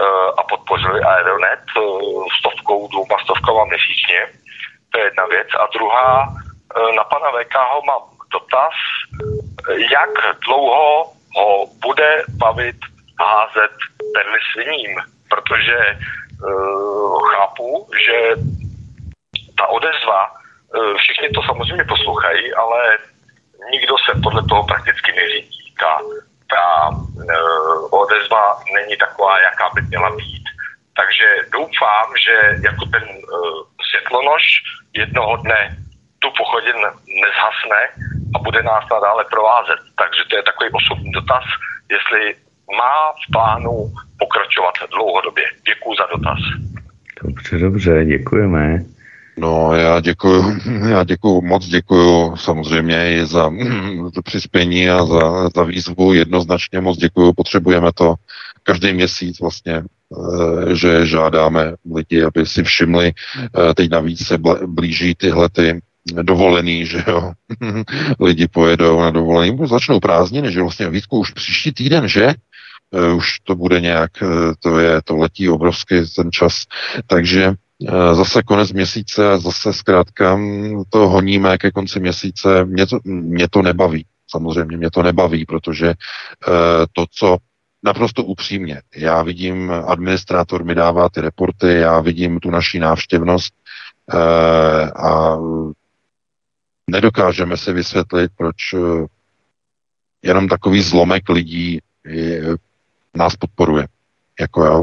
uh, a podpořili Aeronet uh, stovkou, dvouma stovkama měsíčně. To je jedna věc. A druhá, uh, na pana VK ho mám dotaz, jak dlouho ho bude bavit házet perly sviním, protože uh, chápu, že ta odezva, uh, všichni to samozřejmě poslouchají, ale nikdo se podle toho prakticky neřídí. Ta ta uh, odezva není taková, jaká by měla být. Takže doufám, že jako ten uh, světlonož jednoho dne tu pochodin nezhasne a bude nás nadále provázet. Takže to je takový osobní dotaz, jestli má v plánu pokračovat dlouhodobě. Děkuji za dotaz. Dobře, dobře, děkujeme. No, já děkuju, já děkuju, moc děkuju samozřejmě i za to přispění a za, za výzvu. Jednoznačně moc děkuju, potřebujeme to každý měsíc vlastně, eh, že žádáme lidi, aby si všimli, eh, teď navíc se blíží tyhle ty dovolený, že jo, lidi pojedou na dovolený, začnou prázdniny, že vlastně Vítku už příští týden, že? Eh, už to bude nějak, to je, to letí obrovský ten čas, takže zase konec měsíce, zase zkrátka mm, to honíme ke konci měsíce. Mě to, mě to nebaví. Samozřejmě mě to nebaví, protože eh, to, co naprosto upřímně, já vidím, administrátor mi dává ty reporty, já vidím tu naší návštěvnost eh, a nedokážeme si vysvětlit, proč jenom takový zlomek lidí nás podporuje. Jako jo.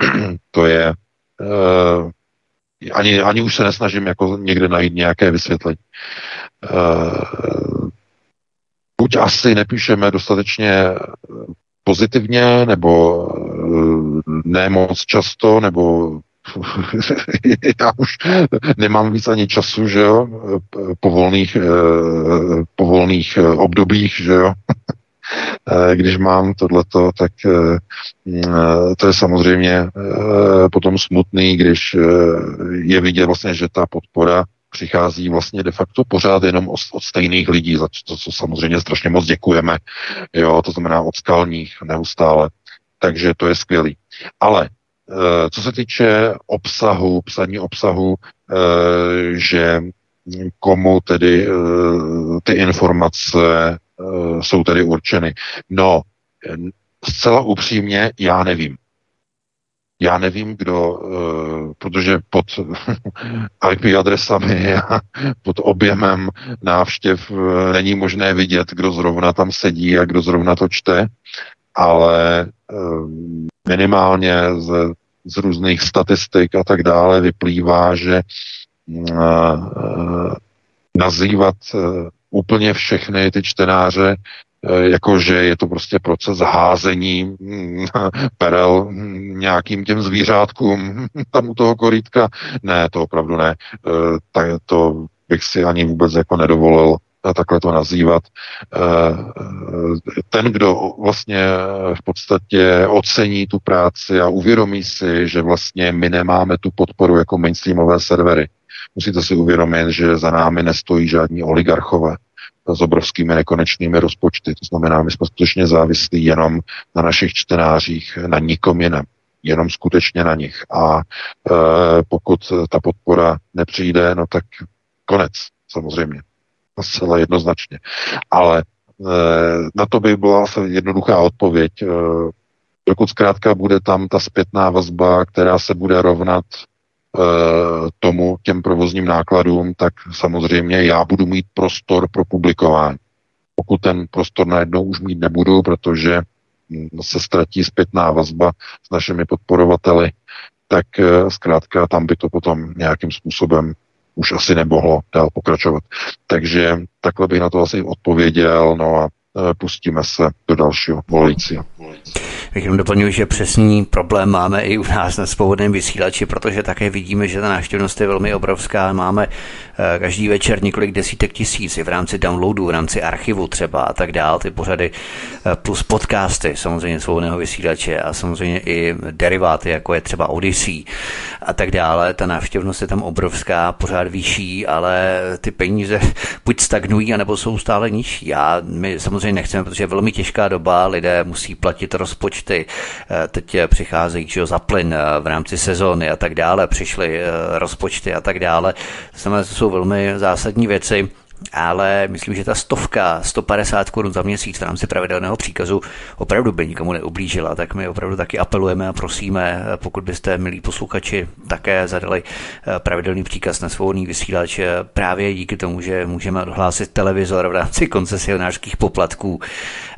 to je ani, ani už se nesnažím jako někde najít nějaké vysvětlení. Uh, buď asi nepíšeme dostatečně pozitivně, nebo uh, ne moc často, nebo já už nemám víc ani času, že jo, po volných, po volných obdobích, že jo. Eh, když mám tohleto, tak eh, eh, to je samozřejmě potom smutný, když je vidět vlastně, že ta podpora přichází vlastně de facto pořád jenom od, stejných lidí, za to, co samozřejmě strašně moc děkujeme, jo, to znamená od skalních neustále, takže to je skvělý. Ale co se týče obsahu, psaní obsahu, že komu tedy ty informace jsou tedy určeny. No, zcela upřímně, já nevím. Já nevím, kdo, eh, protože pod IP adresami a pod objemem návštěv eh, není možné vidět, kdo zrovna tam sedí a kdo zrovna to čte, ale minimálně z z různých statistik a tak dále vyplývá, že nazývat úplně všechny ty čtenáře jakože je to prostě proces házení mm, perel mm, nějakým těm zvířátkům tam u toho korítka. Ne, to opravdu ne. Tak to bych si ani vůbec jako nedovolil takhle to nazývat. Ten, kdo vlastně v podstatě ocení tu práci a uvědomí si, že vlastně my nemáme tu podporu jako mainstreamové servery. Musíte si uvědomit, že za námi nestojí žádní oligarchové s obrovskými nekonečnými rozpočty. To znamená, my jsme skutečně závislí jenom na našich čtenářích, na nikom jiném jenom skutečně na nich. A e, pokud ta podpora nepřijde, no tak konec, samozřejmě. Zcela jednoznačně. Ale e, na to by byla jednoduchá odpověď. E, dokud zkrátka bude tam ta zpětná vazba, která se bude rovnat tomu, těm provozním nákladům, tak samozřejmě já budu mít prostor pro publikování. Pokud ten prostor najednou už mít nebudu, protože se ztratí zpětná vazba s našimi podporovateli, tak zkrátka tam by to potom nějakým způsobem už asi nemohlo dál pokračovat. Takže takhle bych na to asi odpověděl, no a e, pustíme se do dalšího volajícího. Jenom doplňuji, že přesný problém máme i u nás na svobodném vysílači, protože také vidíme, že ta návštěvnost je velmi obrovská. Máme eh, každý večer několik desítek tisíc i v rámci downloadu, v rámci archivu třeba a tak dál, ty pořady eh, plus podcasty samozřejmě svobodného vysílače a samozřejmě i deriváty, jako je třeba Odyssey a tak dále. Ta návštěvnost je tam obrovská, pořád vyšší, ale ty peníze buď stagnují, anebo jsou stále nižší. A my samozřejmě nechceme, protože je velmi těžká doba, lidé musí platit rozpočet rozpočty, eh, teď přicházejí že za plyn eh, v rámci sezóny a tak dále, přišly eh, rozpočty a tak dále. To to jsou velmi zásadní věci ale myslím, že ta stovka, 150 korun za měsíc v rámci pravidelného příkazu opravdu by nikomu neublížila, tak my opravdu taky apelujeme a prosíme, pokud byste, milí posluchači, také zadali pravidelný příkaz na svobodný vysílač právě díky tomu, že můžeme odhlásit televizor v rámci koncesionářských poplatků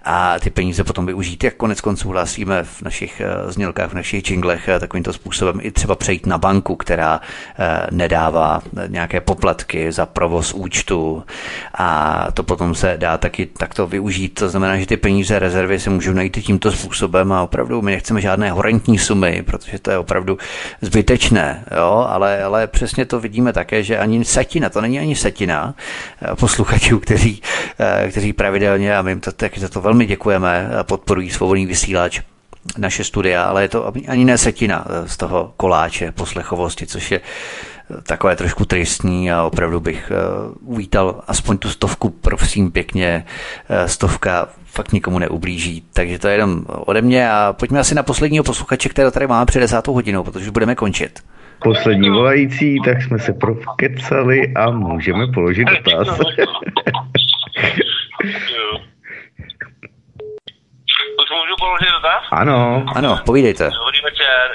a ty peníze potom využít, jak konec konců hlásíme v našich eh, znělkách, v našich jinglech, eh, takovýmto způsobem i třeba přejít na banku, která eh, nedává nějaké poplatky za provoz účtu a to potom se dá taky takto využít. To znamená, že ty peníze rezervy se můžou najít tímto způsobem a opravdu my nechceme žádné horentní sumy, protože to je opravdu zbytečné, jo? Ale, ale přesně to vidíme také, že ani setina, to není ani setina posluchačů, kteří, kteří pravidelně, a my jim to, tak za to velmi děkujeme, podporují svobodný vysílač naše studia, ale je to ani ne setina z toho koláče poslechovosti, což je takové trošku tristní a opravdu bych eh, uvítal aspoň tu stovku, prosím pěkně, eh, stovka fakt nikomu neublíží. Takže to je jenom ode mě a pojďme asi na posledního posluchače, kterého tady máme před desátou hodinou, protože už budeme končit. Poslední volající, tak jsme se provkecali a můžeme položit dotaz. Už můžu položit dotaz? Ano. Ano, povídejte. Dobrý večer.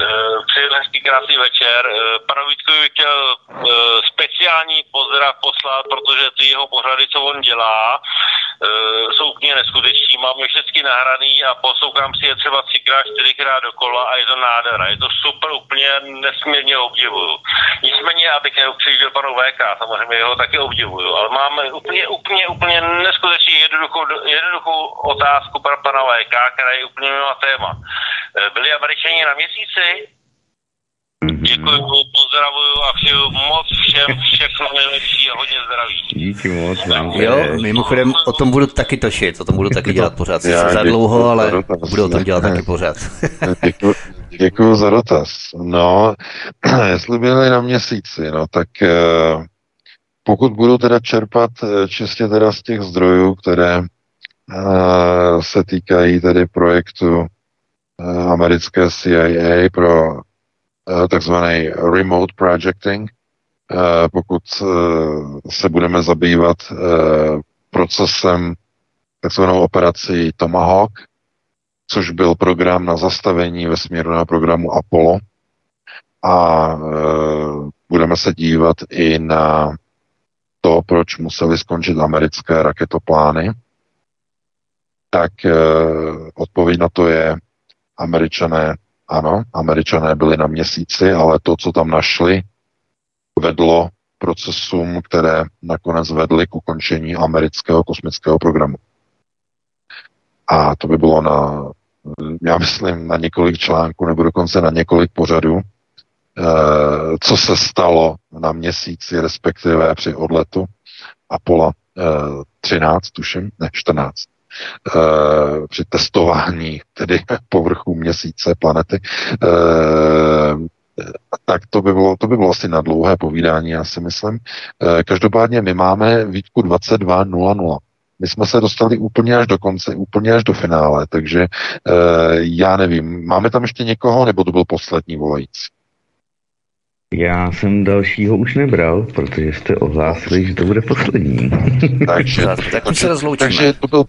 Eh, přeji hezký krásný večer. Eh, panu Vítkovi bych chtěl eh, speciální pozdrav poslat, protože ty jeho pořady, co on dělá, jsou úplně neskuteční. Mám je všechny nahraný a poslouchám si je třeba třikrát, čtyřikrát dokola a je to nádhera. Je to super, úplně nesmírně obdivuju. Nicméně, abych neukřižil panu VK, samozřejmě jeho taky obdivuju, ale máme úplně, úplně, úplně neskutečně jednoduchou, jednoduchou otázku pro pana VK, která je úplně mimo téma. Byli američani na měsíci? Mhm. Děkuji, pozdravuju a přeju moc všem všechno nejlepší a hodně zdraví. Díky moc vám. Jo, mimochodem o tom budu taky točit, o tom budu taky dělat pořád. Sice za dlouho, ale budu o tom dělat taky pořád. Děkuji, děkuji za dotaz. No, jestli byli na měsíci, no tak eh, pokud budu teda čerpat eh, čistě teda z těch zdrojů, které eh, se týkají tedy projektu americké CIA pro Eh, takzvaný remote projecting, eh, pokud eh, se budeme zabývat procesem takzvanou operací Tomahawk, což byl program na zastavení vesmírného programu Apollo. A budeme se dívat i na to, proč museli skončit americké raketoplány, tak odpověď na to je, američané Ano, američané byli na měsíci, ale to, co tam našli, vedlo procesům, které nakonec vedly k ukončení amerického kosmického programu. A to by bylo na, já myslím, na několik článků nebo dokonce na několik pořadů, eh, co se stalo na měsíci, respektive při odletu Apollo 13, tuším, ne 14, eh, při testování tedy povrchu měsíce, planety, eh, tak to by, bylo, to by bylo asi na dlouhé povídání, já si myslím. Každopádně my máme výtku 22.00. My jsme se dostali úplně až do konce, úplně až do finále, takže e, já nevím, máme tam ještě někoho, nebo to byl poslední volající? Já jsem dalšího už nebral, protože jste ohlásili, že to bude poslední. takže, tak se rozloučíme. takže to, byl,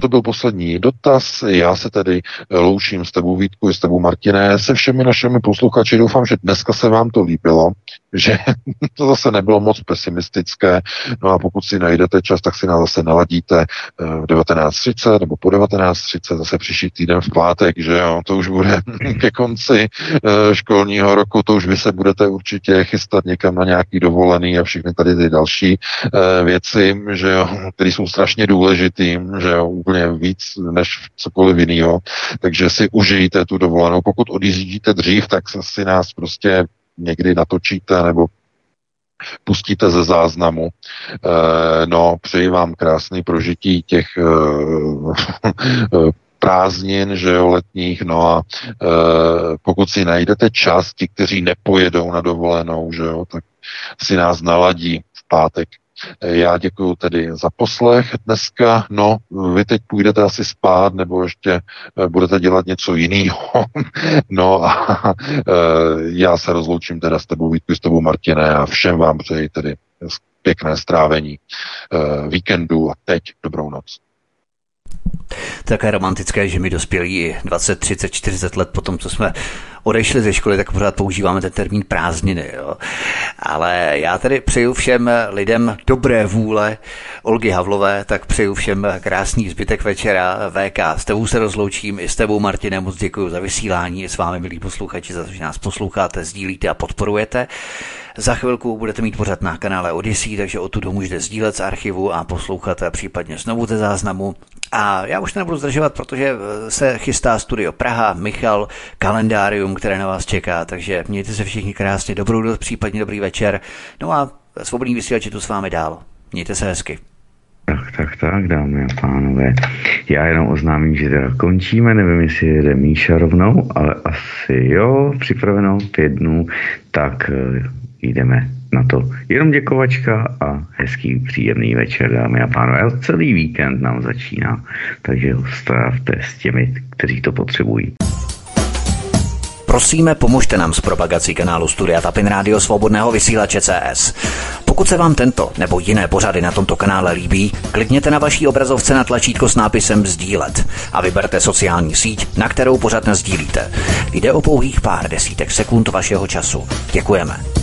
to byl poslední dotaz. Já se tedy loučím s tebou Vítku, s tebou Martiné, se všemi našimi posluchači. Doufám, že dneska se vám to líbilo, že to zase nebylo moc pesimistické. No a pokud si najdete čas, tak si nás zase naladíte eh, v 19.30 nebo po 19.30, zase příští týden v pátek, že jo, to už bude ke konci eh, školního roku, to už vy se budete určitě chystat někam na nějaký dovolený a všechny tady ty další e, věci, že jo, které jsou strašně důležitý, že jo, úplně víc než cokoliv jiného. Takže si užijte tu dovolenou. Pokud odjíždíte dřív, tak si nás prostě někdy natočíte nebo pustíte ze záznamu. E, no, přeji vám krásný prožití těch e, prázdnin, že jo, letních, no a e, pokud si najdete čas, ti, kteří nepojedou na dovolenou, že jo, tak si nás naladí v pátek. Já děkuji tedy za poslech dneska. No, vy teď půjdete asi spát, nebo ještě e, budete dělat něco jiného. no a e, já se rozloučím teda s tebou Vítku, s tebou Martine a všem vám přeji tedy pěkné strávení víkendu a teď dobrou noc. Také romantické, že mi dospělí 20, 30, 40 let po tom, co jsme odešli ze školy, tak pořád používáme ten termín prázdniny. Jo. Ale já tedy přeju všem lidem dobré vůle Olgy Havlové, tak přeju všem krásný zbytek večera VK. S tebou se rozloučím i s tebou, Martine, moc děkuji za vysílání, s vámi, milí posluchači, za to, že nás posloucháte, sdílíte a podporujete. Za chvilku budete mít pořád na kanále Odyssey, takže o tu můžete sdílet z archivu a poslouchat a případně znovu ze záznamu. A já už to nebudu zdržovat, protože se chystá studio Praha, Michal, kalendárium, které na vás čeká, takže mějte se všichni krásně, dobrou noc, případně dobrý večer. No a svobodný vysílač je tu s vámi dál. Mějte se hezky. Tak, tak, tak, dámy a pánové. Já jenom oznámím, že teda končíme, nevím, jestli jede Míša rovnou, ale asi jo, připraveno pět dnů, tak eh, jdeme na to. Jenom děkovačka a hezký, příjemný večer, dámy a pánové. Celý víkend nám začíná, takže ho strávte s těmi, kteří to potřebují. Prosíme, pomožte nám s propagací kanálu Studia Tapin Rádio Svobodného vysílače CS. Pokud se vám tento nebo jiné pořady na tomto kanále líbí, klikněte na vaší obrazovce na tlačítko s nápisem Sdílet a vyberte sociální síť, na kterou pořád sdílíte. Jde o pouhých pár desítek sekund vašeho času. Děkujeme.